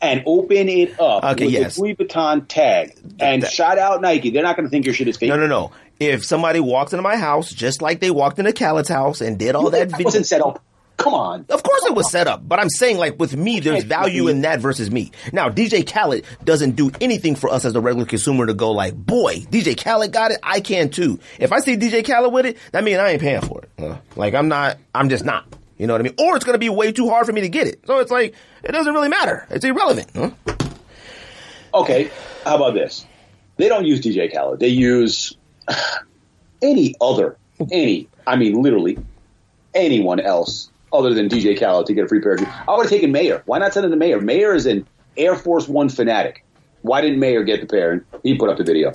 and open it up Okay, with yes. the Louis Vuitton tag and that- shout out Nike, they're not going to think your shit is fake. No, no, no. If somebody walks into my house just like they walked into Khaled's house and did all that, that video, wasn't set up. Come on. Of course it was set up, but I'm saying like with me, there's value in that versus me. Now, DJ Khaled doesn't do anything for us as a regular consumer to go like, boy, DJ Khaled got it, I can too. If I see DJ Khaled with it, that means I ain't paying for it. Uh, like I'm not, I'm just not. You know what I mean? Or it's gonna be way too hard for me to get it. So it's like, it doesn't really matter. It's irrelevant. Huh? Okay, how about this? They don't use DJ Khaled. They use any other, any, I mean literally anyone else other than DJ Khaled to get a free pair of shoes. I would have taken Mayor. Why not send it to Mayor? Mayor is an Air Force One fanatic. Why didn't Mayor get the pair? And he put up the video.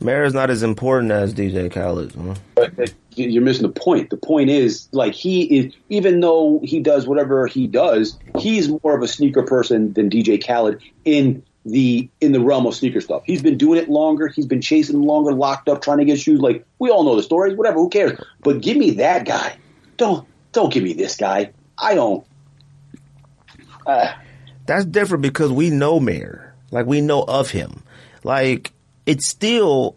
Mayor is not as important as DJ Khaled. Huh? But uh, you're missing the point. The point is, like, he is, even though he does whatever he does, he's more of a sneaker person than DJ Khaled in the in the realm of sneaker stuff. He's been doing it longer. He's been chasing longer, locked up, trying to get shoes. Like we all know the stories. Whatever, who cares? But give me that guy. Don't don't give me this guy. I don't. Uh, That's different because we know Mayor. Like we know of him. Like it's still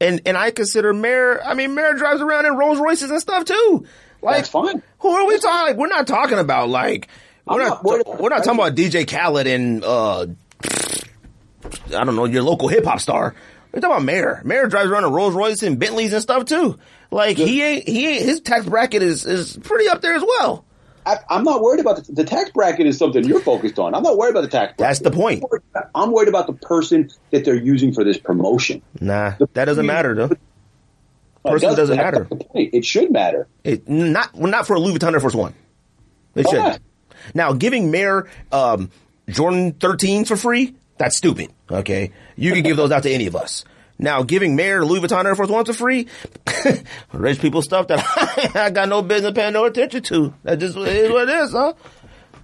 and and I consider Mayor I mean Mayor drives around in Rolls Royces and stuff too. Like That's fine. Who are we talking like we're not talking about like we're I'm not, not we're not talking about DJ Khaled and uh I don't know, your local hip hop star. We're talking about Mayor. Mayor drives around in Rolls Royce and Bentleys and stuff too. Like he ain't he ain't his tax bracket is is pretty up there as well. I, I'm not worried about the, the tax bracket. Is something you're focused on. I'm not worried about the tax. bracket. That's the point. I'm worried about- I'm worried about the person that they're using for this promotion. Nah, the, that doesn't matter though. Person does- doesn't matter. the point. It should matter. It not well, not for a Louis Vuitton Air Force One. It Why should. Now giving Mayor um, Jordan 13s for free, that's stupid. Okay, you can give those out to any of us. Now giving Mayor Louis Vuitton Air Force Ones for free, rich people stuff that I got no business paying no attention to. That just is what it is, huh?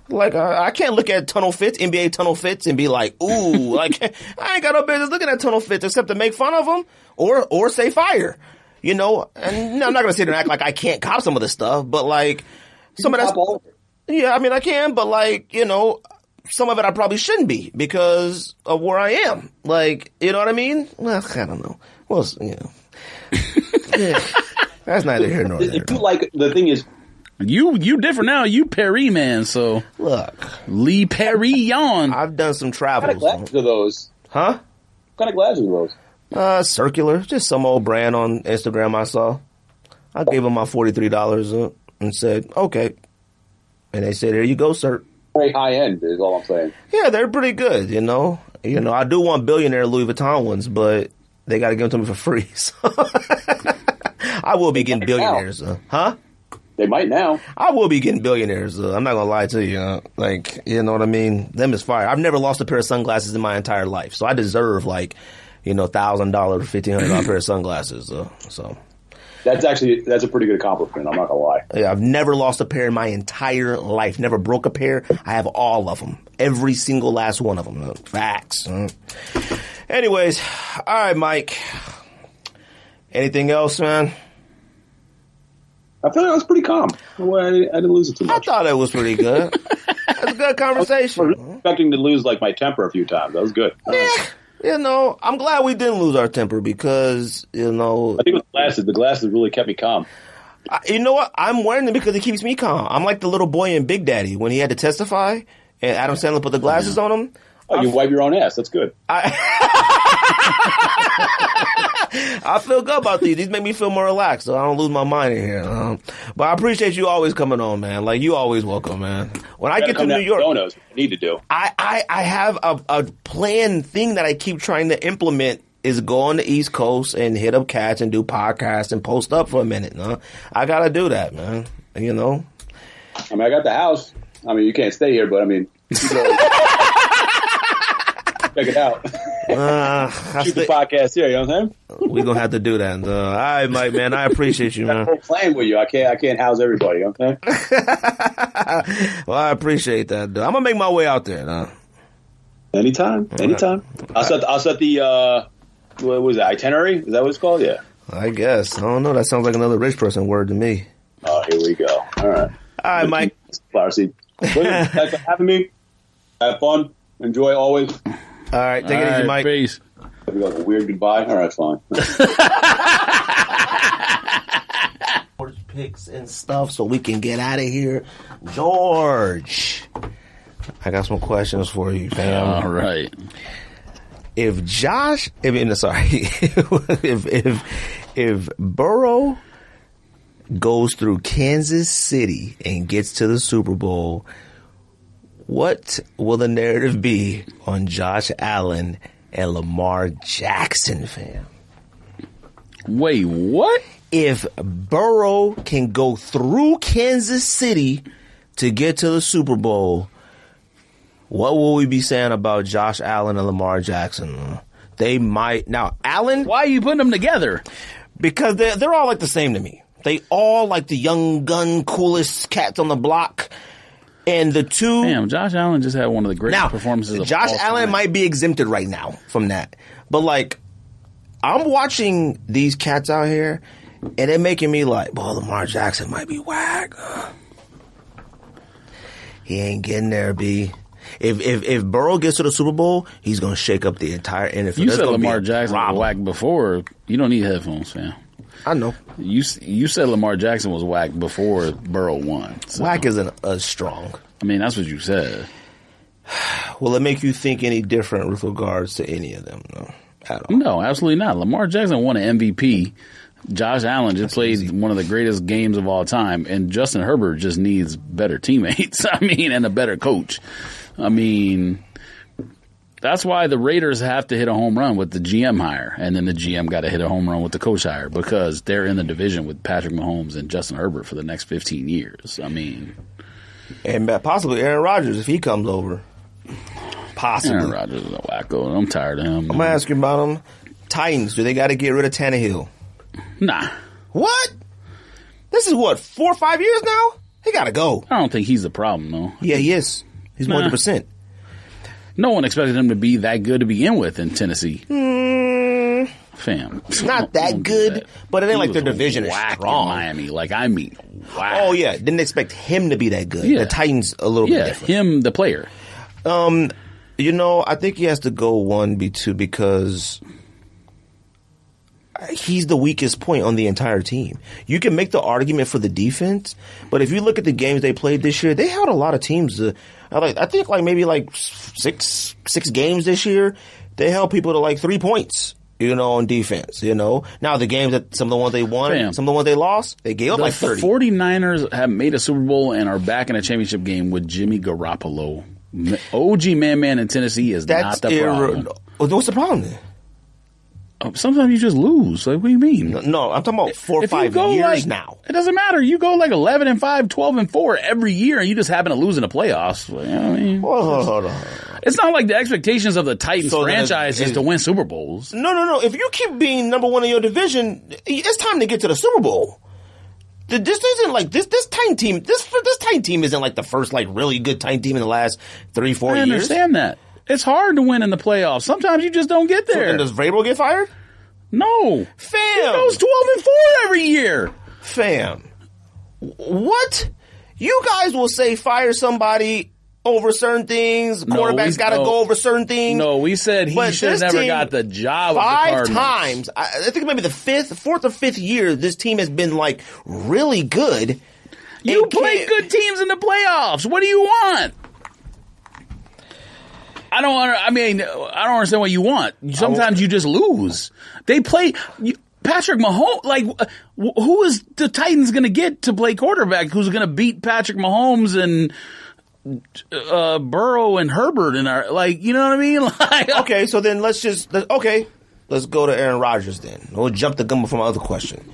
Like uh, I can't look at tunnel fits, NBA tunnel fits, and be like, "Ooh!" like I ain't got no business looking at tunnel fits except to make fun of them or or say fire. You know, and I'm not gonna sit there and act like I can't cop some of this stuff, but like some of that's Top all of it. yeah, I mean, I can, but like, you know, some of it I probably shouldn't be because of where I am. Like, you know what I mean? Well, I don't know. Well, you know, yeah, that's neither here nor there. Like, the thing is, You you different now. You Perry man. So Look, Lee Perry yawn. I've done some what kind of travels, glasses are those? huh? What kind of glasses are those? Uh, circular, just some old brand on Instagram I saw. I gave them my forty three dollars uh, and said, okay, and they said, here you go, sir. Very high end is all I'm saying. Yeah, they're pretty good, you know. You know, I do want billionaire Louis Vuitton ones, but they got to give them to me for free. So I will be getting billionaires, uh, huh? They might now. I will be getting billionaires. Uh, I'm not gonna lie to you. Uh, like, you know what I mean? Them is fire. I've never lost a pair of sunglasses in my entire life, so I deserve like, you know, thousand dollar, fifteen hundred dollar pair of sunglasses. Uh, so That's actually that's a pretty good accomplishment. I'm not gonna lie. yeah, I've never lost a pair in my entire life. Never broke a pair. I have all of them. Every single last one of them. Facts. Uh. Anyways, all right, Mike. Anything else, man? I feel like I was pretty calm. Well, I, I didn't lose it too I thought it was pretty good. That's a good I was conversation. expecting to lose like my temper a few times. That was good. Yeah, you know, I'm glad we didn't lose our temper because, you know, I think it was the glasses. The glasses really kept me calm. I, you know what? I'm wearing them because it keeps me calm. I'm like the little boy in Big Daddy when he had to testify and Adam Sandler put the glasses on him. Oh, you wipe your own ass. That's good. I feel good about these. These make me feel more relaxed, so I don't lose my mind in here. Um, but I appreciate you always coming on, man. Like you always welcome, man. When I get to New York. What you need to do. I, I, I have a, a planned thing that I keep trying to implement is go on the East Coast and hit up cats and do podcasts and post up for a minute. Huh? I gotta do that, man. You know, I mean, I got the house. I mean, you can't stay here, but I mean, check it out. uh, Shoot the podcast here. You know what I'm saying? we gonna have to do that. Uh, all right, Mike, man. I appreciate you, man. I'm playing with you. I can't. I can't house everybody. You know what I'm saying? Well, I appreciate that. Dude. I'm gonna make my way out there. Huh? Anytime. Anytime. I'll set. I'll set the. uh What was it? Itinerary? Is that what it's called? Yeah. I guess. I don't know. That sounds like another rich person word to me. Oh, here we go. All right. All right, Mike. Flower seed. Thanks for having me. Have fun. Enjoy always. All right, take All it easy, right, Mike. peace. Have you got a weird goodbye? All right, fine. George picks and stuff so we can get out of here. George, I got some questions for you, fam. All right. if Josh, I mean, sorry, if if if Burrow goes through Kansas City and gets to the Super Bowl, what will the narrative be on Josh Allen and Lamar Jackson, fam? Wait, what? If Burrow can go through Kansas City to get to the Super Bowl, what will we be saying about Josh Allen and Lamar Jackson? They might now Allen Why are you putting them together? because they're they're all like the same to me. They all like the young gun, coolest cats on the block, and the two. Damn, Josh Allen just had one of the greatest now, performances of Josh all Allen time. might be exempted right now from that, but like, I'm watching these cats out here, and they're making me like, well, Lamar Jackson might be whack. He ain't getting there, b. If if if Burrow gets to the Super Bowl, he's gonna shake up the entire NFL. You There's said Lamar Jackson was whack before. You don't need headphones, fam. I know. You you said Lamar Jackson was whack before Burrow won. So, Whack isn't as strong. I mean, that's what you said. Will it make you think any different with regards to any of them? No, at all. No, absolutely not. Lamar Jackson won an MVP. Josh Allen just played one of the greatest games of all time, and Justin Herbert just needs better teammates. I mean, and a better coach. I mean, that's why the Raiders have to hit a home run with the GM hire, and then the GM got to hit a home run with the coach hire because they're in the division with Patrick Mahomes and Justin Herbert for the next 15 years. I mean, And uh, possibly Aaron Rodgers if he comes over. Possibly. Aaron Rodgers is a wacko. I'm tired of him. I'm gonna ask you about them. Titans. Do they got to get rid of Tannehill? Nah, What? This is what four or five years now. He got to go. I don't think he's the problem though. Yeah, he is. He's one hundred percent. No one expected him to be that good to begin with in Tennessee. Hmm. Fam. it's Not that good, that. but it ain't He like their division is strong. Miami. Like, I mean, wow. Oh yeah, didn't expect him to be that good. Yeah. The Titans a little bit Yeah, different. him, the player. Um, you know, I think he has to go one B two because he's the weakest point on the entire team. You can make the argument for the defense, but if you look at the games they played this year, they held a lot of teams. To, I like, I think like maybe like six six games this year, they held people to like three points. You know, on defense. You know, now the games that some of the ones they won, Fam. some of the ones they lost, they gave up The like thirty. 49ers have made a Super Bowl and are back in a championship game with Jimmy Garoppolo. OG Man Man in Tennessee is That's not the problem. irre- What's the problem then? Oh, Sometimes you just lose. Like, what do you mean? No, I'm talking about four or If five years like- now. It doesn't matter. You go like 11 and 5, 12 and 4 every year, and you just happen to lose in the playoffs. You know what I mean? Hold on, hold on. It's not like the expectations of the Titans So franchise is to win Super Bowls. No, no, no. If you keep being number one in your division, it's time to get to the Super Bowl. This isn't like this. This Titan team. This this Titan team isn't like the first like really good Titan team in the last three four years. I years. understand that. It's hard to win in the playoffs. Sometimes you just don't get So there. then does Vrabel get fired? no. Fam, He goes 12 and 4 every year. fam. What? You guys will say fire somebody over certain things. No, Quarterbacks got to no. go over certain things. No, we said he But should have never got the job of the five times. I, I think maybe the fifth, fourth or fifth year this team has been like really good. You play good teams in the playoffs. What do you want? I don't. I mean, I don't understand what you want. Sometimes you just lose. They play you, Patrick Mahomes. Like, who is the Titans going to get to play quarterback? Who's going to beat Patrick Mahomes and uh, Burrow and Herbert and our like? You know what I mean? Like, Okay, so then let's just let- okay. Let's go to Aaron Rodgers then. We'll jump the gun before my other question.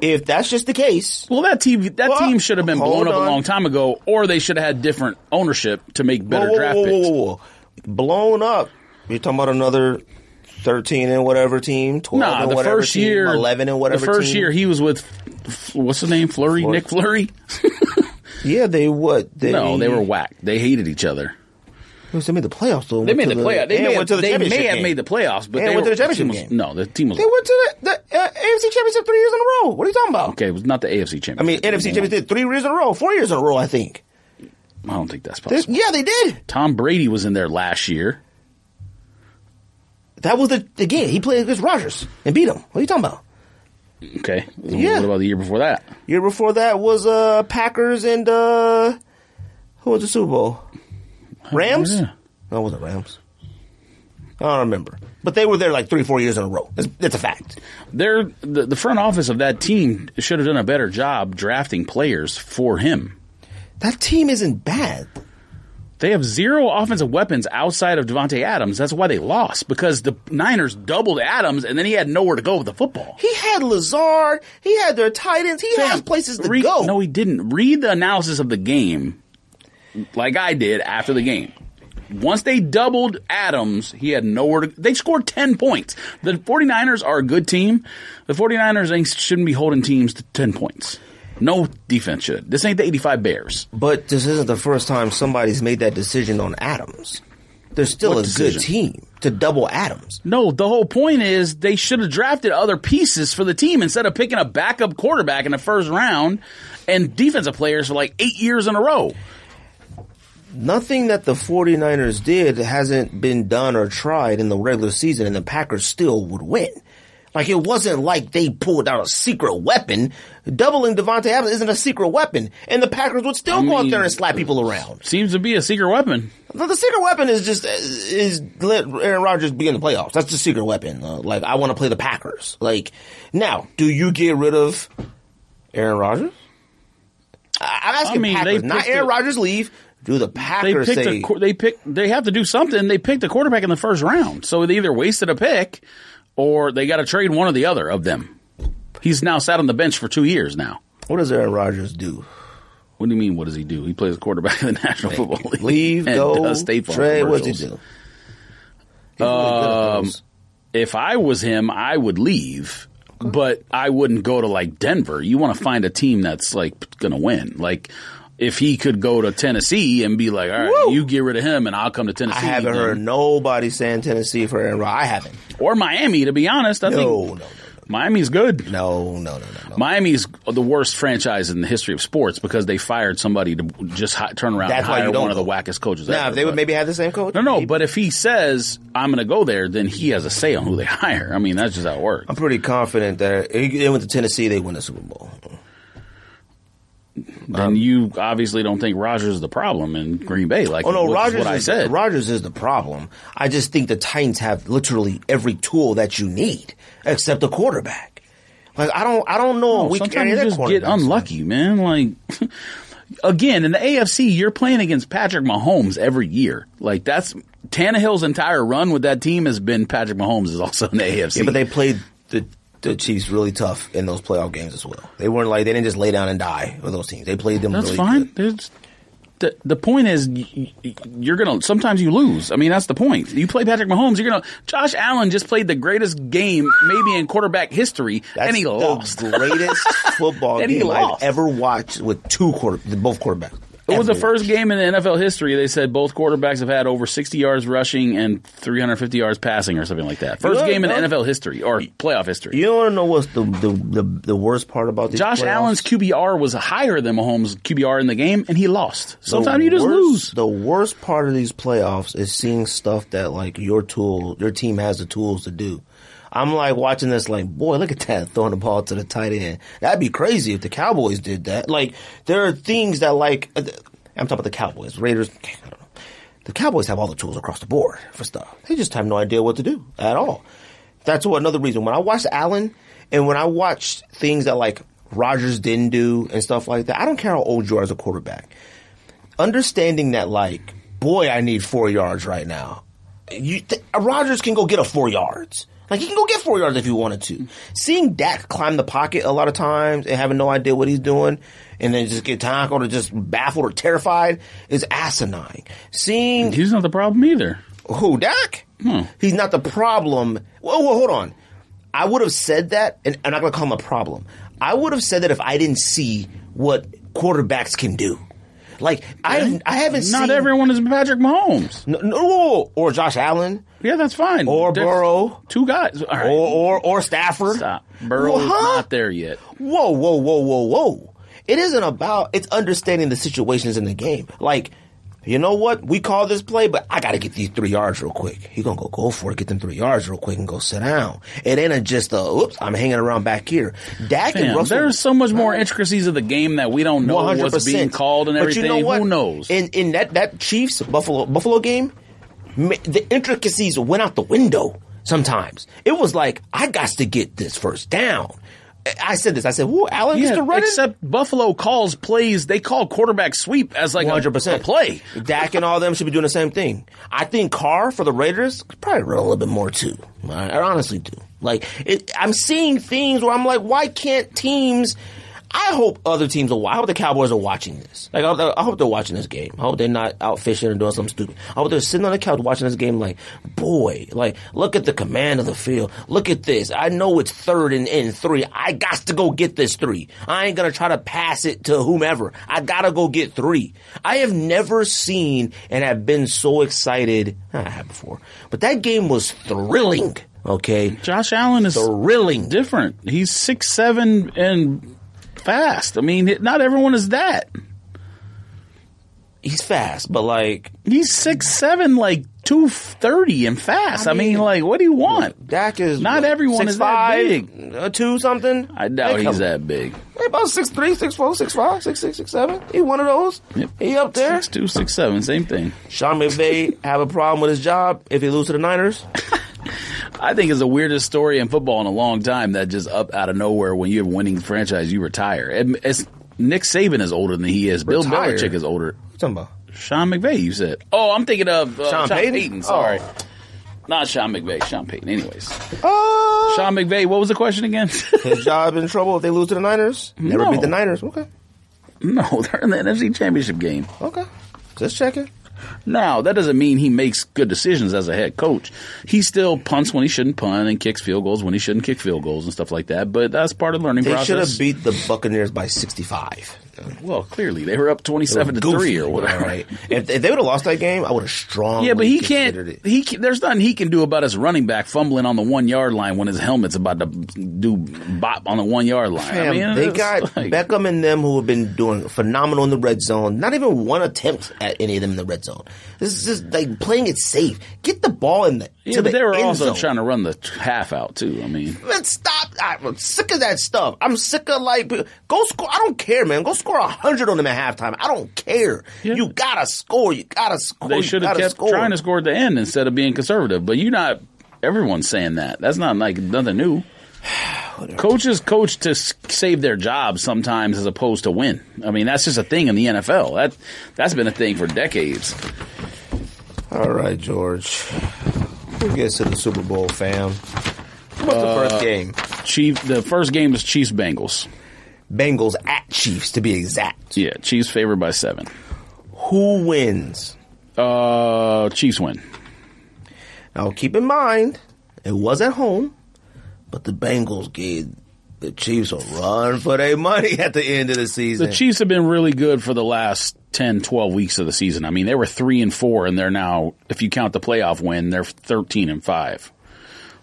If that's just the case, Well, that team that Well, team should have been blown up on. a long time ago, or they should have had different ownership to make better whoa, whoa, draft whoa, picks. Blown up. You're talking about another thirteen and whatever team, twelve Nah, and the whatever first team, year, eleven and whatever. The first team. year he was with what's the name? Flurry, Fleur- Nick Flurry. yeah, they what? They, No, they were whack. They hated each other. They made the playoffs though. They made to the playoff. They, may have, to the they may have game. made the playoffs, but And they went to the championship was, game. No, the team was. They went to the, the uh, AFC championship three years in a row. What are you talking about? okay, it was not the AFC championship. I mean, NFC championship three years in a row, four years in a row, I think. I don't think that's They- possible. yeah, they did. Tom Brady was in there last year. That was the game He played against Rodgers and beat him. What are you talking about? Okay. Yeah. What about the year before that? Year before that was uh Packers and uh who was the Super Bowl? Rams? Yeah. No, it wasn't Rams. I don't remember. But they were there like three, four years in a row. It's, it's a fact. They're, the, the front office of that team should have done a better job drafting players for him. That team isn't bad. They have zero offensive weapons outside of Davante Adams. That's why they lost because the Niners doubled Adams and then he had nowhere to go with the football. He had Lazard. He had their tight ends. He has places to read- go. No, he didn't. Read the analysis of the game like I did after the game. Once they doubled Adams, he had nowhere to They scored 10 points. The 49ers are a good team. The 49ers shouldn't be holding teams to 10 points. No defense should. This ain't the 85 Bears. But this isn't the first time somebody's made that decision on Adams. They're still What a decision? good team to double Adams. No, the whole point is they should have drafted other pieces for the team instead of picking a backup quarterback in the first round and defensive players for like eight years in a row. Nothing that the 49ers did hasn't been done or tried in the regular season, and the Packers still would win. Like it wasn't like they pulled out a secret weapon. Doubling Davante Adams isn't a secret weapon, and the Packers would still I go out there and slap people around. Seems to be a secret weapon. The, the secret weapon is just is let Aaron Rodgers be in the playoffs. That's the secret weapon. Uh, like I want to play the Packers. Like now, do you get rid of Aaron Rodgers? I- I'm asking I mean, Packers, they not Aaron a- Rodgers leave. Do the They Packers picked say a, they pick they have to do something. They picked a quarterback in the first round, so they either wasted a pick or they got to trade one or the other of them. He's now sat on the bench for two years now. what does Aaron Rodgers do? What do you mean? What does he do? He plays quarterback in the National Football League. Leave, and go, does State Farm trade. What's he commercials. do? Really Um. If I was him, I would leave, but I wouldn't go to like Denver. You want to find a team that's like going to win. Like if he could go to Tennessee and be like, all right, Woo! you get rid of him and I'll come to Tennessee. I haven't then- heard nobody saying Tennessee for Aaron Rodgers. I haven't. or Miami. To be honest, I No, think no, no, Miami's good. no, no, no, no, no. Miami's the worst franchise in the history of sports because they fired somebody to just hi- turn around That's and why you hire don't one of the wackest coaches Now, ever. if they would maybe have the same coach. no, no. maybe. But if he says I'm going to go there, then he has a say on who they hire. I mean, that's just how it works. I'm pretty confident that if they went to Tennessee, they win the Super Bowl. Then um, you obviously don't think Rodgers is the problem in Green Bay. Like, Oh no, is Rodgers. what I is, said. Rodgers is the problem. I just think the Titans have literally every tool that you need except a quarterback. Like I don't, I don't know. No, weak sometimes you just get quarterbacks, man. unlucky, man. Like. Again, in the AFC, you're playing against Patrick Mahomes every year. Like that's Tannehill's entire run with that team has been Patrick Mahomes is also in the AFC. Yeah, but they played the the Chiefs really tough in those playoff games as well. They weren't like they didn't just lay down and die with those teams. They played them. That's really fine. good. The, the point is, you're gonna. Sometimes you lose. I mean, that's the point. You play Patrick Mahomes. You're gonna. Josh Allen just played the greatest game maybe in quarterback history, That's and he the lost. greatest football game I've ever watched with two quarter, both quarterbacks. It was the first game in the NFL history. They said both quarterbacks have had over 60 yards rushing and 350 yards passing, or something like that. First game in the? NFL history or playoff history. You don't want to know what's the, the the the worst part about these Josh playoffs? Allen's QBR was higher than Mahomes' QBR in the game, and he lost. The Sometimes you just worst- lose. The worst part of these playoffs is seeing stuff that like your tool, your team has the tools to do. I'm like watching this, like, boy, look at that throwing the ball to the tight end. That'd be crazy if the Cowboys did that. Like, there are things that like, uh, I'm talking about the Cowboys, Raiders. I don't know. The Cowboys have all the tools across the board for stuff. They just have no idea what to do at all. That's what another reason. When I watched Allen and when I watched things that like Rodgers didn't do and stuff like that, I don't care how old you are as a quarterback understanding that like, boy, I need four yards right now. You, th- Rodgers can go get a four yards. Like he can go get four yards if he wanted to. Seeing Dak climb the pocket a lot of times and having no idea what he's doing, and then just get tackled or just baffled or terrified is asinine. Seeing He's not the problem either. who Dak? Hmm. He's not the problem. Well, well, hold on. I would have said that, and I'm not going to call him a problem. I would have said that if I didn't see what quarterbacks can do. Like I, I haven't Not seen everyone is Patrick Mahomes. no, no, or Josh Allen, Yeah, that's fine. or They're Burrow, Two guys. All right. or or or Stafford. Stop. Burrow's Well, huh? not there yet. Whoa, whoa, whoa, whoa, whoa! it isn't about it's understanding the situations in the game. Like, you know what? We call this play, but I got to get these three yards real quick. He gonna go go for it, get them three yards real quick, and go sit down. It ain't a just a oops. I'm hanging around back here. Dak and Russell. there's so much more intricacies of the game that we don't know One hundred what's being called and everything. But you know what? Who knows? In in that that Chiefs Buffalo Buffalo game, the intricacies went out the window. Sometimes it was like I got to get this first down. I said this. I said, "Whoa, Allen yeah, to run it." except Buffalo calls plays. They call quarterback sweep as like a, 100%. a play. Dak and all them should be doing the same thing. I think Carr for the Raiders could probably run a little bit more too. I I honestly do. Like, it, I'm seeing things where I'm like, why can't teams? I hope other teams are. I hope the Cowboys are watching this. Like, I, I hope they're watching this game. I hope they're not out fishing and doing something stupid. I hope they're sitting on the couch watching this game. Like, boy, like, look at the command of the field. Look at this. I know it's third and, and three. I got to go get this three. I ain't gonna try to pass it to whomever. I gotta go get three. I have never seen and have been so excited. Ah, I have before, but that game was thrilling. Okay, Josh Allen is thrilling. different. He's six seven and fast. I mean, not everyone is that. He's fast, but like He's six seven, like two thirty and fast. I mean, mean- like, what do you want? Dak is Not what, everyone six is that big. uh, two something. I doubt he's that big. Hey, about six three, six four, six five, six six, six seven. He one of those. Yep. He up there. Six two, six seven, same thing. Sean McVay have a problem with his job if he loses to the Niners. I think it's the weirdest story in football in a long time that just up out of nowhere when you're winning franchise, you retire. And It's, Nick Saban is older than he is. Bill Retire? Belichick is older. What you talking about? Sean McVay, you said. Oh, I'm thinking of uh, Sean Sean, Payton? Payton. Sorry. Oh. Not Sean McVay, Sean Payton. Anyways. Uh, Sean McVay, what was the question again? his job in trouble if they lose to the Niners. Never No. beat the Niners. Okay, no, they're in the NFC Championship game. okay. Just checking. Now, that doesn't mean he makes good decisions as a head coach. He still punts when he shouldn't punt and kicks field goals when he shouldn't kick field goals and stuff like that. But that's part of the learning They should have beat the Buccaneers by sixty-five. well, clearly they were up twenty-seven to three or whatever. Right. If, if they would have lost that game, I would have strongly. Yeah, but he can't. It. He can, there's nothing he can do about his running back fumbling on the one yard line when his helmet's about to do bop on the one yard line. I mean, they got like- Beckham and them who have been doing phenomenal in the red zone. Not even one attempt at any of them in the red zone. This is just like playing it safe. Get the ball in the Yeah, to but the they were also zone. trying to run the half out too. I mean, Man, stop! I'm sick of that stuff. I'm sick of like go score. I don't care, man. Go score a hundred on them at halftime. I don't care. Yeah. You gotta score. You gotta score. they should have kept score. trying to score at the end instead of being conservative. But you're not. Everyone's saying that. That's not like nothing new. Coaches coach to save their jobs sometimes as opposed to win. I mean, that's just a thing in the NFL. That that's been a thing for decades. All right, George. Who gets to the Super Bowl, fam? What's the Uh, first game? Chief. The first game is Chiefs Bengals. Bengals at Chiefs, to be exact. Yeah, Chiefs favored by seven. Who wins? Uh, Chiefs win. Now, keep in mind, it was at home, but the Bengals gave the Chiefs a run for their money at the end of the season. The Chiefs have been really good for the last 10, 12 weeks of the season. I mean, they were three and four, and they're now, if you count the playoff win, they're thirteen and five.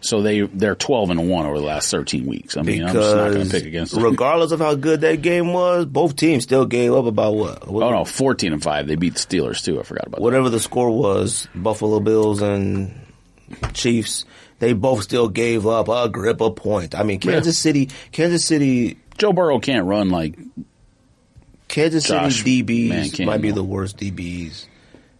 So they they're twelve and one over the last thirteen weeks. I mean, I'm just not going to pick against them. regardless of how good that game was, both teams still gave up about what? oh no, fourteen and five. They beat the Steelers too. I forgot about Whatever the score was, Buffalo Bills and Chiefs, they both still gave up a grip of point. I mean, Kansas City, Kansas City. Joe Burrow can't run like Kansas Josh City DBs might be the worst DBs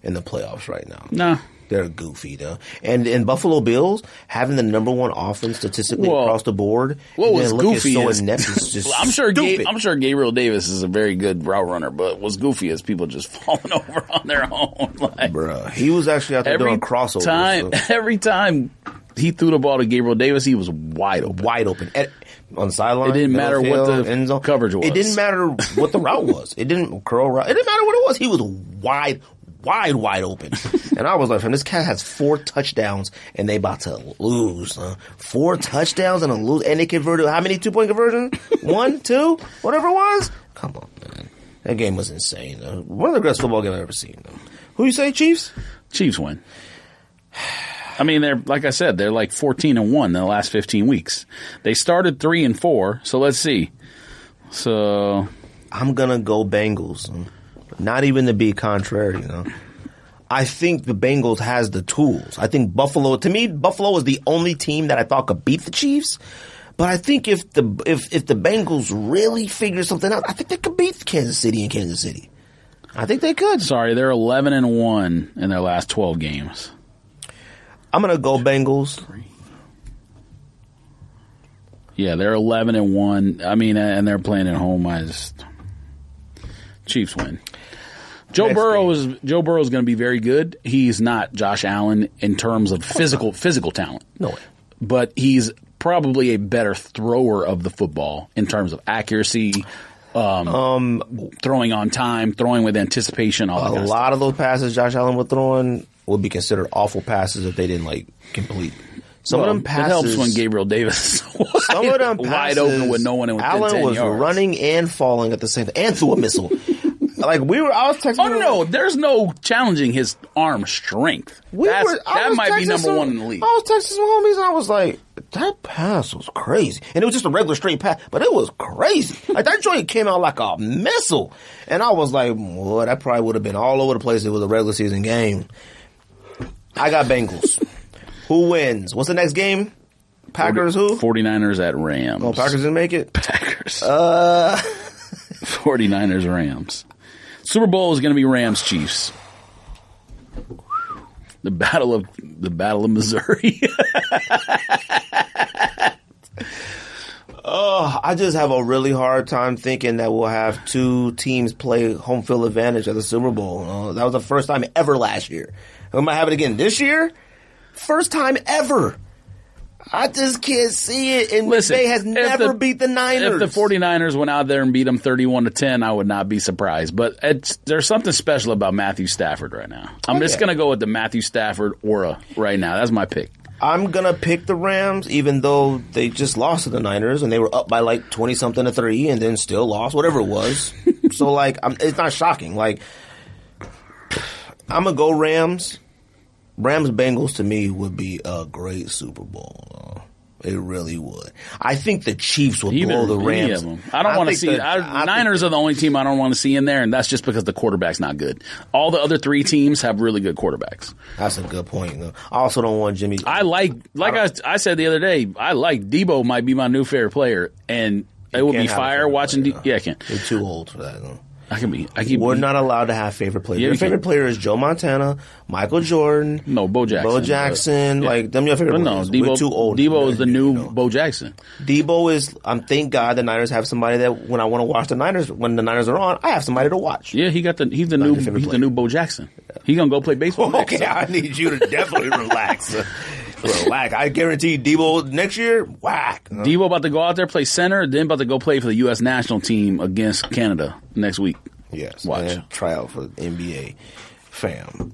in the playoffs right now. nah. They're goofy though, and and Buffalo Bills having the number one offense statistically Well, across the board. What was goofy so is inept just I'm sure Ga- I'm sure Gabriel Davis is a very good route runner, but what's goofy is people just falling over on their own. Like, Bruh, he was actually out there doing crossovers. time, so every time he threw the ball to Gabriel Davis, he was wide open. wide open At- on the sideline. It didn't matter what the end zone. coverage was. It didn't matter what the route was. It didn't curl route. It didn't matter what it was. He was wide, wide, wide open. and I was like, "Fam, this cat has four touchdowns, and they about to lose. Huh? Four touchdowns and a lose, and they converted how many two point conversions? One, two, whatever it was. Come on, man. That game was insane. Though. One of the greatest football games I've ever seen. Though. Who you say, Chiefs? Chiefs win. I mean, they're like I said, they're like fourteen and one in the last fifteen weeks. They started three and four, so let's see. So I'm gonna go Bengals. Not even to be contrary, you know. I think the Bengals has the tools. I think Buffalo. To me, Buffalo was the only team that I thought could beat the Chiefs. But I think if the if if the Bengals really figure something out, I think they could beat Kansas City and Kansas City. I think they could. Sorry, they're 11 and 1 in their last 12 games. I'm gonna go Bengals. Yeah, they're 11 and 1. I mean, and they're playing at home. I just Chiefs win. Joe Next Burrow is Joe Burrow is going to be very good. He's not Josh Allen in terms of physical physical talent. No way. but he's probably a better thrower of the football in terms of accuracy, um, throwing on time, throwing with anticipation, all that A kind of lot of those passes Josh Allen was throwing would be considered awful passes if they didn't like complete. Some Well, of them passes It helps when Gabriel Davis is some of them passes, wide open with no one in Allen 10 was yards. running and falling at the same time and threw a missile. like we were, I was texting. Oh no, no, there's no challenging his arm strength. We That's, were, that might be number some- one in the league. I was texting some homies and I was like, that pass was crazy. And it was just a regular straight pass, but it was crazy. like that joint came out like a missile. And I was like, well, that probably would have been all over the place it was a regular season game. I got Bengals. who wins? What's the next game? Packers who? 49ers at Rams. Oh, Packers didn't make it? Packers. Uh 49ers Rams. Super Bowl is going to be Rams Chiefs. The battle of the battle of Missouri. Oh, I just have a really hard time thinking that we'll have two teams play home field advantage at the Super Bowl. Uh, that was the first time ever last year. We might have it again this year. First time ever. I just can't see it. And Listen, McVay has never the- beat the Niners. If the 49ers went out there and beat them 31 to 10, I would not be surprised. But it's, there's something special about Matthew Stafford right now. I'm Oh, just yeah. going to go with the Matthew Stafford aura right now. That's my pick. I'm gonna pick the Rams, even though they just lost to the Niners and they were up by like twenty something to three, and then still lost, whatever it was. so like, I'm, it's not shocking. Like, I'm gonna go Rams. Rams Bengals to me would be a great Super Bowl. It really would. I think the Chiefs will Either blow the Rams. I don't want to see. the- I, I Niners are the only team I don't want to see in there, and that's just because the quarterback's not good. All the other three teams have really good quarterbacks. That's a good point. though. I also don't want Jimmy. I like, like I, I said the other day, I like Deebo might be my new favorite player, and it would be can't have a fire watching. player, yeah, I can't. You're too old for that. Though. I can be. I can. We're not allowed to have favorite players. Yeah, your you can. favorite player is Joe Montana, Michael Jordan, No, Bo Jackson. Bo but- Jackson. Like them, your favorite But no, players. Deebo. We're too old. Deebo is the new No. Bo Jackson. Deebo is. I'm. thank God the Niners have somebody that when I want to watch the Niners, when the Niners are on, I have somebody to watch. Yeah, he got the. He's the new. your favorite He's the new Bo Jackson. He gonna go play baseball. next, Okay, so- I need you to definitely relax. Relax. I guarantee Deebo next year, whack. Deebo about to go out there play center, then about to go play for the U.S. national team against Canada next week. Yes, Watch. and try out for NBA, fam.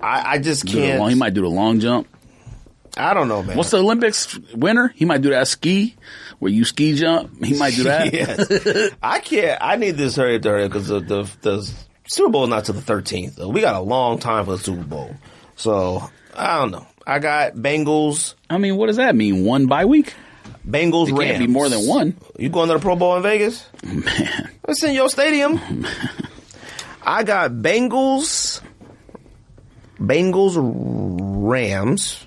I, I just can't. long- he might do the long jump. I don't know, man. What's the Olympics winner? He might do that ski where you ski jump. He might do that. yes. I can't. I need this hurry up, hurry because the, the the Super Bowl is not till the thirteenth. We got a long time for the Super Bowl, so I don't know. I got Bengals, I mean, what does that mean? One bye week? Bengals, It Rams. can't be more than one. You going to the Pro Bowl in Vegas? Oh, man, It's in your stadium. I got Bengals, Bengals, Rams,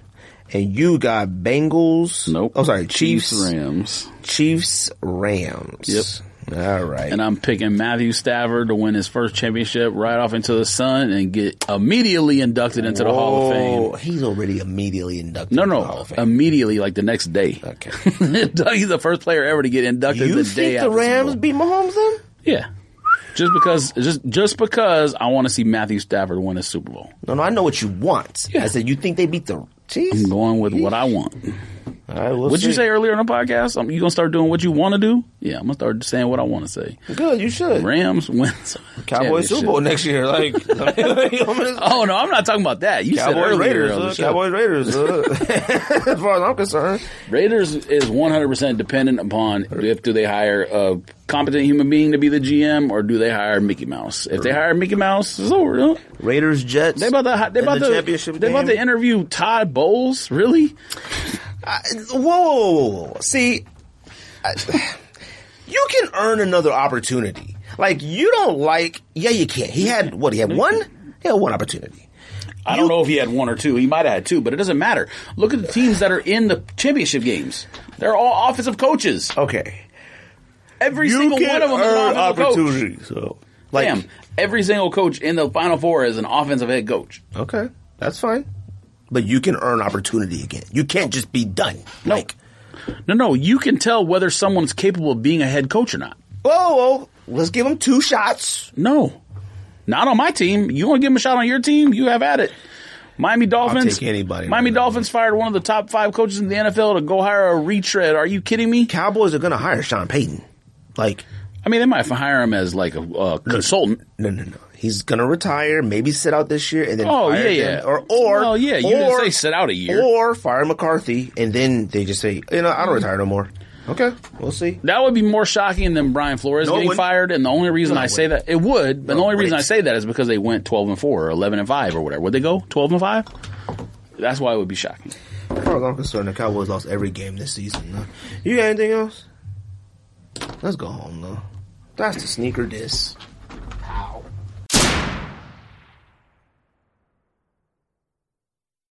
and you got Bengals. nope. Oh, sorry, Chiefs, Rams. Chiefs, Rams. Yep. All right. And I'm picking Matthew Stafford to win his first championship right off into the sun and get immediately inducted into the Hall of Whoa, Fame. He's already immediately inducted. No, into the Hall no, of Fame. immediately, like the next day. Okay. He's the first player ever to get inducted you the think day the Rams beat Mahomes then? Yeah. Just because, just just because I want to see Matthew Stafford win a Super Bowl. No, no, I know what you want. Yeah. I said you think they beat the Chiefs. I'm going with what I want. All right, we'll What'd you say earlier in the podcast? Um, you gonna start doing what you want to do? Yeah, I'm gonna start saying what I want to say. Good, you should. Rams wins. Cowboys Super Bowl next year. Like, Oh no, I'm not talking about that. You said Cowboys earlier Raiders. on the Uh, show. Cowboys Raiders. Uh, as far as I'm concerned, Raiders is 100% dependent upon if do they hire a competent human being to be the GM or do they hire Mickey Mouse. If they hire Mickey Mouse, it's over. huh? Raiders Jets. They about to they about the to championship they about game. to interview Todd Bowles. Really? Uh, whoa, whoa, whoa, whoa. See, uh, I, you can earn another opportunity. Like you don't like. Yeah, you can't. He had what? He had mm-hmm. one. He had one opportunity. I don't know if he had one or two. He might have had two, but it doesn't matter. Look at the teams that are in the championship games. They're all offensive coaches. Okay. Every You single one of them is an offensive coach. opportunity. So, like, Damn, every single coach in the Final Four is an offensive head coach. okay, that's fine. But you can earn opportunity again. You can't just be done. No. Like, No, no, you can tell whether someone's capable of being a head coach or not. whoa, whoa, let's give him two shots. No, not on my team. You want to give him a shot on your team? You have at it. Miami Dolphins. take anybody Miami right now. Dolphins fired one of the top five coaches in the NFL to go hire a retread. Are you kidding me? Cowboys are gonna hire Sean Payton. Like, I mean, they might hire him as like a uh, consultant. no, no, no. He's gonna retire, maybe sit out this year, and then Oh, fire yeah, yeah. or or Well, yeah, you didn't say sit out a year. or fire McCarthy, and then they just say, you know, I don't retire no more. Okay, we'll see. That would be more shocking than Brian Flores No, getting wouldn't. fired. And the only reason No, I say that it would, but No, the only reason I say that is because they went twelve and four or eleven and five or whatever. Would they go twelve and five? That's why it would be shocking. As far as I'm concerned, the Cowboys lost every game this season. though. You got anything else? Let's go home though. That's the sneaker diss.